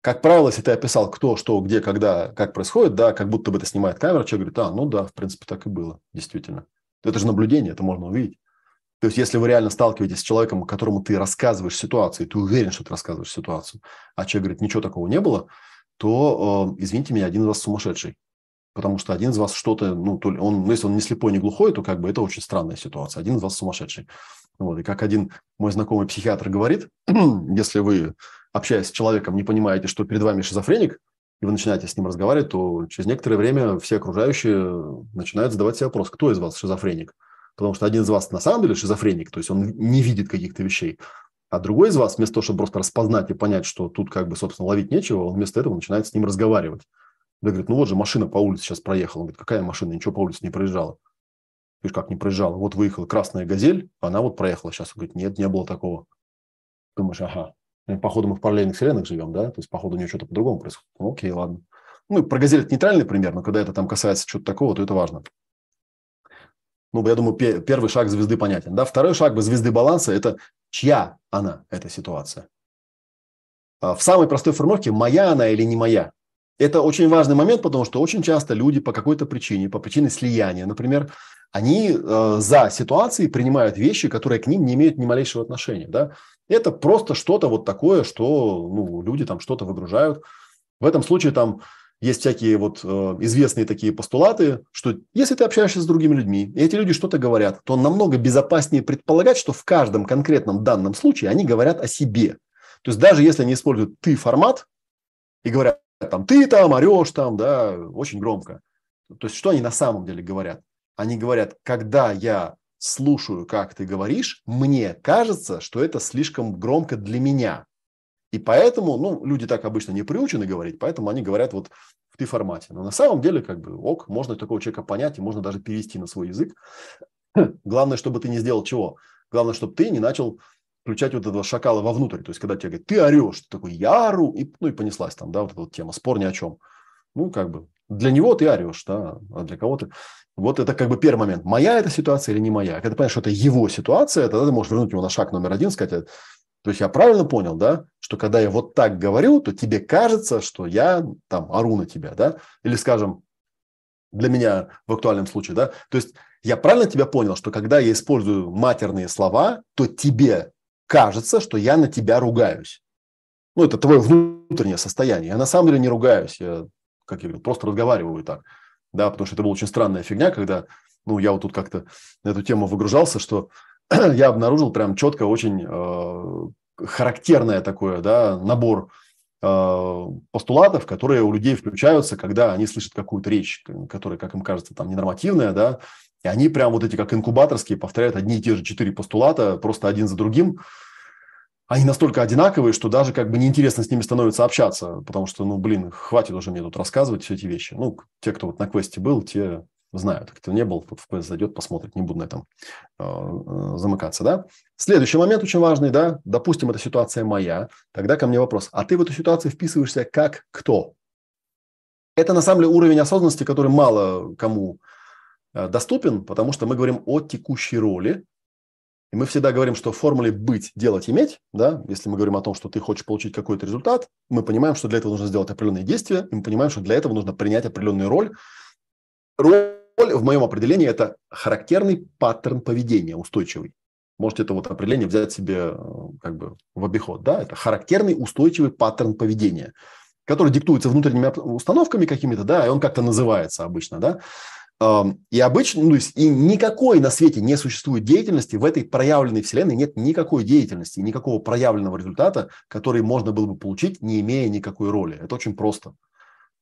Как правило, если ты описал, кто, что, где, когда, как происходит, да, как будто бы это снимает камера, человек говорит, а, ну да, в принципе, так и было, действительно. Это же наблюдение, это можно увидеть. То есть, если вы реально сталкиваетесь с человеком, которому ты рассказываешь ситуацию, ты уверен, что ты рассказываешь ситуацию, а человек говорит, ничего такого не было, то, извините меня, один из вас сумасшедший потому что один из вас что-то, ну, то ли он, ну, если он не слепой, не глухой, то как бы это очень странная ситуация. Один из вас сумасшедший. Вот, и как один мой знакомый психиатр говорит, если вы, общаясь с человеком, не понимаете, что перед вами шизофреник, и вы начинаете с ним разговаривать, то через некоторое время все окружающие начинают задавать себе вопрос, кто из вас шизофреник? Потому что один из вас на самом деле шизофреник, то есть он не видит каких-то вещей, а другой из вас, вместо того, чтобы просто распознать и понять, что тут как бы, собственно, ловить нечего, он вместо этого начинает с ним разговаривать. Да, говорит, ну вот же машина по улице сейчас проехала. Он говорит, какая машина? Ничего по улице не проезжала. Говорит, как не проезжала? Вот выехала красная «Газель», она вот проехала сейчас. Он говорит, нет, не было такого. Думаешь, ага, ну, походу мы в параллельных вселенных живем, да? То есть, походу, у нее что-то по-другому происходит. Ну, окей, ладно. Ну, про «Газель» это нейтральный пример, но когда это там касается чего-то такого, то это важно. Ну, я думаю, первый шаг звезды понятен. Да? Второй шаг бы звезды баланса – это чья она, эта ситуация. А в самой простой формулировке – моя она или не моя. Это очень важный момент, потому что очень часто люди по какой-то причине, по причине слияния, например, они э, за ситуацией принимают вещи, которые к ним не имеют ни малейшего отношения. Да? Это просто что-то вот такое, что ну, люди там что-то выгружают. В этом случае там есть всякие вот э, известные такие постулаты, что если ты общаешься с другими людьми, и эти люди что-то говорят, то намного безопаснее предполагать, что в каждом конкретном данном случае они говорят о себе. То есть даже если они используют ты формат и говорят, там, ты там орешь там, да, очень громко. То есть, что они на самом деле говорят? Они говорят, когда я слушаю, как ты говоришь, мне кажется, что это слишком громко для меня. И поэтому, ну, люди так обычно не приучены говорить, поэтому они говорят вот в ты формате. Но на самом деле, как бы, ок, можно такого человека понять, и можно даже перевести на свой язык. Главное, чтобы ты не сделал чего? Главное, чтобы ты не начал включать вот этого шакала вовнутрь. То есть, когда тебе говорят, ты орешь, ты такой, я ору, и, ну и понеслась там, да, вот эта вот тема, спор ни о чем. Ну, как бы, для него ты орешь, да, а для кого-то. Вот это как бы первый момент. Моя эта ситуация или не моя? Когда ты понимаешь, что это его ситуация, тогда ты можешь вернуть его на шаг номер один, сказать, то есть я правильно понял, да, что когда я вот так говорю, то тебе кажется, что я там ору на тебя, да, или, скажем, для меня в актуальном случае, да, то есть я правильно тебя понял, что когда я использую матерные слова, то тебе кажется, что я на тебя ругаюсь. Ну, это твое внутреннее состояние. Я на самом деле не ругаюсь. Я, как я говорю, просто разговариваю так. Да, потому что это была очень странная фигня, когда, ну, я вот тут как-то на эту тему выгружался, что я обнаружил прям четко очень э, характерное такое, да, набор э, постулатов, которые у людей включаются, когда они слышат какую-то речь, которая, как им кажется, там ненормативная, да, и они прям вот эти как инкубаторские повторяют одни и те же четыре постулата, просто один за другим. Они настолько одинаковые, что даже как бы неинтересно с ними становится общаться, потому что, ну, блин, хватит уже мне тут рассказывать все эти вещи. Ну, те, кто вот на квесте был, те знают. Кто не был, тот в квест зайдет, посмотрит, не буду на этом э, э, замыкаться, да. Следующий момент очень важный, да, допустим, эта ситуация моя, тогда ко мне вопрос, а ты в эту ситуацию вписываешься как кто? Это на самом деле уровень осознанности, который мало кому доступен, потому что мы говорим о текущей роли. И мы всегда говорим, что в формуле «быть», «делать», «иметь», да, если мы говорим о том, что ты хочешь получить какой-то результат, мы понимаем, что для этого нужно сделать определенные действия, и мы понимаем, что для этого нужно принять определенную роль. Роль в моем определении – это характерный паттерн поведения, устойчивый. Можете это вот определение взять себе э, как бы в обиход. Да? Это характерный устойчивый паттерн поведения, который диктуется внутренними установками какими-то, да, и он как-то называется обычно. Да? И обычно, ну, и никакой на свете не существует деятельности, в этой проявленной вселенной нет никакой деятельности, никакого проявленного результата, который можно было бы получить, не имея никакой роли. Это очень просто.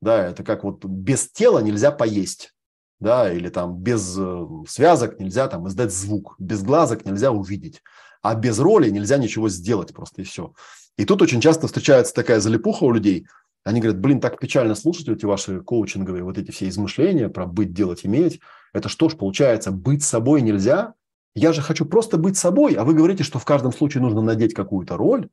Да, это как вот без тела нельзя поесть, да, или там без э, связок нельзя там издать звук, без глазок нельзя увидеть, а без роли нельзя ничего сделать просто и все. И тут очень часто встречается такая залипуха у людей – они говорят, блин, так печально слушать эти ваши коучинговые вот эти все измышления про быть, делать, иметь. Это что ж получается, быть собой нельзя? Я же хочу просто быть собой, а вы говорите, что в каждом случае нужно надеть какую-то роль.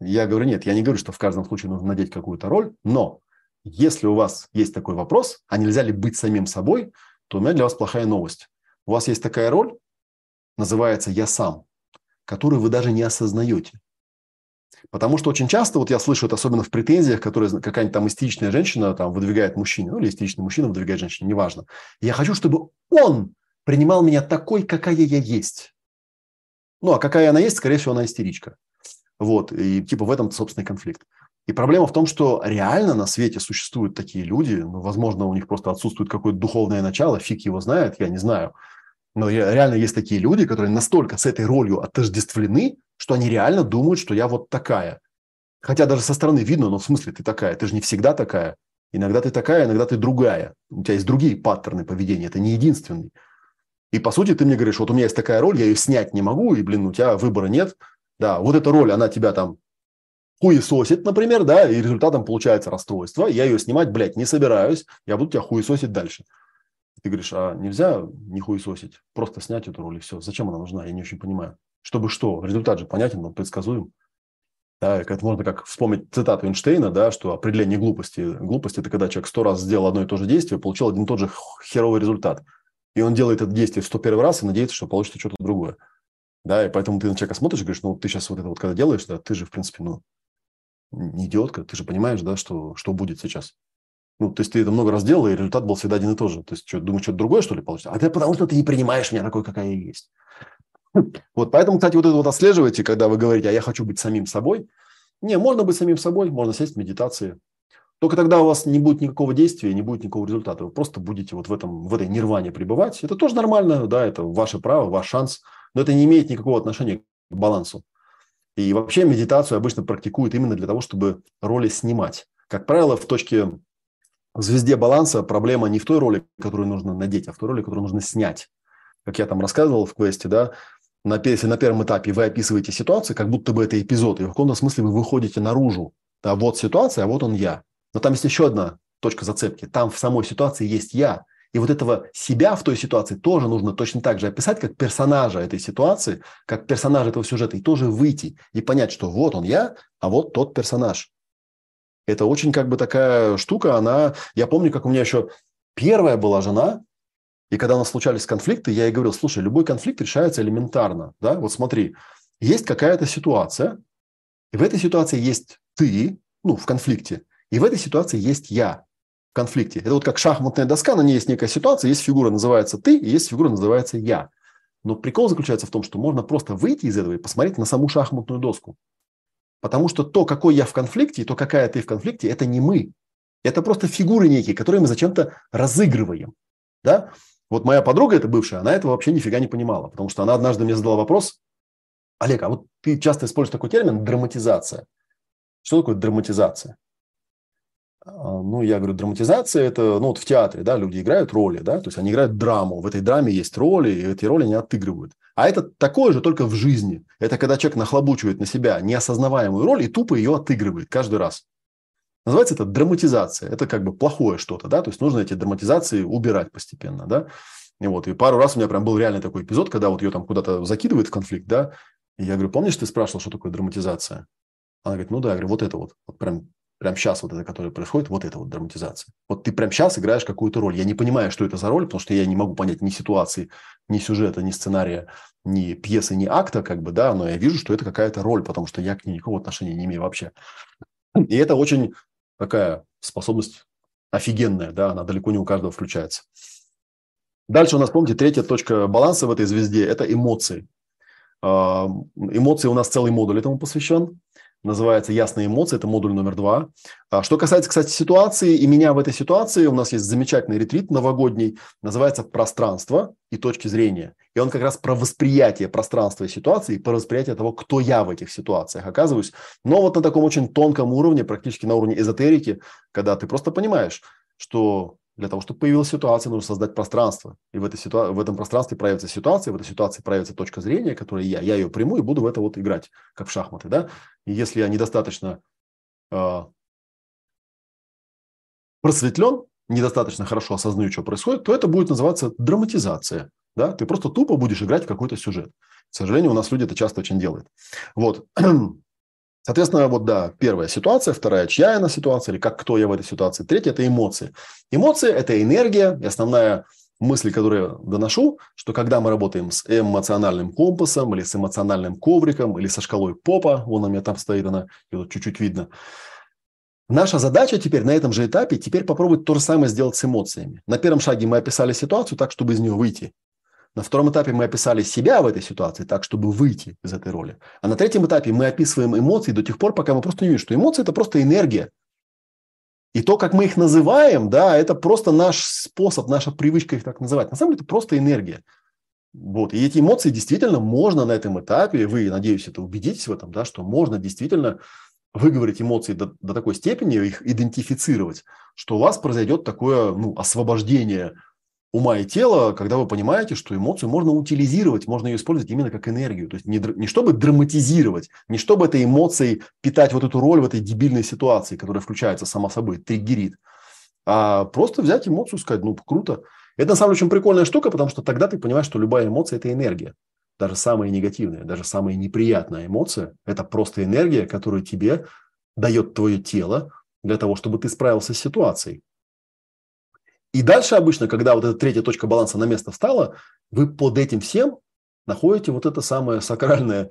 Я говорю, нет, я не говорю, что в каждом случае нужно надеть какую-то роль, но если у вас есть такой вопрос, а нельзя ли быть самим собой, то у меня для вас плохая новость. У вас есть такая роль, называется «я сам», которую вы даже не осознаете. Потому что очень часто, вот я слышу это особенно в претензиях, которые какая-нибудь там истеричная женщина там выдвигает мужчине, ну или истеричный мужчина выдвигает женщине, неважно. Я хочу, чтобы он принимал меня такой, какая я есть. Ну, а какая она есть, скорее всего, она истеричка. Вот, и типа в этом, собственный конфликт. И проблема в том, что реально на свете существуют такие люди, ну, возможно, у них просто отсутствует какое-то духовное начало, фиг его знает, я не знаю. Но реально есть такие люди, которые настолько с этой ролью отождествлены, что они реально думают, что я вот такая. Хотя даже со стороны видно, но в смысле ты такая, ты же не всегда такая. Иногда ты такая, иногда ты другая. У тебя есть другие паттерны поведения, это не единственный. И по сути ты мне говоришь, вот у меня есть такая роль, я ее снять не могу, и, блин, у тебя выбора нет. Да, вот эта роль, она тебя там хуесосит, например, да, и результатом получается расстройство. Я ее снимать, блядь, не собираюсь, я буду тебя хуесосить дальше. Ты говоришь, а нельзя не хуесосить, просто снять эту роль и все. Зачем она нужна? Я не очень понимаю. Чтобы что? Результат же понятен, он предсказуем. Да, это можно как вспомнить цитату Эйнштейна, да, что определение глупости. Глупость – это когда человек сто раз сделал одно и то же действие, получил один и тот же херовый результат. И он делает это действие в 101 раз и надеется, что получится что-то другое. Да, и поэтому ты на человека смотришь и говоришь, ну, ты сейчас вот это вот когда делаешь, да, ты же, в принципе, ну, не идиотка, ты же понимаешь, да, что, что будет сейчас. Ну, то есть ты это много раз делал, и результат был всегда один и тот же. То есть что, думаешь, что-то другое, что ли, получится? А это потому, что ты не принимаешь меня такой, какая я есть. Вот поэтому, кстати, вот это вот отслеживайте, когда вы говорите, а я хочу быть самим собой. Не, можно быть самим собой, можно сесть в медитации. Только тогда у вас не будет никакого действия, не будет никакого результата. Вы просто будете вот в, этом, в этой нирване пребывать. Это тоже нормально, да, это ваше право, ваш шанс, но это не имеет никакого отношения к балансу. И вообще медитацию обычно практикуют именно для того, чтобы роли снимать. Как правило, в точке в звезде баланса проблема не в той роли, которую нужно надеть, а в той роли, которую нужно снять. Как я там рассказывал в квесте, да, на, если на первом этапе вы описываете ситуацию, как будто бы это эпизод, и в каком-то смысле вы выходите наружу. Да, вот ситуация, а вот он я. Но там есть еще одна точка зацепки. Там в самой ситуации есть я. И вот этого себя в той ситуации тоже нужно точно так же описать, как персонажа этой ситуации, как персонажа этого сюжета, и тоже выйти и понять, что вот он я, а вот тот персонаж. Это очень как бы такая штука, она... Я помню, как у меня еще первая была жена, и когда у нас случались конфликты, я ей говорил, слушай, любой конфликт решается элементарно. Да? Вот смотри, есть какая-то ситуация, и в этой ситуации есть ты, ну, в конфликте, и в этой ситуации есть я в конфликте. Это вот как шахматная доска, на ней есть некая ситуация, есть фигура, называется ты, и есть фигура, называется я. Но прикол заключается в том, что можно просто выйти из этого и посмотреть на саму шахматную доску. Потому что то, какой я в конфликте, и то, какая ты в конфликте, это не мы. Это просто фигуры некие, которые мы зачем-то разыгрываем. Да? Вот моя подруга, эта бывшая, она этого вообще нифига не понимала, потому что она однажды мне задала вопрос, Олег, а вот ты часто используешь такой термин драматизация. Что такое драматизация? А, ну, я говорю, драматизация – это, ну, вот в театре, да, люди играют роли, да, то есть они играют драму, в этой драме есть роли, и эти роли они отыгрывают. А это такое же только в жизни. Это когда человек нахлобучивает на себя неосознаваемую роль и тупо ее отыгрывает каждый раз. Называется это драматизация. Это как бы плохое что-то, да, то есть нужно эти драматизации убирать постепенно, да. И вот, и пару раз у меня прям был реально такой эпизод, когда вот ее там куда-то закидывает в конфликт, да, и я говорю, помнишь, ты спрашивал, что такое драматизация? Она говорит, ну да, я говорю, вот это вот, вот прям прямо сейчас вот это, которое происходит, вот это вот драматизация. Вот ты прямо сейчас играешь какую-то роль. Я не понимаю, что это за роль, потому что я не могу понять ни ситуации, ни сюжета, ни сценария, ни пьесы, ни акта, как бы, да, но я вижу, что это какая-то роль, потому что я к ней никакого отношения не имею вообще. И это очень такая способность офигенная, да, она далеко не у каждого включается. Дальше у нас, помните, третья точка баланса в этой звезде – это эмоции. А, эмоции у нас целый модуль этому посвящен называется «Ясные эмоции», это модуль номер два. А что касается, кстати, ситуации и меня в этой ситуации, у нас есть замечательный ретрит новогодний, называется «Пространство и точки зрения». И он как раз про восприятие пространства и ситуации, про восприятие того, кто я в этих ситуациях оказываюсь. Но вот на таком очень тонком уровне, практически на уровне эзотерики, когда ты просто понимаешь, что для того, чтобы появилась ситуация, нужно создать пространство. И в, этой ситуа- в этом пространстве проявится ситуация, в этой ситуации проявится точка зрения, которая я. Я ее приму и буду в это вот играть, как в шахматы. Да? И если я недостаточно э, просветлен, недостаточно хорошо осознаю, что происходит, то это будет называться драматизация. Да? Ты просто тупо будешь играть в какой-то сюжет. К сожалению, у нас люди это часто очень делают. Вот. Соответственно, вот да, первая ситуация, вторая, чья она ситуация, или как кто я в этой ситуации. Третья – это эмоции. Эмоции – это энергия, и основная мысль, которую я доношу, что когда мы работаем с эмоциональным компасом, или с эмоциональным ковриком, или со шкалой попа, вон у меня там стоит она, ее чуть-чуть видно, Наша задача теперь на этом же этапе теперь попробовать то же самое сделать с эмоциями. На первом шаге мы описали ситуацию так, чтобы из нее выйти. На втором этапе мы описали себя в этой ситуации так, чтобы выйти из этой роли. А на третьем этапе мы описываем эмоции до тех пор, пока мы просто не видим, что эмоции – это просто энергия. И то, как мы их называем, да, это просто наш способ, наша привычка их так называть. На самом деле это просто энергия. Вот. И эти эмоции действительно можно на этом этапе, вы, надеюсь, это убедитесь в этом, да, что можно действительно выговорить эмоции до, до такой степени, их идентифицировать, что у вас произойдет такое ну, освобождение ума и тела, когда вы понимаете, что эмоцию можно утилизировать, можно ее использовать именно как энергию. То есть не, не чтобы драматизировать, не чтобы этой эмоцией питать вот эту роль в этой дебильной ситуации, которая включается сама собой, триггерит, а просто взять эмоцию и сказать, ну, круто. Это на самом деле очень прикольная штука, потому что тогда ты понимаешь, что любая эмоция – это энергия. Даже самая негативная, даже самая неприятная эмоция – это просто энергия, которую тебе дает твое тело для того, чтобы ты справился с ситуацией. И дальше обычно, когда вот эта третья точка баланса на место встала, вы под этим всем находите вот это самое сакральная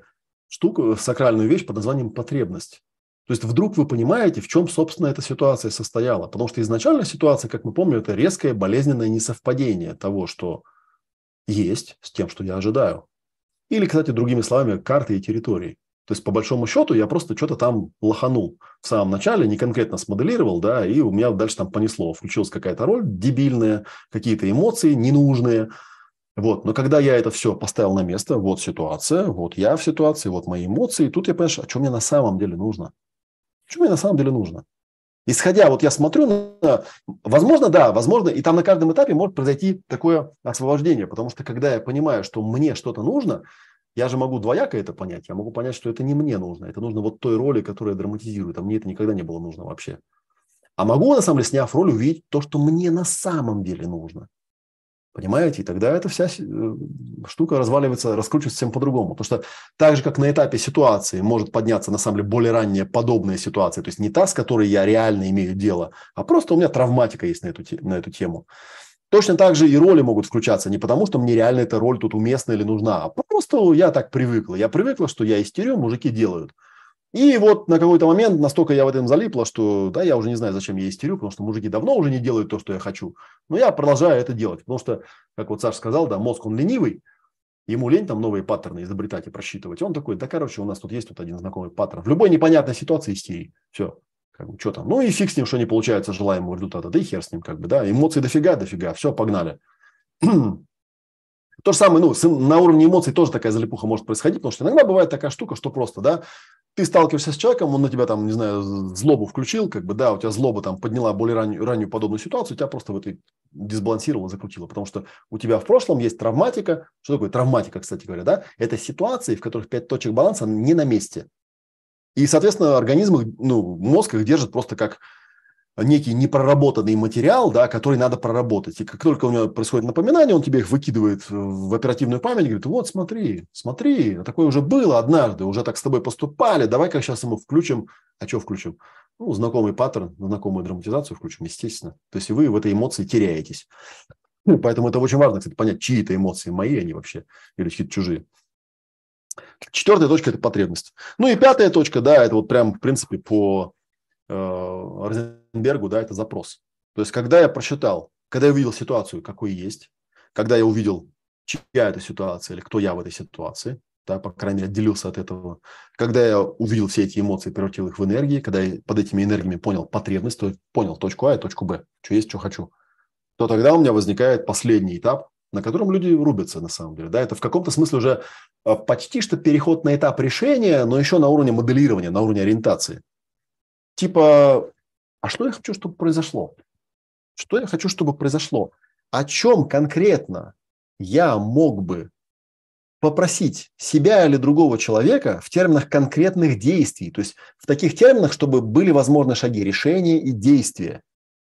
штука, сакральную вещь под названием потребность. То есть вдруг вы понимаете, в чем, собственно, эта ситуация состояла. Потому что изначально ситуация, как мы помним, это резкое болезненное несовпадение того, что есть, с тем, что я ожидаю. Или, кстати, другими словами, карты и территории. То есть, по большому счету, я просто что-то там лоханул в самом начале, не конкретно смоделировал, да, и у меня дальше там понесло. Включилась какая-то роль дебильная, какие-то эмоции ненужные. Вот. Но когда я это все поставил на место, вот ситуация, вот я в ситуации, вот мои эмоции, тут я понимаю, а что мне на самом деле нужно? Что мне на самом деле нужно? Исходя, вот я смотрю на... Возможно, да, возможно, и там на каждом этапе может произойти такое освобождение, потому что когда я понимаю, что мне что-то нужно, я же могу двояко это понять. Я могу понять, что это не мне нужно. Это нужно вот той роли, которая драматизирует. А мне это никогда не было нужно вообще. А могу, на самом деле, сняв роль, увидеть то, что мне на самом деле нужно. Понимаете? И тогда эта вся э, штука разваливается, раскручивается совсем по-другому. Потому что так же, как на этапе ситуации может подняться, на самом деле, более ранняя подобная ситуация, то есть не та, с которой я реально имею дело, а просто у меня травматика есть на эту, на эту тему. Точно так же и роли могут включаться не потому, что мне реально эта роль тут уместна или нужна, а просто я так привыкла. Я привыкла, что я истерю, мужики делают. И вот на какой-то момент настолько я в этом залипла, что да, я уже не знаю, зачем я истерю, потому что мужики давно уже не делают то, что я хочу. Но я продолжаю это делать, потому что, как вот Саша сказал, да, мозг он ленивый, ему лень там новые паттерны изобретать и просчитывать. Он такой, да, короче, у нас тут есть тут один знакомый паттерн. В любой непонятной ситуации истерии. Все, как бы, что там? Ну и фиг с ним, что не получается желаемого результата. Да и хер с ним, как бы, да. Эмоций дофига, дофига. Все, погнали. То же самое, ну, на уровне эмоций тоже такая залипуха может происходить, потому что иногда бывает такая штука, что просто, да, ты сталкиваешься с человеком, он на тебя там, не знаю, злобу включил, как бы, да, у тебя злоба там подняла более раннюю, раннюю подобную ситуацию, тебя просто в этой дисбалансировало, закрутило, потому что у тебя в прошлом есть травматика. Что такое травматика, кстати говоря, да? Это ситуации, в которых пять точек баланса не на месте. И, соответственно, организм, ну, мозг их держит просто как некий непроработанный материал, да, который надо проработать. И как только у него происходит напоминание, он тебе их выкидывает в оперативную память, говорит, вот смотри, смотри, такое уже было однажды, уже так с тобой поступали, давай как сейчас ему включим. А что включим? Ну, знакомый паттерн, знакомую драматизацию включим, естественно. То есть вы в этой эмоции теряетесь. Ну, поэтому это очень важно, кстати, понять, чьи это эмоции, мои они вообще или чьи-то чужие. Четвертая точка – это потребность. Ну и пятая точка, да, это вот прям, в принципе, по э, Розенбергу, да, это запрос. То есть, когда я прочитал, когда я увидел ситуацию, какой есть, когда я увидел, чья это ситуация или кто я в этой ситуации, да, по крайней мере, отделился от этого. Когда я увидел все эти эмоции, превратил их в энергии, когда я под этими энергиями понял потребность, то есть понял точку А и точку Б, что есть, что хочу, то тогда у меня возникает последний этап, на котором люди рубятся на самом деле. Да, это в каком-то смысле уже а, почти что переход на этап решения, но еще на уровне моделирования, на уровне ориентации. Типа, а что я хочу, чтобы произошло? Что я хочу, чтобы произошло? О чем конкретно я мог бы попросить себя или другого человека в терминах конкретных действий, то есть в таких терминах, чтобы были возможны шаги решения и действия,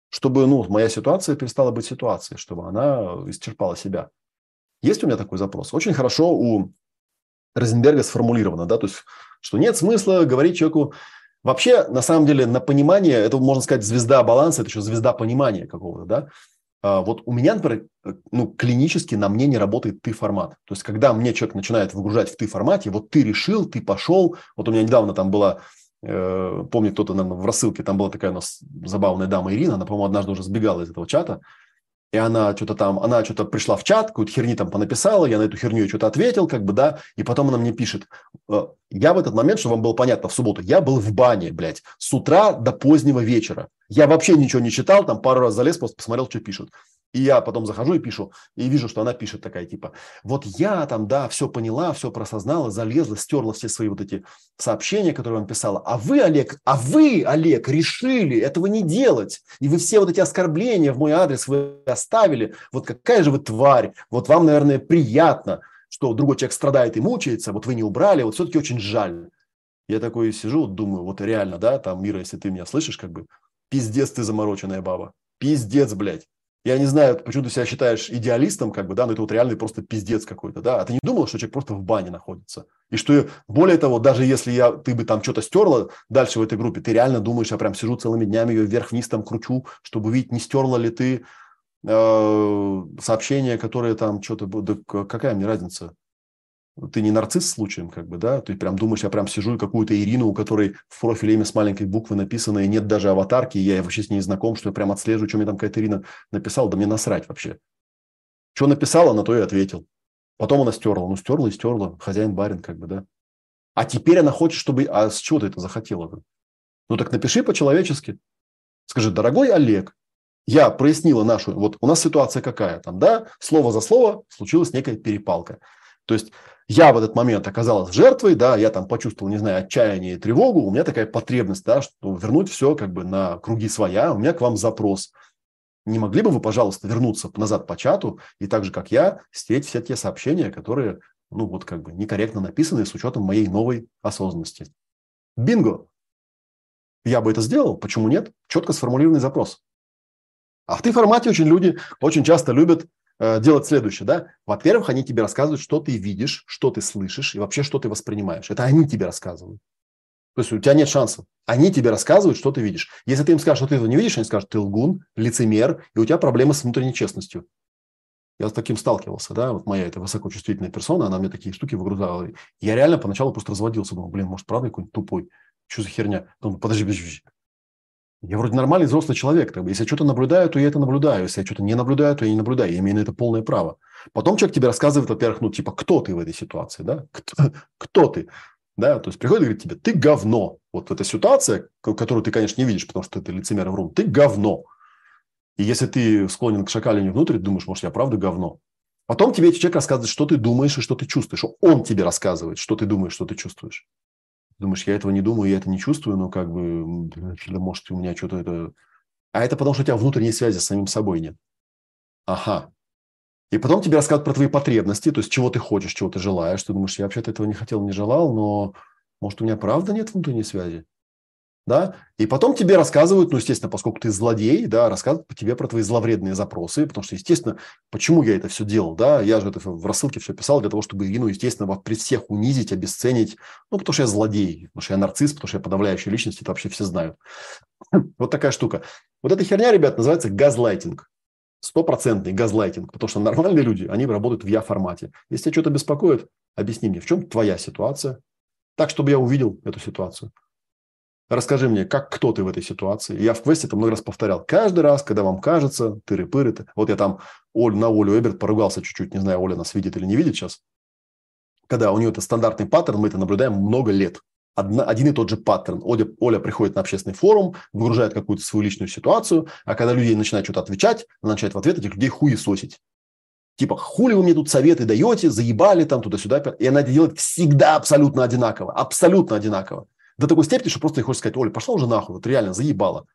чтобы ну, моя ситуация перестала быть ситуацией, чтобы она исчерпала себя. Есть у меня такой запрос? Очень хорошо у Розенберга сформулировано, да, то есть, что нет смысла говорить человеку, вообще, на самом деле, на понимание, это, можно сказать, звезда баланса, это еще звезда понимания какого-то, да, а, вот у меня, например, э, ну, клинически на мне не работает ты-формат. То есть, когда мне человек начинает выгружать в ты-формате, вот ты решил, ты пошел. Вот у меня недавно там была, э, помню, кто-то, наверное, в рассылке, там была такая у нас забавная дама Ирина, она, по-моему, однажды уже сбегала из этого чата, и она что-то там, она что-то пришла в чат, какую-то херни там понаписала, я на эту херню что-то ответил, как бы, да, и потом она мне пишет, «Э, я в этот момент, чтобы вам было понятно, в субботу, я был в бане, блядь, с утра до позднего вечера. Я вообще ничего не читал, там пару раз залез, просто посмотрел, что пишут. И я потом захожу и пишу, и вижу, что она пишет такая, типа, вот я там, да, все поняла, все просознала, залезла, стерла все свои вот эти сообщения, которые он писала. А вы, Олег, а вы, Олег, решили этого не делать. И вы все вот эти оскорбления в мой адрес вы оставили. Вот какая же вы тварь. Вот вам, наверное, приятно, что другой человек страдает и мучается, вот вы не убрали, вот все-таки очень жаль. Я такой сижу, думаю, вот реально, да, там, Мира, если ты меня слышишь, как бы, пиздец ты замороченная баба. Пиздец, блядь. Я не знаю, почему ты себя считаешь идеалистом, как бы, да, но это вот реальный просто пиздец какой-то, да. А ты не думал, что человек просто в бане находится? И что, более того, даже если я, ты бы там что-то стерла дальше в этой группе, ты реально думаешь, я прям сижу целыми днями ее вверх-вниз там кручу, чтобы увидеть, не стерла ли ты э, сообщения, которые там что-то... Да какая мне разница? Ты не нарцисс случаем, как бы, да, ты прям думаешь, я прям сижу и какую-то Ирину, у которой в профиле имя с маленькой буквы написано, и нет даже аватарки, и я вообще с ней знаком, что я прям отслеживаю, что мне там какая-то Ирина написала, да мне насрать вообще. Что написала, на то и ответил. Потом она стерла, ну стерла и стерла, хозяин-барин, как бы, да. А теперь она хочет, чтобы... А с чего ты это захотела? -то? Ну так напиши по-человечески. Скажи, дорогой Олег, я прояснила нашу... Вот у нас ситуация какая там, да? Слово за слово случилась некая перепалка. То есть я в этот момент оказалась жертвой, да, я там почувствовал, не знаю, отчаяние и тревогу, у меня такая потребность, да, что вернуть все как бы на круги своя, у меня к вам запрос. Не могли бы вы, пожалуйста, вернуться назад по чату и так же, как я, стереть все те сообщения, которые, ну, вот как бы некорректно написаны с учетом моей новой осознанности. Бинго! Я бы это сделал, почему нет? Четко сформулированный запрос. А в ты-формате очень люди очень часто любят делать следующее, да? Во-первых, они тебе рассказывают, что ты видишь, что ты слышишь и вообще, что ты воспринимаешь. Это они тебе рассказывают. То есть у тебя нет шансов. Они тебе рассказывают, что ты видишь. Если ты им скажешь, что ты этого не видишь, они скажут, ты лгун, лицемер, и у тебя проблемы с внутренней честностью. Я с таким сталкивался, да, вот моя эта высокочувствительная персона, она мне такие штуки выгрузала. Я реально поначалу просто разводился, думал, блин, может, правда какой-нибудь тупой? Что за херня? Думаю, подожди, подожди, я вроде нормальный взрослый человек. Так, если я что-то наблюдаю, то я это наблюдаю. Если я что-то не наблюдаю, то я не наблюдаю. Я имею на это полное право. Потом человек тебе рассказывает, во-первых, ну, типа, кто ты в этой ситуации, да? Кто, кто ты? Да, то есть приходит и говорит тебе, ты говно. Вот эта ситуация, которую ты, конечно, не видишь, потому что ты лицемер врун, ты говно. И если ты склонен к шакалению внутрь, думаешь, может, я правда говно. Потом тебе человек рассказывает, что ты думаешь и что ты чувствуешь. Он тебе рассказывает, что ты думаешь, что ты чувствуешь. Думаешь, я этого не думаю, я это не чувствую, но как бы, может, у меня что-то это... А это потому, что у тебя внутренней связи с самим собой нет. Ага. И потом тебе рассказывают про твои потребности, то есть чего ты хочешь, чего ты желаешь. Ты думаешь, я вообще-то этого не хотел, не желал, но может, у меня правда нет внутренней связи? Да, и потом тебе рассказывают, ну, естественно, поскольку ты злодей, да, рассказывают тебе про твои зловредные запросы, потому что, естественно, почему я это все делал, да, я же это в рассылке все писал для того, чтобы, ну, естественно, при всех унизить, обесценить, ну, потому что я злодей, потому что я нарцисс, потому что я подавляющая личность, это вообще все знают. Вот такая штука. Вот эта херня, ребят, называется газлайтинг. Стопроцентный газлайтинг, потому что нормальные люди, они работают в я-формате. Если тебя что-то беспокоит, объясни мне, в чем твоя ситуация, так, чтобы я увидел эту ситуацию. Расскажи мне, как кто ты в этой ситуации? Я в квесте это много раз повторял. Каждый раз, когда вам кажется, тыры-пыры, ты... вот я там Оль, на Олю Эберт поругался чуть-чуть, не знаю, Оля нас видит или не видит сейчас. Когда у нее это стандартный паттерн, мы это наблюдаем много лет. Одна, один и тот же паттерн. Оля, Оля приходит на общественный форум, выгружает какую-то свою личную ситуацию, а когда люди начинают что-то отвечать, она начинает в ответ этих людей хуесосить. Типа, хули вы мне тут советы даете, заебали там туда-сюда. И она это делает всегда абсолютно одинаково. Абсолютно одинаково. До такой степени, что просто ей хочется сказать, Оля, пошла уже нахуй, вот реально заебала.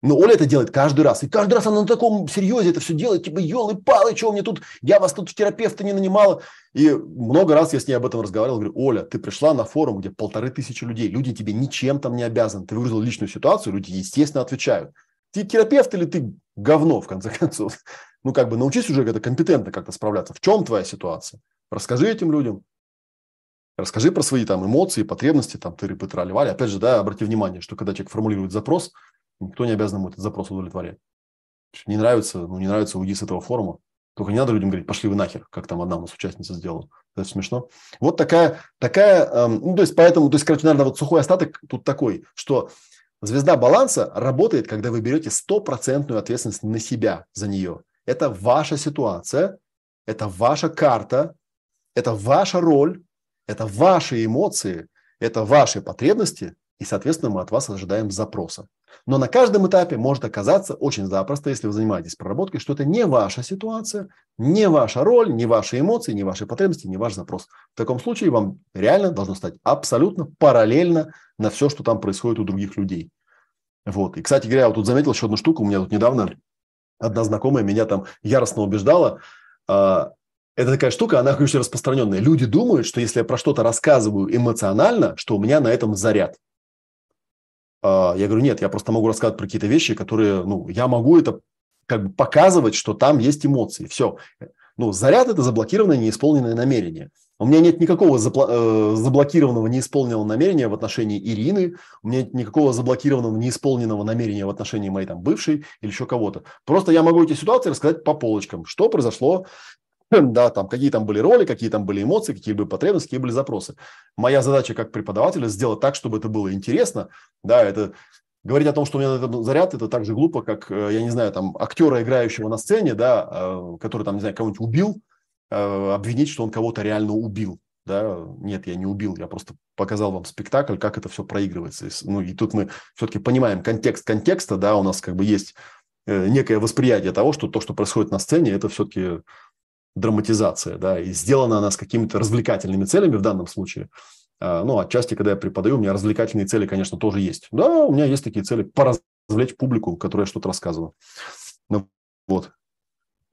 Но Оля это делает каждый раз. И каждый раз она на таком серьезе это все делает. Типа, елы-палы, что мне тут, я вас тут в терапевта не нанимала. И много раз я с ней об этом разговаривал. Говорю, Оля, ты пришла на форум, где полторы тысячи людей. Люди тебе ничем там не обязаны. Ты выразил личную ситуацию, люди, естественно, отвечают. Ты терапевт или ты говно, в конце концов? Ну, как бы научись уже это компетентно как-то справляться. В чем твоя ситуация? Расскажи этим людям. Расскажи про свои там эмоции, потребности, там, ты рыбы трали Опять же, да, обрати внимание, что когда человек формулирует запрос, никто не обязан ему этот запрос удовлетворять. Не нравится, ну, не нравится, уйди с этого форума. Только не надо людям говорить, пошли вы нахер, как там одна у нас участница сделала. Это смешно. Вот такая, такая, эм, ну, то есть, поэтому, то есть, короче, наверное, вот сухой остаток тут такой, что звезда баланса работает, когда вы берете стопроцентную ответственность на себя за нее. Это ваша ситуация, это ваша карта, это ваша роль, это ваши эмоции, это ваши потребности, и, соответственно, мы от вас ожидаем запроса. Но на каждом этапе может оказаться очень запросто, если вы занимаетесь проработкой, что это не ваша ситуация, не ваша роль, не ваши эмоции, не ваши потребности, не ваш запрос. В таком случае вам реально должно стать абсолютно параллельно на все, что там происходит у других людей. Вот. И, кстати говоря, я вот тут заметил еще одну штуку. У меня тут недавно одна знакомая меня там яростно убеждала, а, это такая штука, она очень распространенная. Люди думают, что если я про что-то рассказываю эмоционально, что у меня на этом заряд. А, я говорю, нет, я просто могу рассказывать про какие-то вещи, которые, ну, я могу это как бы показывать, что там есть эмоции. Все. Ну, заряд – это заблокированное неисполненное намерение. У меня нет никакого запла- э, заблокированного неисполненного намерения в отношении Ирины, у меня нет никакого заблокированного неисполненного намерения в отношении моей там бывшей или еще кого-то. Просто я могу эти ситуации рассказать по полочкам, что произошло да, там, какие там были роли, какие там были эмоции, какие были потребности, какие были запросы. Моя задача как преподавателя сделать так, чтобы это было интересно, да, это говорить о том, что у меня этот заряд, это так же глупо, как, э, я не знаю, там, актера, играющего на сцене, да, э, который там, не знаю, кого-нибудь убил, э, обвинить, что он кого-то реально убил. Да, нет, я не убил, я просто показал вам спектакль, как это все проигрывается. Ну, и тут мы все-таки понимаем контекст контекста, да, у нас как бы есть некое восприятие того, что то, что происходит на сцене, это все-таки драматизация, да, и сделана она с какими-то развлекательными целями в данном случае. А, ну, отчасти, когда я преподаю, у меня развлекательные цели, конечно, тоже есть. Да, у меня есть такие цели поразвлечь публику, которой я что-то рассказываю. Ну, вот.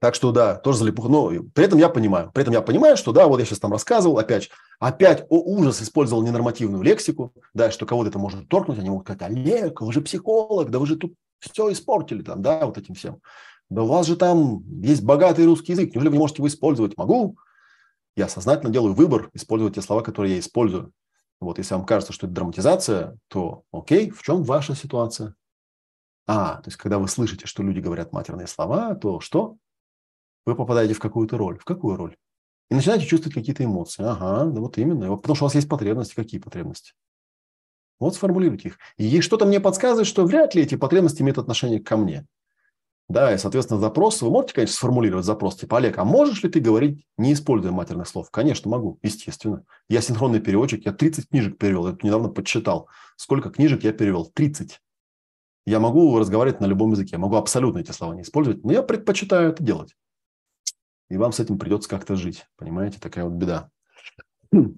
Так что да, тоже залипуха. Но при этом я понимаю, при этом я понимаю, что да, вот я сейчас там рассказывал, опять, опять о, ужас использовал ненормативную лексику, да, что кого-то это может торкнуть, они могут сказать, Олег, вы же психолог, да вы же тут все испортили там, да, вот этим всем. Да у вас же там есть богатый русский язык, неужели вы не можете его использовать? Могу. Я сознательно делаю выбор использовать те слова, которые я использую. Вот, если вам кажется, что это драматизация, то окей, в чем ваша ситуация? А, то есть, когда вы слышите, что люди говорят матерные слова, то что? Вы попадаете в какую-то роль. В какую роль? И начинаете чувствовать какие-то эмоции. Ага, да вот именно. Потому что у вас есть потребности. Какие потребности? Вот сформулируйте их. И что-то мне подсказывает, что вряд ли эти потребности имеют отношение ко мне. Да, и, соответственно, запрос, вы можете, конечно, сформулировать запрос, типа, Олег, а можешь ли ты говорить, не используя матерных слов? Конечно, могу, естественно. Я синхронный переводчик, я 30 книжек перевел, я недавно подсчитал. Сколько книжек я перевел? 30. Я могу разговаривать на любом языке, могу абсолютно эти слова не использовать, но я предпочитаю это делать. и вам с этим придется как-то жить. Понимаете, такая вот беда.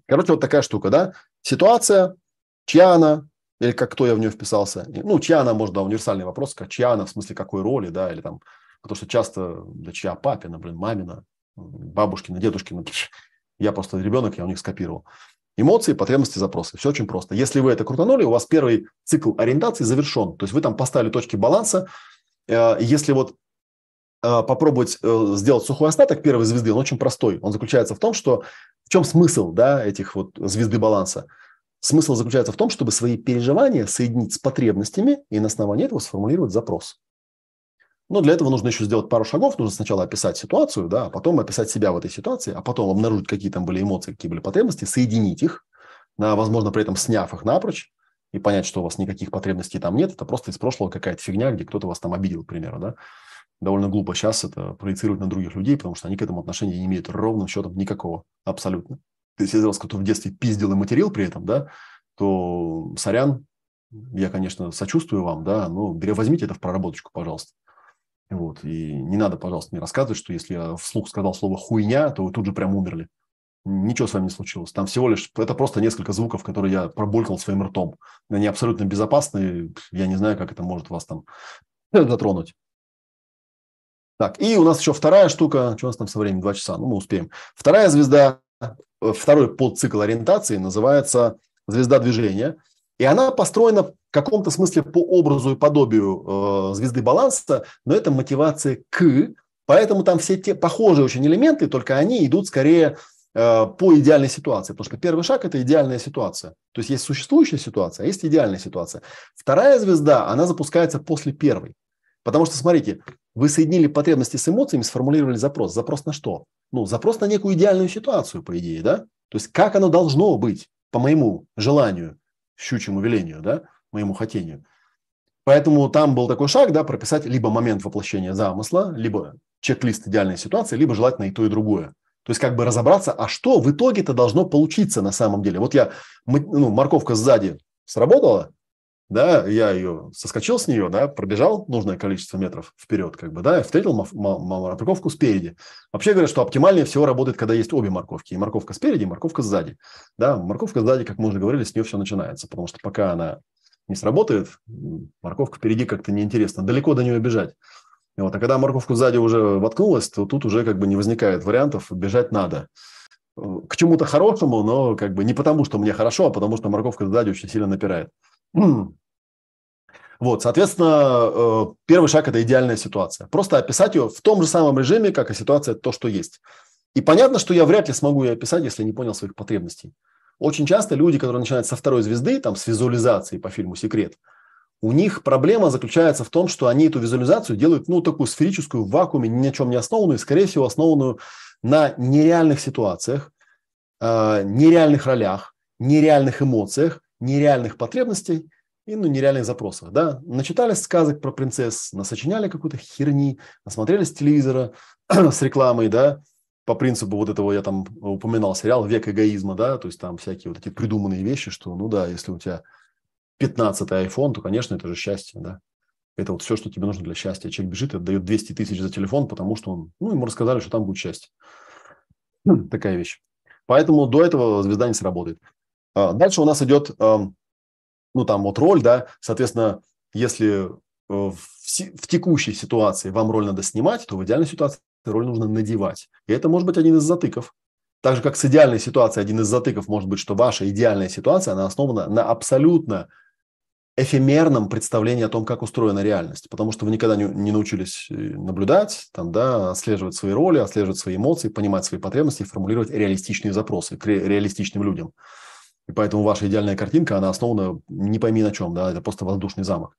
Короче, вот такая штука, да? Ситуация, чья она, или как кто я в нее вписался. Ну, чья она, может, да, универсальный вопрос, как чья она, в смысле какой роли, да, или там, потому что часто, да чья папина, блин, мамина, бабушкина, дедушкина, я просто ребенок, я у них скопировал. Эмоции, потребности, запросы. Все очень просто. Если вы это крутанули, у вас первый цикл ориентации завершен. То есть вы там поставили точки баланса. Э, если вот э, попробовать э, сделать сухой остаток первой звезды, он очень простой. Он заключается в том, что в чем смысл да, этих вот звезды баланса? Смысл заключается в том, чтобы свои переживания соединить с потребностями и на основании этого сформулировать запрос. Но для этого нужно еще сделать пару шагов. Нужно сначала описать ситуацию, да, а потом описать себя в этой ситуации, а потом обнаружить, какие там были эмоции, какие были потребности, соединить их, да, возможно, при этом сняв их напрочь, и понять, что у вас никаких потребностей там нет, это просто из прошлого какая-то фигня, где кто-то вас там обидел, к примеру, да. Довольно глупо сейчас это проецировать на других людей, потому что они к этому отношения не имеют ровным счетом никакого, абсолютно. Если вас кто-то в детстве пиздил и материл при этом, да, то сорян, я, конечно, сочувствую вам, да, но возьмите это в проработочку, пожалуйста. Вот. И не надо, пожалуйста, мне рассказывать, что если я вслух сказал слово «хуйня», то вы тут же прям умерли. Ничего с вами не случилось. Там всего лишь, это просто несколько звуков, которые я пробулькал своим ртом. Они абсолютно безопасны. Я не знаю, как это может вас там затронуть. Так, и у нас еще вторая штука. Что у нас там со временем? Два часа. Ну, мы успеем. Вторая звезда, второй подцикл ориентации называется звезда движения. И она построена в каком-то смысле по образу и подобию э, звезды баланса, но это мотивация к, поэтому там все те похожие очень элементы, только они идут скорее э, по идеальной ситуации, потому что первый шаг – это идеальная ситуация. То есть есть существующая ситуация, а есть идеальная ситуация. Вторая звезда, она запускается после первой. Потому что, смотрите, вы соединили потребности с эмоциями, сформулировали запрос. Запрос на что? Ну, запрос на некую идеальную ситуацию, по идее, да? То есть как оно должно быть, по моему желанию щучьему велению, да, моему хотению. Поэтому там был такой шаг, да, прописать либо момент воплощения замысла, либо чек-лист идеальной ситуации, либо желательно и то, и другое. То есть как бы разобраться, а что в итоге-то должно получиться на самом деле. Вот я, ну, морковка сзади сработала, да, я ее соскочил с нее, да, пробежал нужное количество метров вперед, как бы, да, и встретил морковку спереди. Вообще говорят, что оптимальнее всего работает, когда есть обе морковки, и морковка спереди, и морковка сзади. Да, морковка сзади, как мы уже говорили, с нее все начинается, потому что пока она не сработает, морковка впереди как-то неинтересно, далеко до нее бежать. Вот, а когда морковка сзади уже воткнулась, то тут уже как бы не возникает вариантов, бежать надо к чему-то хорошему, но как бы не потому, что мне хорошо, а потому что морковка сзади очень сильно напирает. Вот, соответственно, э, первый шаг – это идеальная ситуация. Просто описать ее в том же самом режиме, как и ситуация то, что есть. И понятно, что я вряд ли смогу ее описать, если не понял своих потребностей. Очень часто люди, которые начинают со второй звезды, там, с визуализации по фильму «Секрет», у них проблема заключается в том, что они эту визуализацию делают, ну, такую сферическую, в вакууме, ни на чем не основанную, скорее всего, основанную на нереальных ситуациях, э, нереальных ролях, нереальных эмоциях, нереальных потребностей – и ну, нереальных запросах. Да? Начитались сказок про принцесс, насочиняли какую-то херни, насмотрелись телевизора с рекламой, да, по принципу вот этого, я там упоминал сериал «Век эгоизма», да, то есть там всякие вот эти придуманные вещи, что, ну да, если у тебя 15-й iPhone, то, конечно, это же счастье, да. Это вот все, что тебе нужно для счастья. Человек бежит и отдает 200 тысяч за телефон, потому что он, ну, ему рассказали, что там будет счастье. Такая вещь. Поэтому до этого звезда не сработает. А, дальше у нас идет ну, там вот роль, да, соответственно, если э, в, в текущей ситуации вам роль надо снимать, то в идеальной ситуации роль нужно надевать. И это может быть один из затыков. Так же, как с идеальной ситуацией, один из затыков может быть, что ваша идеальная ситуация, она основана на абсолютно эфемерном представлении о том, как устроена реальность, потому что вы никогда не, не научились э, наблюдать, там, да, отслеживать свои роли, отслеживать свои эмоции, понимать свои потребности и формулировать реалистичные запросы к ре, реалистичным людям. И поэтому ваша идеальная картинка, она основана не пойми на чем, да, это просто воздушный замок.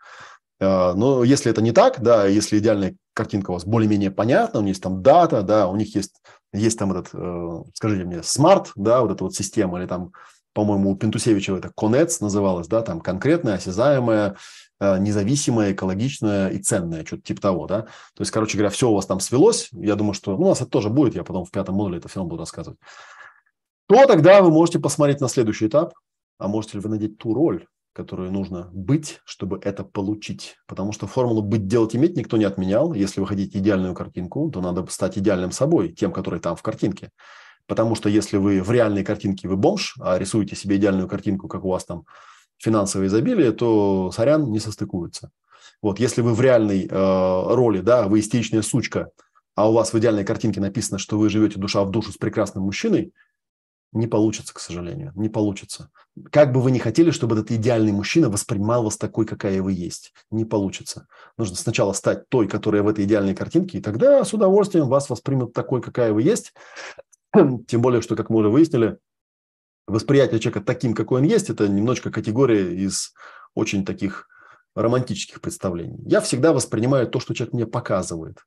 А, но если это не так, да, если идеальная картинка у вас более-менее понятна, у них есть там дата, да, у них есть, есть там этот, э, скажите мне, SMART, да, вот эта вот система, или там, по-моему, у Пинтосевича это конец называлось, да, там конкретная, осязаемая, э, независимая, экологичная и ценная, что-то типа того, да. То есть, короче говоря, все у вас там свелось. Я думаю, что ну, у нас это тоже будет, я потом в пятом модуле это все равно буду рассказывать то тогда вы можете посмотреть на следующий этап, а можете ли вы надеть ту роль, которую нужно быть, чтобы это получить. Потому что формулу «быть, делать, иметь» никто не отменял. Если вы хотите идеальную картинку, то надо стать идеальным собой, тем, который там в картинке. Потому что если вы в реальной картинке вы бомж, а рисуете себе идеальную картинку, как у вас там финансовое изобилие, то сорян не состыкуется. Вот, если вы в реальной э, роли, да, вы истеричная сучка, а у вас в идеальной картинке написано, что вы живете душа в душу с прекрасным мужчиной, не получится, к сожалению, не получится. Как бы вы ни хотели, чтобы этот идеальный мужчина воспринимал вас такой, какая вы есть, не получится. Нужно сначала стать той, которая в этой идеальной картинке, и тогда с удовольствием вас воспримут такой, какая вы есть. Тем более, что, как мы уже выяснили, восприятие человека таким, какой он есть, это немножко категория из очень таких романтических представлений. Я всегда воспринимаю то, что человек мне показывает.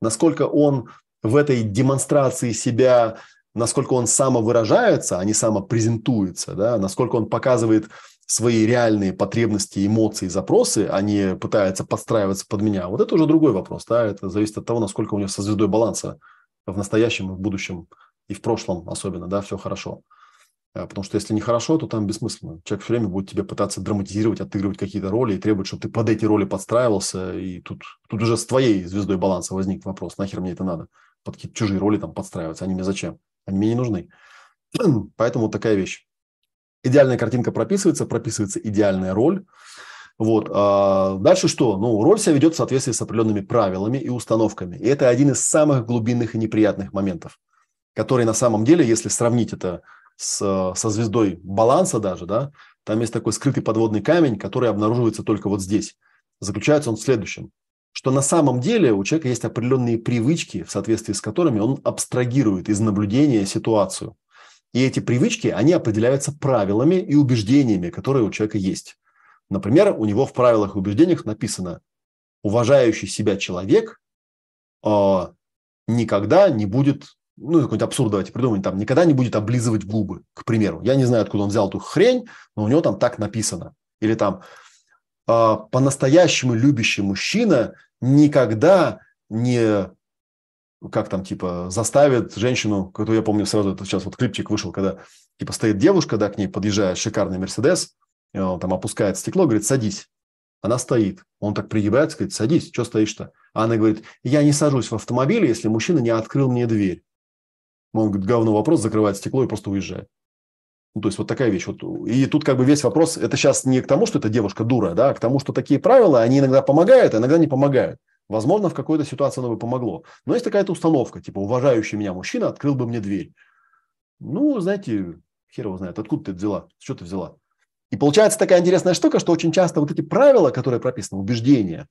Насколько он в этой демонстрации себя насколько он самовыражается, а не самопрезентуется, да, насколько он показывает свои реальные потребности, эмоции, запросы, а не пытается подстраиваться под меня. Вот это уже другой вопрос. Да? Это зависит от того, насколько у него со звездой баланса в настоящем, в будущем и в прошлом особенно, да, все хорошо. А, потому что если не хорошо, то там бессмысленно. Человек все время будет тебе пытаться драматизировать, отыгрывать какие-то роли и требовать, чтобы ты под эти роли подстраивался. И тут, тут уже с твоей звездой баланса возник вопрос, нахер мне это надо? Под какие-то чужие роли там подстраиваться, они мне зачем? Они мне не нужны. Поэтому такая вещь. Идеальная картинка прописывается, прописывается идеальная роль. Вот. А дальше что? Ну, роль себя ведет в соответствии с определенными правилами и установками. И это один из самых глубинных и неприятных моментов, который на самом деле, если сравнить это с, со звездой баланса даже, да, там есть такой скрытый подводный камень, который обнаруживается только вот здесь. Заключается он в следующем что на самом деле у человека есть определенные привычки, в соответствии с которыми он абстрагирует из наблюдения ситуацию. И эти привычки, они определяются правилами и убеждениями, которые у человека есть. Например, у него в правилах и убеждениях написано, уважающий себя человек э, никогда не будет, ну, какой-нибудь абсурд давайте придумаем, там, никогда не будет облизывать губы, к примеру. Я не знаю, откуда он взял эту хрень, но у него там так написано. Или там, по-настоящему любящий мужчина никогда не как там, типа, заставит женщину, которую я помню сразу, это сейчас вот клипчик вышел, когда, типа, стоит девушка, да, к ней подъезжает шикарный Мерседес, там опускает стекло, говорит, садись. Она стоит. Он так пригибается, говорит, садись, что стоишь-то? А она говорит, я не сажусь в автомобиле, если мужчина не открыл мне дверь. Он говорит, говно вопрос, закрывает стекло и просто уезжает. Ну, то есть вот такая вещь. Вот. И тут как бы весь вопрос, это сейчас не к тому, что эта девушка дура, да, а к тому, что такие правила, они иногда помогают, а иногда не помогают. Возможно, в какой-то ситуации оно бы помогло. Но есть такая-то установка, типа, уважающий меня мужчина открыл бы мне дверь. Ну, знаете, хер его знает, откуда ты это взяла, что ты взяла. И получается такая интересная штука, что очень часто вот эти правила, которые прописаны, убеждения,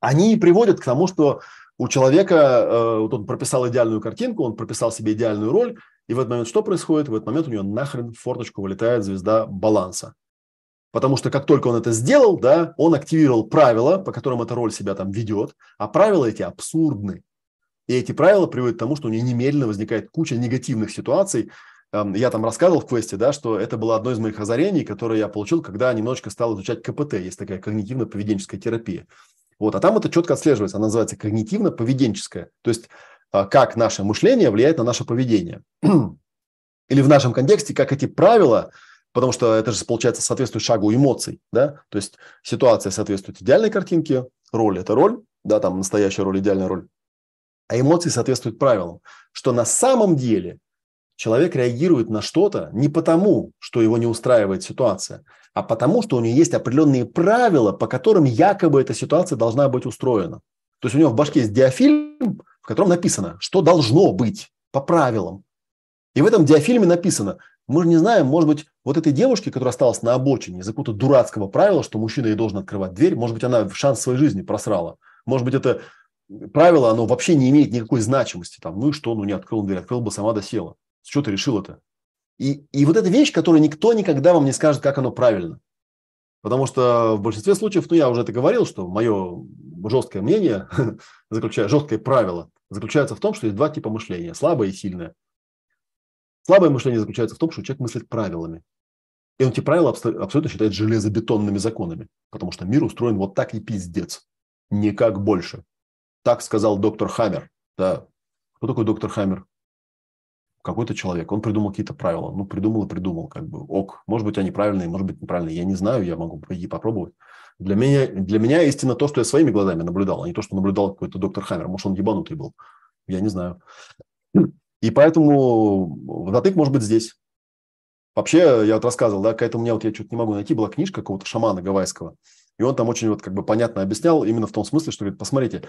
они приводят к тому, что у человека, э, вот он прописал идеальную картинку, он прописал себе идеальную роль, и в этот момент что происходит? В этот момент у него нахрен в форточку вылетает звезда баланса. Потому что как только он это сделал, да, он активировал правила, по которым эта роль себя там ведет, а правила эти абсурдны. И эти правила приводят к тому, что у него немедленно возникает куча негативных ситуаций. Эм, я там рассказывал в квесте, да, что это было одно из моих озарений, которое я получил, когда немножечко стал изучать КПТ. Есть такая когнитивно-поведенческая терапия. Вот, а там это четко отслеживается. Она называется когнитивно-поведенческая. То есть а, как наше мышление влияет на наше поведение. Или в нашем контексте, как эти правила, потому что это же, получается, соответствует шагу эмоций, да, то есть ситуация соответствует идеальной картинке, роль – это роль, да, там настоящая роль, идеальная роль, а эмоции соответствуют правилам, что на самом деле человек реагирует на что-то не потому, что его не устраивает ситуация, а потому, что у него есть определенные правила, по которым якобы эта ситуация должна быть устроена. То есть у него в башке есть диафильм, в котором написано, что должно быть по правилам. И в этом диафильме написано, мы же не знаем, может быть, вот этой девушке, которая осталась на обочине из-за какого-то дурацкого правила, что мужчина ей должен открывать дверь, может быть, она шанс своей жизни просрала. Может быть, это правило, оно вообще не имеет никакой значимости. Там, ну и что, ну не открыл дверь, открыл бы, сама досела. С чего ты решил это? И, и вот эта вещь, которую никто никогда вам не скажет, как оно правильно. Потому что в большинстве случаев, ну я уже это говорил, что мое жесткое мнение, заключая жесткое правило, заключается в том, что есть два типа мышления – слабое и сильное. Слабое мышление заключается в том, что человек мыслит правилами. И он эти правила абсолютно считает железобетонными законами, потому что мир устроен вот так и пиздец, никак больше. Так сказал доктор Хаммер. Да. Кто такой доктор Хаммер? Какой-то человек, он придумал какие-то правила. Ну, придумал и придумал, как бы, ок. Может быть, они правильные, может быть, неправильные. Я не знаю, я могу пойти попробовать. Для меня, для меня истина то, что я своими глазами наблюдал, а не то, что наблюдал какой-то доктор Хаммер. Может, он ебанутый был. Я не знаю. И поэтому затык может быть здесь. Вообще, я вот рассказывал, да, какая-то у меня, вот я что-то не могу найти, была книжка какого-то шамана гавайского. И он там очень вот как бы понятно объяснял именно в том смысле, что говорит, посмотрите,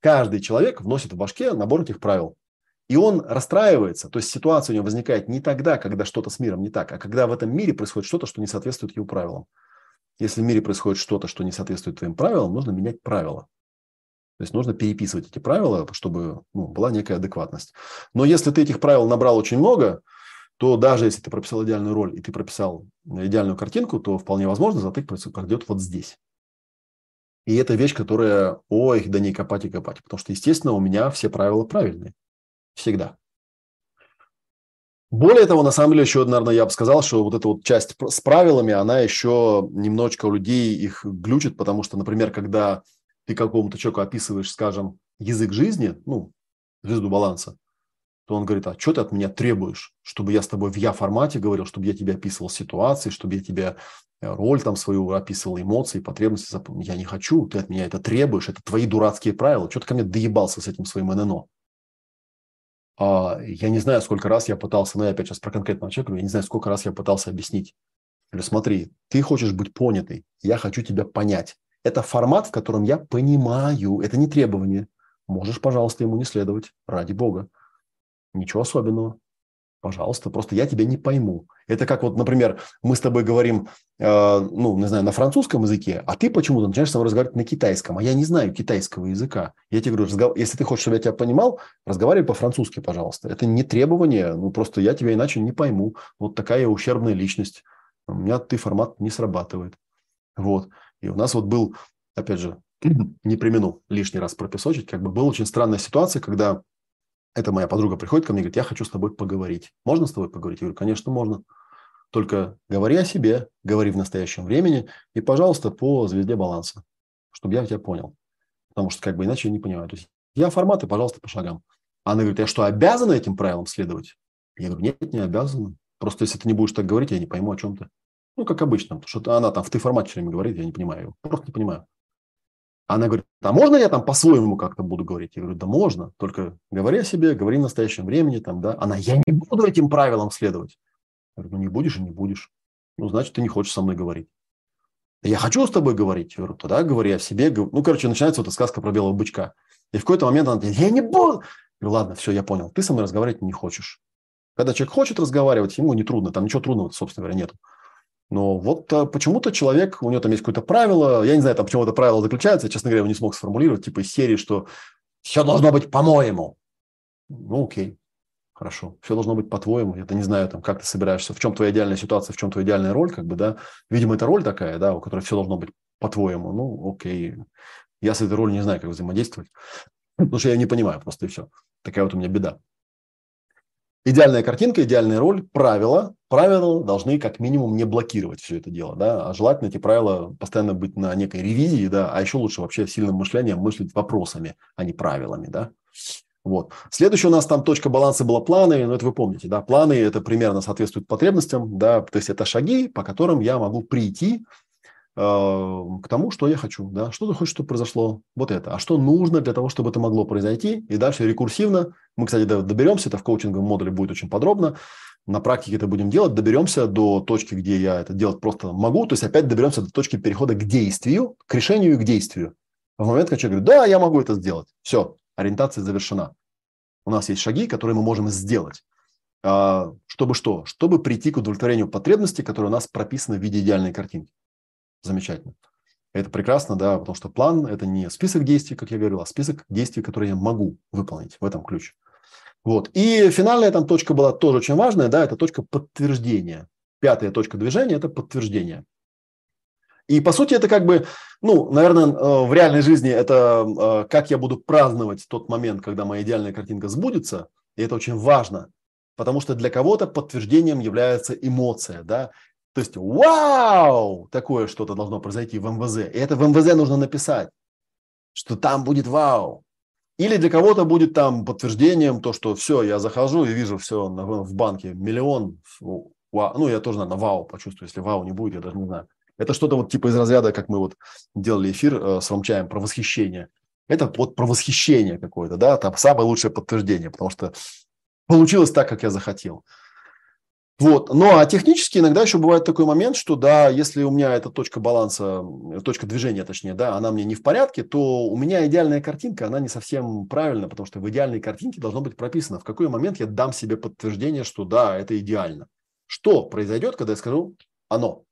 каждый человек вносит в башке набор этих правил. И он расстраивается, то есть ситуация у него возникает не тогда, когда что-то с миром не так, а когда в этом мире происходит что-то, что не соответствует его правилам. Если в мире происходит что-то, что не соответствует твоим правилам, нужно менять правила. То есть нужно переписывать эти правила, чтобы ну, была некая адекватность. Но если ты этих правил набрал очень много, то даже если ты прописал идеальную роль и ты прописал идеальную картинку, то вполне возможно затык пройдет вот здесь. И это вещь, которая, ой, да не копать и копать. Потому что, естественно, у меня все правила правильные. Всегда. Более того, на самом деле, еще, наверное, я бы сказал, что вот эта вот часть с правилами, она еще немножечко у людей их глючит, потому что, например, когда ты какому-то человеку описываешь, скажем, язык жизни, ну, звезду баланса, то он говорит, а что ты от меня требуешь, чтобы я с тобой в я-формате говорил, чтобы я тебе описывал ситуации, чтобы я тебе э, роль там свою описывал, эмоции, потребности. Я не хочу, ты от меня это требуешь, это твои дурацкие правила. Что ты ко мне доебался с этим своим ННО? А, я не знаю, сколько раз я пытался, ну я опять сейчас про конкретного человека, я не знаю, сколько раз я пытался объяснить. Говорю, смотри, ты хочешь быть понятый, я хочу тебя понять. Это формат, в котором я понимаю, это не требование. Можешь, пожалуйста, ему не следовать, ради бога. Ничего особенного. Пожалуйста, просто я тебя не пойму. Это как вот, например, мы с тобой говорим, э, ну, не знаю, на французском языке, а ты почему-то начинаешь со мной разговаривать на китайском, а я не знаю китайского языка. Я тебе говорю, разгов... если ты хочешь, чтобы я тебя понимал, разговаривай по-французски, пожалуйста. Это не требование, ну, просто я тебя иначе не пойму. Вот такая ущербная личность. У меня ты формат не срабатывает. Вот. И у нас вот был, опять же, не примену лишний раз пропесочить, как бы была очень странная ситуация, когда эта моя подруга приходит ко мне и говорит, я хочу с тобой поговорить. Можно с тобой поговорить? Я говорю, конечно, можно. Только говори о себе, говори в настоящем времени и, пожалуйста, по звезде баланса, чтобы я тебя понял. Потому что как бы иначе я не понимаю. То есть я форматы, пожалуйста, по шагам. Она говорит, я что, обязана этим правилам следовать? Я говорю, нет, не обязана. Просто если ты не будешь так говорить, я не пойму, о чем ты. Ну, как обычно, потому что она там в ты формате все время говорит, я не понимаю его. Просто не понимаю. Она говорит, а можно я там по-своему как-то буду говорить? Я говорю, да можно, только говори о себе, говори в настоящем времени. Там, да. Она, я не буду этим правилам следовать. Я говорю, ну не будешь и не будешь. Ну, значит, ты не хочешь со мной говорить. Я хочу с тобой говорить. Я говорю, тогда говори о себе. Ну, короче, начинается вот эта сказка про белого бычка. И в какой-то момент она говорит, я не буду. Я говорю, ладно, все, я понял. Ты со мной разговаривать не хочешь. Когда человек хочет разговаривать, ему не трудно. Там ничего трудного, собственно говоря, нету. Но вот а, почему-то человек, у него там есть какое-то правило, я не знаю, там почему это правило заключается, я, честно говоря, его не смог сформулировать, типа из серии, что все должно быть по-моему. Ну, окей, хорошо, все должно быть по-твоему. Я не знаю, там, как ты собираешься, в чем твоя идеальная ситуация, в чем твоя идеальная роль, как бы, да. Видимо, это роль такая, да, у которой все должно быть по-твоему. Ну, окей. Я с этой ролью не знаю, как взаимодействовать, потому что я не понимаю просто и все. Такая вот у меня беда. Идеальная картинка, идеальная роль, правила. Правила должны как минимум не блокировать все это дело, да, а желательно эти правила постоянно быть на некой ревизии, да, а еще лучше вообще сильным мышлением мыслить вопросами, а не правилами, да. Вот. Следующая у нас там точка баланса была планы, ну это вы помните, да, планы это примерно соответствует потребностям, да, то есть это шаги, по которым я могу прийти Э, к тому, что я хочу, да, что ты хочешь, чтобы произошло, вот это, а что нужно для того, чтобы это могло произойти, и дальше рекурсивно, мы, кстати, доберемся, это в коучинговом модуле будет очень подробно, на практике это будем делать, доберемся до точки, где я это делать просто могу, то есть опять доберемся до точки перехода к действию, к решению и к действию. В момент, когда человек говорит, да, я могу это сделать, все, ориентация завершена. У нас есть шаги, которые мы можем сделать. А, чтобы что? Чтобы прийти к удовлетворению потребностей, которые у нас прописаны в виде идеальной картинки замечательно. Это прекрасно, да, потому что план – это не список действий, как я говорил, а список действий, которые я могу выполнить. В этом ключ. Вот. И финальная там точка была тоже очень важная, да, это точка подтверждения. Пятая точка движения – это подтверждение. И по сути это как бы, ну, наверное, э, в реальной жизни это э, как я буду праздновать тот момент, когда моя идеальная картинка сбудется, и это очень важно, потому что для кого-то подтверждением является эмоция, да, то есть, вау, такое что-то должно произойти в МВЗ. И это в МВЗ нужно написать, что там будет вау. Или для кого-то будет там подтверждением то, что все, я захожу и вижу все в банке, миллион, ну, я тоже, наверное, вау почувствую, если вау не будет, я даже не знаю. Это что-то вот типа из разряда, как мы вот делали эфир э, с Ромчаем про восхищение. Это вот про восхищение какое-то, да, там самое лучшее подтверждение, потому что получилось так, как я захотел. Вот. Ну, а технически иногда еще бывает такой момент, что, да, если у меня эта точка баланса, точка движения, точнее, да, она мне не в порядке, то у меня идеальная картинка, она не совсем правильная, потому что в идеальной картинке должно быть прописано, в какой момент я дам себе подтверждение, что да, это идеально. Что произойдет, когда я скажу «оно».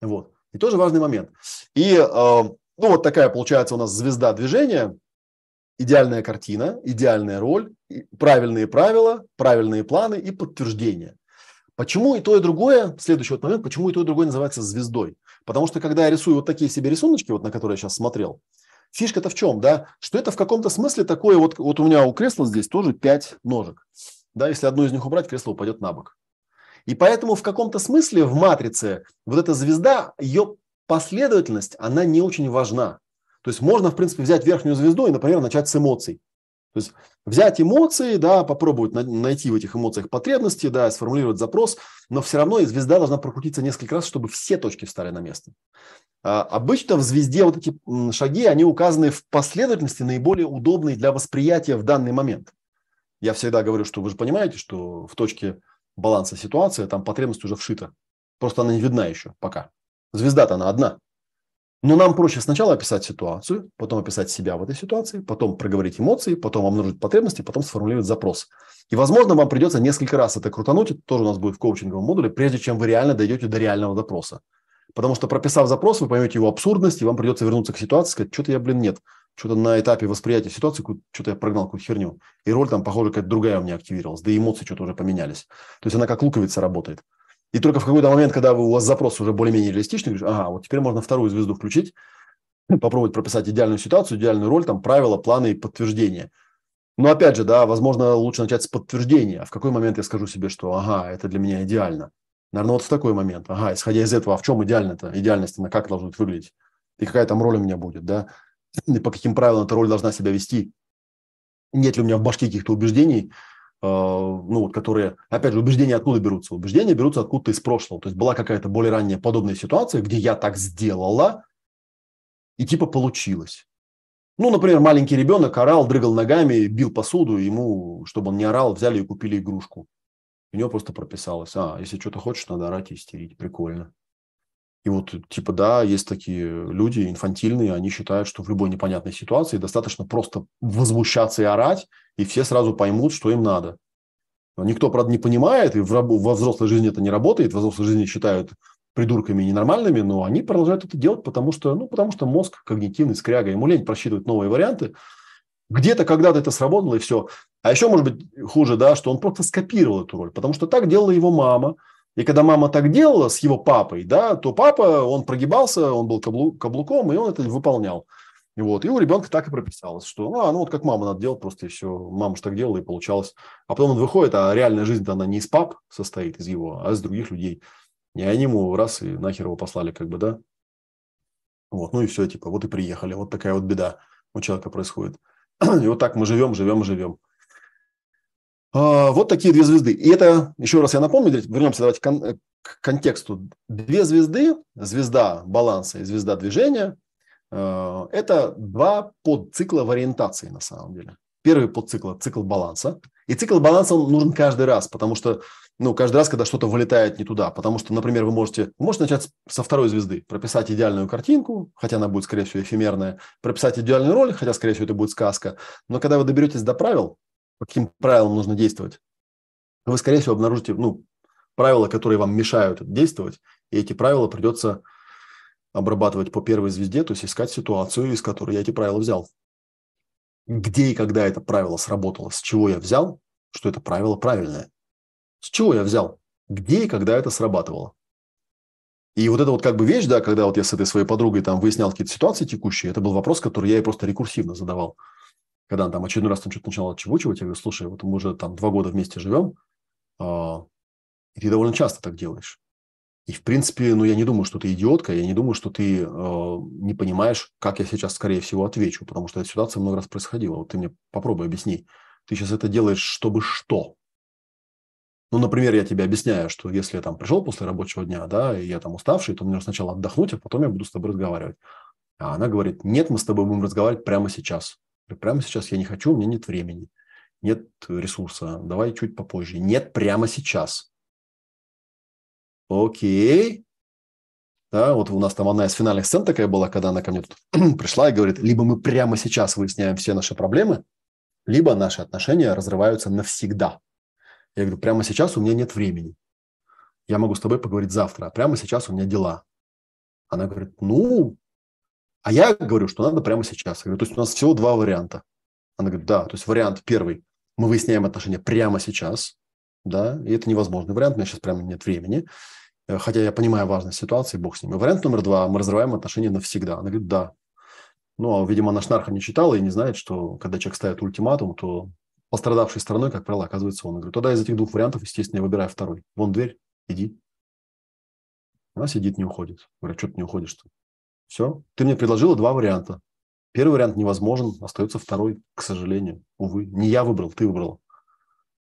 Вот. И тоже важный момент. И, э, ну, вот такая получается у нас звезда движения, идеальная картина, идеальная роль, правильные правила, правильные планы и подтверждения. Почему и то, и другое, следующий вот момент, почему и то, и другое называется звездой? Потому что когда я рисую вот такие себе рисуночки, вот на которые я сейчас смотрел, фишка-то в чем, да? Что это в каком-то смысле такое, вот, вот у меня у кресла здесь тоже пять ножек. Да, если одну из них убрать, кресло упадет на бок. И поэтому в каком-то смысле в матрице вот эта звезда, ее последовательность, она не очень важна. То есть можно, в принципе, взять верхнюю звезду и, например, начать с эмоций. То есть взять эмоции, да, попробовать найти в этих эмоциях потребности, да, сформулировать запрос, но все равно звезда должна прокрутиться несколько раз, чтобы все точки встали на место. А, обычно в звезде вот эти шаги, они указаны в последовательности наиболее удобные для восприятия в данный момент. Я всегда говорю, что вы же понимаете, что в точке баланса ситуации там потребность уже вшита. Просто она не видна еще пока. Звезда-то она одна. Но нам проще сначала описать ситуацию, потом описать себя в этой ситуации, потом проговорить эмоции, потом обнаружить потребности, потом сформулировать запрос. И, возможно, вам придется несколько раз это крутануть, это тоже у нас будет в коучинговом модуле, прежде чем вы реально дойдете до реального запроса. Потому что прописав запрос, вы поймете его абсурдность, и вам придется вернуться к ситуации сказать, что-то я, блин, нет. Что-то на этапе восприятия ситуации, что-то я прогнал какую-то херню. И роль там, похоже, какая-то другая у меня активировалась, да и эмоции что-то уже поменялись. То есть она как луковица работает. И только в какой-то момент, когда у вас запрос уже более-менее реалистичный, говоришь, ага, вот теперь можно вторую звезду включить, попробовать прописать идеальную ситуацию, идеальную роль, там правила, планы и подтверждения. Но опять же, да, возможно, лучше начать с подтверждения. А в какой момент я скажу себе, что ага, это для меня идеально? Наверное, вот в такой момент. Ага, исходя из этого, а в чем идеально-то? Идеальность, она как должна выглядеть? И какая там роль у меня будет, да? И по каким правилам эта роль должна себя вести? Нет ли у меня в башке каких-то убеждений, ну, вот, которые, опять же, убеждения откуда берутся? Убеждения берутся откуда-то из прошлого. То есть была какая-то более ранняя подобная ситуация, где я так сделала, и типа получилось. Ну, например, маленький ребенок орал, дрыгал ногами, бил посуду, ему, чтобы он не орал, взяли и купили игрушку. У него просто прописалось, а, если что-то хочешь, надо орать и истерить. Прикольно. И вот, типа, да, есть такие люди инфантильные, они считают, что в любой непонятной ситуации достаточно просто возмущаться и орать, и все сразу поймут, что им надо. Но никто, правда, не понимает, и в, во взрослой жизни это не работает, во взрослой жизни считают придурками и ненормальными, но они продолжают это делать, потому что, ну, потому что мозг когнитивный, скряга, ему лень просчитывать новые варианты. Где-то когда-то это сработало, и все. А еще, может быть, хуже, да, что он просто скопировал эту роль, потому что так делала его мама – и когда мама так делала с его папой, да, то папа, он прогибался, он был каблу, каблуком, и он это выполнял. И, вот, и у ребенка так и прописалось, что а, ну вот как мама надо делать, просто все, мама же так делала, и получалось. А потом он выходит, а реальная жизнь она не из пап состоит, из его, а из других людей. И они ему раз и нахер его послали, как бы, да. Вот, ну и все, типа, вот и приехали, вот такая вот беда у человека происходит. И вот так мы живем, живем, живем. А, вот такие две звезды. И это, еще раз я напомню, вернемся давайте к контексту. Две звезды, звезда баланса и звезда движения, э, это два подцикла в ориентации на самом деле. Первый подцикл – цикл баланса. И цикл баланса нужен каждый раз, потому что ну, каждый раз, когда что-то вылетает не туда. Потому что, например, вы можете, можете начать со второй звезды, прописать идеальную картинку, хотя она будет, скорее всего, эфемерная, прописать идеальную роль, хотя, скорее всего, это будет сказка. Но когда вы доберетесь до правил, по каким правилам нужно действовать, вы, скорее всего, обнаружите ну, правила, которые вам мешают действовать, и эти правила придется обрабатывать по первой звезде, то есть искать ситуацию, из которой я эти правила взял. Где и когда это правило сработало, с чего я взял, что это правило правильное. С чего я взял, где и когда это срабатывало. И вот это вот как бы вещь, да, когда вот я с этой своей подругой там выяснял какие-то ситуации текущие, это был вопрос, который я ей просто рекурсивно задавал когда она там очередной раз там что-то начала отчевучивать, я говорю, слушай, вот мы уже там два года вместе живем, а, и ты довольно часто так делаешь. И, в принципе, ну, я не думаю, что ты идиотка, я не думаю, что ты э, не понимаешь, как я сейчас, скорее всего, отвечу, потому что эта ситуация много раз происходила. Вот ты мне попробуй объясни. Ты сейчас это делаешь, чтобы что? Ну, например, я тебе объясняю, что если я там пришел после рабочего дня, да, и я там уставший, то мне нужно сначала отдохнуть, а потом я буду с тобой разговаривать. А она говорит, нет, мы с тобой будем разговаривать прямо сейчас. Прямо сейчас я не хочу, у меня нет времени, нет ресурса, давай чуть попозже. Нет, прямо сейчас. Окей. Да, вот у нас там одна из финальных сцен такая была, когда она ко мне тут пришла и говорит, либо мы прямо сейчас выясняем все наши проблемы, либо наши отношения разрываются навсегда. Я говорю, прямо сейчас у меня нет времени. Я могу с тобой поговорить завтра, а прямо сейчас у меня дела. Она говорит, ну, а я говорю, что надо прямо сейчас. Я говорю, то есть у нас всего два варианта. Она говорит, да, то есть вариант первый, мы выясняем отношения прямо сейчас, да, и это невозможный вариант, у меня сейчас прямо нет времени, э, хотя я понимаю важность ситуации, бог с ним. Вариант номер два, мы разрываем отношения навсегда. Она говорит, да. Ну, а, видимо, она Шнарха не читала и не знает, что когда человек ставит ультиматум, то пострадавшей стороной, как правило, оказывается он. Я говорю, тогда из этих двух вариантов, естественно, я выбираю второй. Вон дверь, иди. Она сидит, не уходит. Говорю, что ты не уходишь-то? Все. Ты мне предложила два варианта. Первый вариант невозможен, остается второй, к сожалению. Увы, не я выбрал, ты выбрал.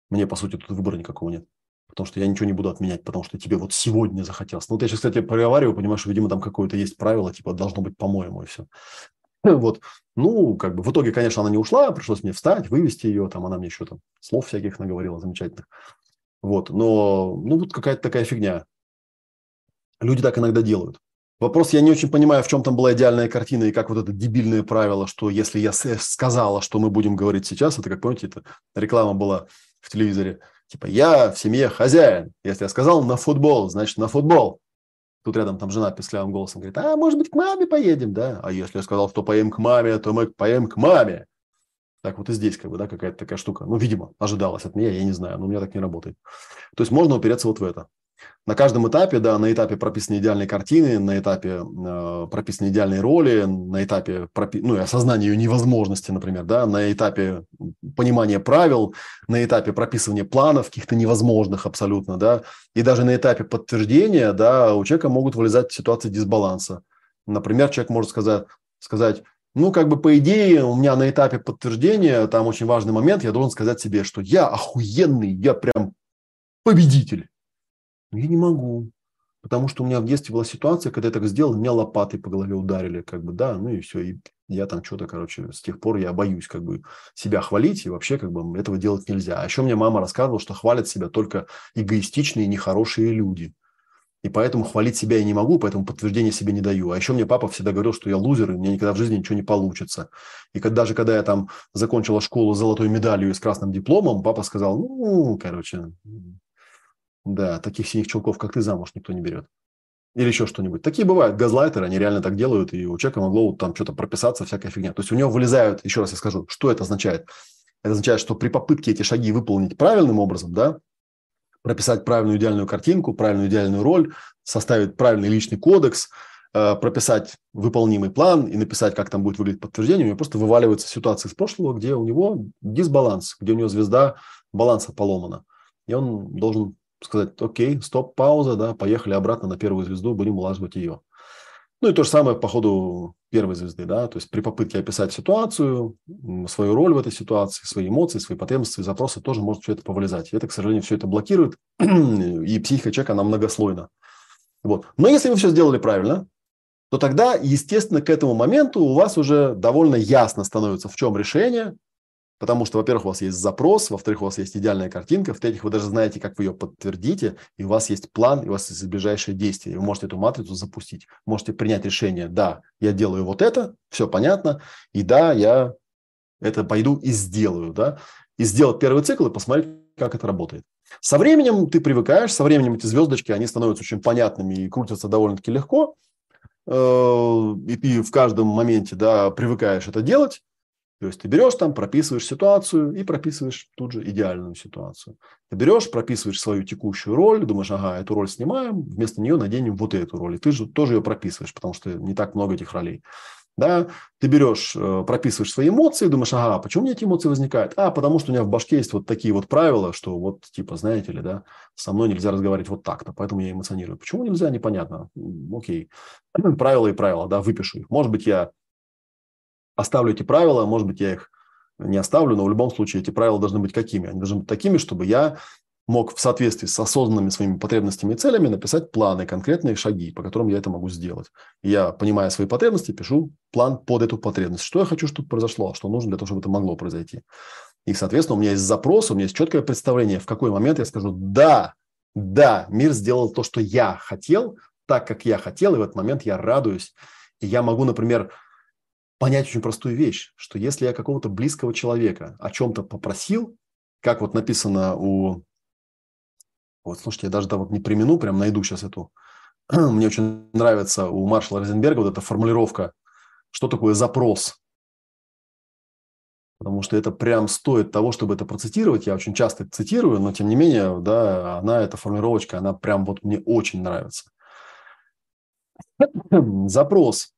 Мне, по сути, тут выбора никакого нет. Потому что я ничего не буду отменять, потому что тебе вот сегодня захотелось. Ну, вот я сейчас, кстати, проговариваю, понимаю, что, видимо, там какое-то есть правило, типа, должно быть по-моему, и все. Вот, ну, как бы в итоге, конечно, она не ушла, пришлось мне встать, вывести ее, там она мне еще там слов всяких наговорила замечательных. Вот, но, ну, вот какая-то такая фигня. Люди так иногда делают. Вопрос, я не очень понимаю, в чем там была идеальная картина и как вот это дебильное правило, что если я сказала, что мы будем говорить сейчас, это, как помните, это реклама была в телевизоре, типа «я в семье хозяин». Если я сказал «на футбол», значит «на футбол». Тут рядом там жена песклявым голосом говорит, а может быть к маме поедем, да? А если я сказал, что поем к маме, то мы поем к маме. Так вот и здесь как бы, да, какая-то такая штука. Ну, видимо, ожидалась от меня, я не знаю, но у меня так не работает. То есть можно упереться вот в это на каждом этапе, да, на этапе прописаны идеальные картины, на этапе э, прописаны идеальные роли, на этапе пропи- ну, осознания ее невозможности, например, да, на этапе понимания правил, на этапе прописывания планов каких-то невозможных абсолютно, да, и даже на этапе подтверждения, да, у человека могут вылезать ситуации дисбаланса. Например, человек может сказать, сказать ну, как бы по идее, у меня на этапе подтверждения, там очень важный момент, я должен сказать себе, что я охуенный, я прям победитель. Но я не могу, потому что у меня в детстве была ситуация, когда я так сделал, меня лопатой по голове ударили, как бы, да, ну и все, и я там что-то, короче, с тех пор я боюсь как бы себя хвалить, и вообще как бы этого делать нельзя. А еще мне мама рассказывала, что хвалят себя только эгоистичные, нехорошие люди. И поэтому хвалить себя я не могу, поэтому подтверждения себе не даю. А еще мне папа всегда говорил, что я лузер, и меня никогда в жизни ничего не получится. И когда, даже когда я там закончила школу с золотой медалью и с красным дипломом, папа сказал, ну, короче, да, таких синих чулков, как ты, замуж никто не берет. Или еще что-нибудь. Такие бывают, газлайтеры, они реально так делают, и у человека могло там что-то прописаться, всякая фигня. То есть у него вылезают, еще раз я скажу, что это означает? Это означает, что при попытке эти шаги выполнить правильным образом, да, прописать правильную идеальную картинку, правильную идеальную роль, составить правильный личный кодекс, э, прописать выполнимый план и написать, как там будет выглядеть подтверждение, у него просто вываливается ситуация из прошлого, где у него дисбаланс, где у него звезда баланса поломана. И он должен сказать, окей, стоп, пауза, да, поехали обратно на первую звезду, будем улаживать ее. Ну и то же самое по ходу первой звезды, да, то есть при попытке описать ситуацию, свою роль в этой ситуации, свои эмоции, свои потребности, запросы тоже может все это повылезать. И это, к сожалению, все это блокирует, и психика человека, она многослойна. Вот. Но если вы все сделали правильно, то тогда, естественно, к этому моменту у вас уже довольно ясно становится, в чем решение, Потому что, во-первых, у вас есть запрос, во-вторых, у вас есть идеальная картинка, в-третьих, вы даже знаете, как вы ее подтвердите, и у вас есть план, и у вас есть ближайшие действия. И вы можете эту матрицу запустить. Можете принять решение, да, я делаю вот это, все понятно, и да, я это пойду и сделаю, да, и сделать первый цикл и посмотреть, как это работает. Со временем ты привыкаешь, со временем эти звездочки, они становятся очень понятными и крутятся довольно-таки легко, э, и ты в каждом моменте, да, привыкаешь это делать, то есть ты берешь там, прописываешь ситуацию и прописываешь тут же идеальную ситуацию. Ты берешь, прописываешь свою текущую роль, думаешь, ага, эту роль снимаем, вместо нее наденем вот эту роль. И ты же тоже ее прописываешь, потому что не так много этих ролей. Да? Ты берешь, э, прописываешь свои эмоции, думаешь, ага, почему у меня эти эмоции возникают? А, потому что у меня в башке есть вот такие вот правила, что вот, типа, знаете ли, да, со мной нельзя разговаривать вот так-то, поэтому я эмоционирую. Почему нельзя, непонятно. Окей. Правила и правила, да, выпишу их. Может быть, я оставлю эти правила, может быть, я их не оставлю, но в любом случае эти правила должны быть какими? Они должны быть такими, чтобы я мог в соответствии с осознанными своими потребностями и целями написать планы, конкретные шаги, по которым я это могу сделать. Я, понимая свои потребности, пишу план под эту потребность. Что я хочу, чтобы произошло, что нужно для того, чтобы это могло произойти. И, соответственно, у меня есть запрос, у меня есть четкое представление, в какой момент я скажу «да, да, мир сделал то, что я хотел, так, как я хотел, и в этот момент я радуюсь. И я могу, например, понять очень простую вещь, что если я какого-то близкого человека о чем-то попросил, как вот написано у вот, слушайте, я даже да, вот не примену, прям найду сейчас эту. Мне очень нравится у Маршала Розенберга вот эта формулировка, что такое запрос. Потому что это прям стоит того, чтобы это процитировать. Я очень часто это цитирую, но тем не менее, да, она, эта формулировочка, она прям вот мне очень нравится. Запрос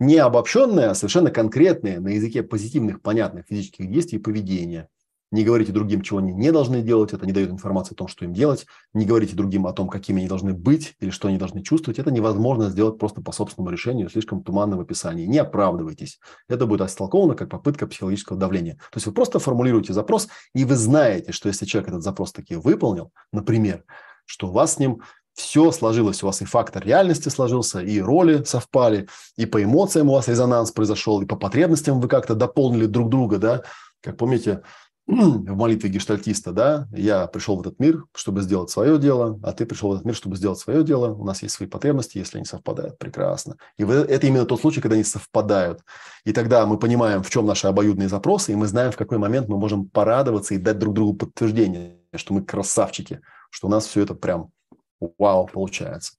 не обобщенное, а совершенно конкретное на языке позитивных, понятных физических действий и поведения – не говорите другим, чего они не должны делать, это не дает информации о том, что им делать. Не говорите другим о том, какими они должны быть или что они должны чувствовать. Это невозможно сделать просто по собственному решению, слишком туманно в описании. Не оправдывайтесь. Это будет истолковано как попытка психологического давления. То есть вы просто формулируете запрос, и вы знаете, что если человек этот запрос таки выполнил, например, что у вас с ним все сложилось, у вас и фактор реальности сложился, и роли совпали, и по эмоциям у вас резонанс произошел, и по потребностям вы как-то дополнили друг друга, да, как помните, в молитве гештальтиста, да, я пришел в этот мир, чтобы сделать свое дело, а ты пришел в этот мир, чтобы сделать свое дело. У нас есть свои потребности, если они совпадают, прекрасно. И это именно тот случай, когда они совпадают. И тогда мы понимаем, в чем наши обоюдные запросы, и мы знаем, в какой момент мы можем порадоваться и дать друг другу подтверждение, что мы красавчики, что у нас все это прям вау получается.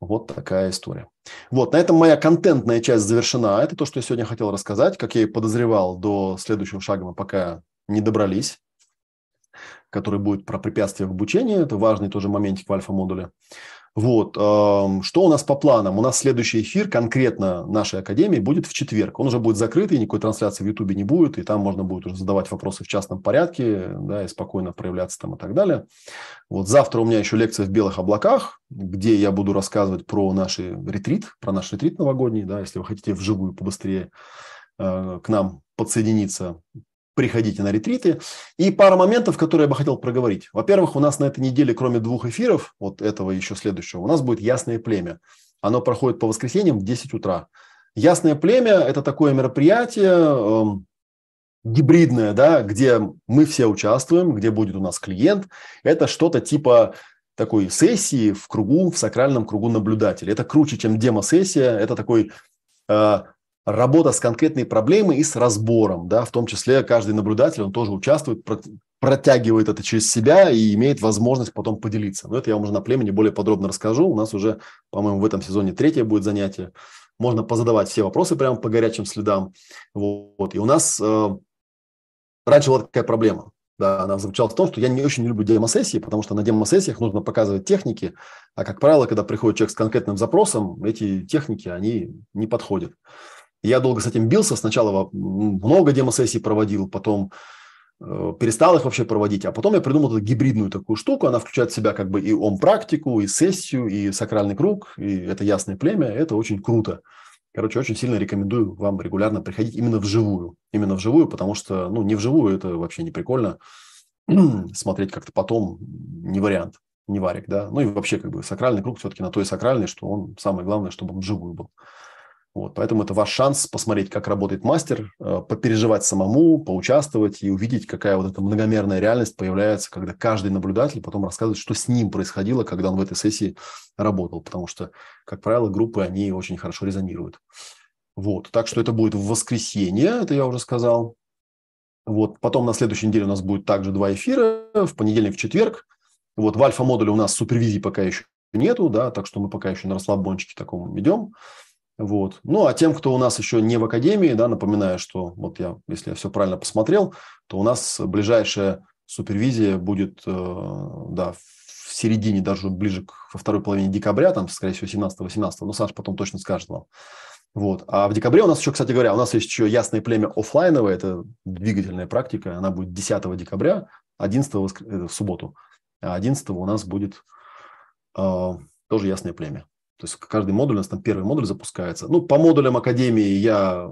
Вот такая история. Вот, на этом моя контентная часть завершена. Это то, что я сегодня хотел рассказать. Как я и подозревал, до следующего шага мы пока не добрались, который будет про препятствия в обучении. Это важный тоже моментик в альфа-модуле. Вот. Что у нас по планам? У нас следующий эфир конкретно нашей академии будет в четверг. Он уже будет закрытый, никакой трансляции в Ютубе не будет, и там можно будет уже задавать вопросы в частном порядке, да, и спокойно проявляться там и так далее. Вот завтра у меня еще лекция в белых облаках, где я буду рассказывать про наш ретрит, про наш ретрит новогодний, да, если вы хотите вживую побыстрее э, к нам подсоединиться, приходите на ретриты. И пара моментов, которые я бы хотел проговорить. Во-первых, у нас на этой неделе, кроме двух эфиров, вот этого еще следующего, у нас будет «Ясное племя». Оно проходит по воскресеньям в 10 утра. «Ясное племя» – это такое мероприятие, э, гибридное, да, где мы все участвуем, где будет у нас клиент. Это что-то типа такой сессии в кругу, в сакральном кругу наблюдателей. Это круче, чем демо-сессия. Это такой э, работа с конкретной проблемой и с разбором, да, в том числе каждый наблюдатель, он тоже участвует, протягивает это через себя и имеет возможность потом поделиться. Но это я вам уже на племени более подробно расскажу. У нас уже, по-моему, в этом сезоне третье будет занятие. Можно позадавать все вопросы прямо по горячим следам. Вот. И у нас э, раньше была такая проблема. Да, она заключалась в том, что я не очень люблю демосессии, потому что на демосессиях нужно показывать техники, а, как правило, когда приходит человек с конкретным запросом, эти техники, они не подходят. Я долго с этим бился. Сначала много демо-сессий проводил, потом э, перестал их вообще проводить, а потом я придумал эту гибридную такую штуку. Она включает в себя как бы и ом-практику, и сессию, и сакральный круг, и это ясное племя. Это очень круто. Короче, очень сильно рекомендую вам регулярно приходить именно вживую. Именно вживую, потому что, ну, не вживую это вообще не прикольно. Смотреть как-то потом не вариант, не варик, да. Ну и вообще как бы сакральный круг все-таки на то и сакральный, что он самое главное, чтобы он вживую был. Вот, поэтому это ваш шанс посмотреть, как работает мастер, э, попереживать самому, поучаствовать и увидеть, какая вот эта многомерная реальность появляется, когда каждый наблюдатель потом рассказывает, что с ним происходило, когда он в этой сессии работал. Потому что, как правило, группы, они очень хорошо резонируют. Вот, так что это будет в воскресенье, это я уже сказал. Вот, потом на следующей неделе у нас будет также два эфира, в понедельник, в четверг. Вот в альфа-модуле у нас супервизии пока еще нету, да, так что мы пока еще на расслабончике таком идем. Вот. Ну, а тем, кто у нас еще не в академии, да, напоминаю, что вот я, если я все правильно посмотрел, то у нас ближайшая супервизия будет, э, да, в середине, даже ближе к во второй половине декабря, там, скорее всего, 17-18, но Саша потом точно скажет вам. Вот. А в декабре у нас еще, кстати говоря, у нас есть еще ясное племя офлайновое, это двигательная практика, она будет 10 декабря, 11 в, воск... Э, в субботу, а 11 у нас будет э, тоже ясное племя. То есть каждый модуль, у нас там первый модуль запускается. Ну, по модулям Академии я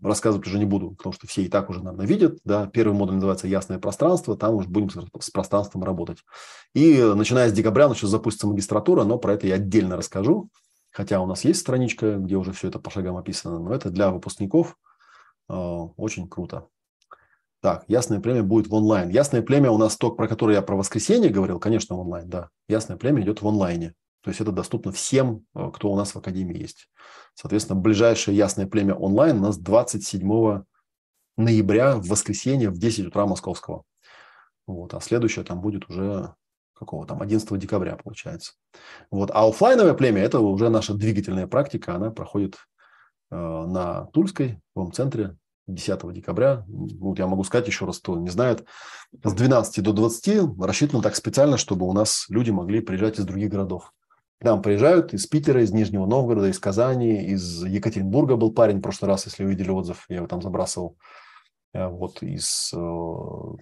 рассказывать уже не буду, потому что все и так уже, наверное, видят. Да? Первый модуль называется «Ясное пространство», там уже будем с пространством работать. И начиная с декабря начнет запустится магистратура, но про это я отдельно расскажу. Хотя у нас есть страничка, где уже все это по шагам описано, но это для выпускников э, очень круто. Так, ясное племя будет в онлайн. Ясное племя у нас то, про которое я про воскресенье говорил, конечно, онлайн, да. Ясное племя идет в онлайне. То есть это доступно всем, э, кто у нас в Академии есть. Соответственно, ближайшее ясное племя онлайн у нас 27 ноября в воскресенье в 10 утра московского. Вот, а следующее там будет уже какого там, 11 декабря получается. Вот. А офлайновое племя – это уже наша двигательная практика, она проходит э, на Тульской, в центре 10 декабря. Вот я могу сказать еще раз, кто не знает, с 12 до 20 рассчитано так специально, чтобы у нас люди могли приезжать из других городов. К нам приезжают из Питера, из Нижнего Новгорода, из Казани, из Екатеринбурга был парень в прошлый раз, если вы видели отзыв, я его там забрасывал. Э, вот из э,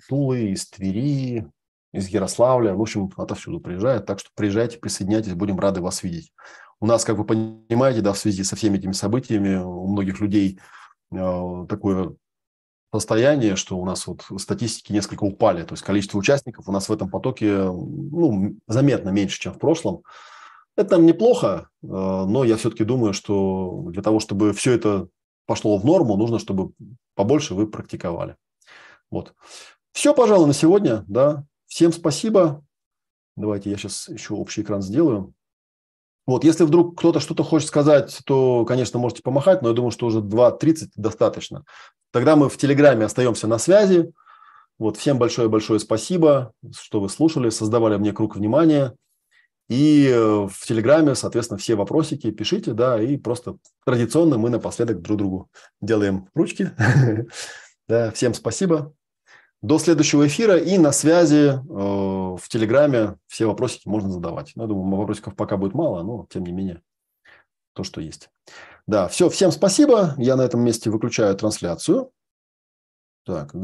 Тулы, из Твери, из Ярославля, в общем, отовсюду приезжают. Так что приезжайте, присоединяйтесь, будем рады вас видеть. У нас, как вы понимаете, да, в связи со всеми этими событиями у многих людей э, такое состояние, что у нас вот статистики несколько упали. То есть количество участников у нас в этом потоке ну, заметно меньше, чем в прошлом. Это нам неплохо, э, но я все-таки думаю, что для того, чтобы все это пошло в норму, нужно, чтобы побольше вы практиковали. Вот. Все, пожалуй, на сегодня. Да. Всем спасибо. Давайте я сейчас еще общий экран сделаю. Вот, если вдруг кто-то что-то хочет сказать, то, конечно, можете помахать, но я думаю, что уже 2.30 достаточно. Тогда мы в Телеграме остаемся на связи. Вот, всем большое-большое спасибо, что вы слушали, создавали мне круг внимания. И э, в Телеграме, соответственно, все вопросики пишите, да, и просто традиционно мы напоследок друг другу делаем ручки. Да, всем спасибо. До следующего эфира и на связи э, в Телеграме все вопросики можно задавать. Ну, я думаю, вопросиков пока будет мало, но тем не менее то, что есть. Да, все, всем спасибо. Я на этом месте выключаю трансляцию. Так,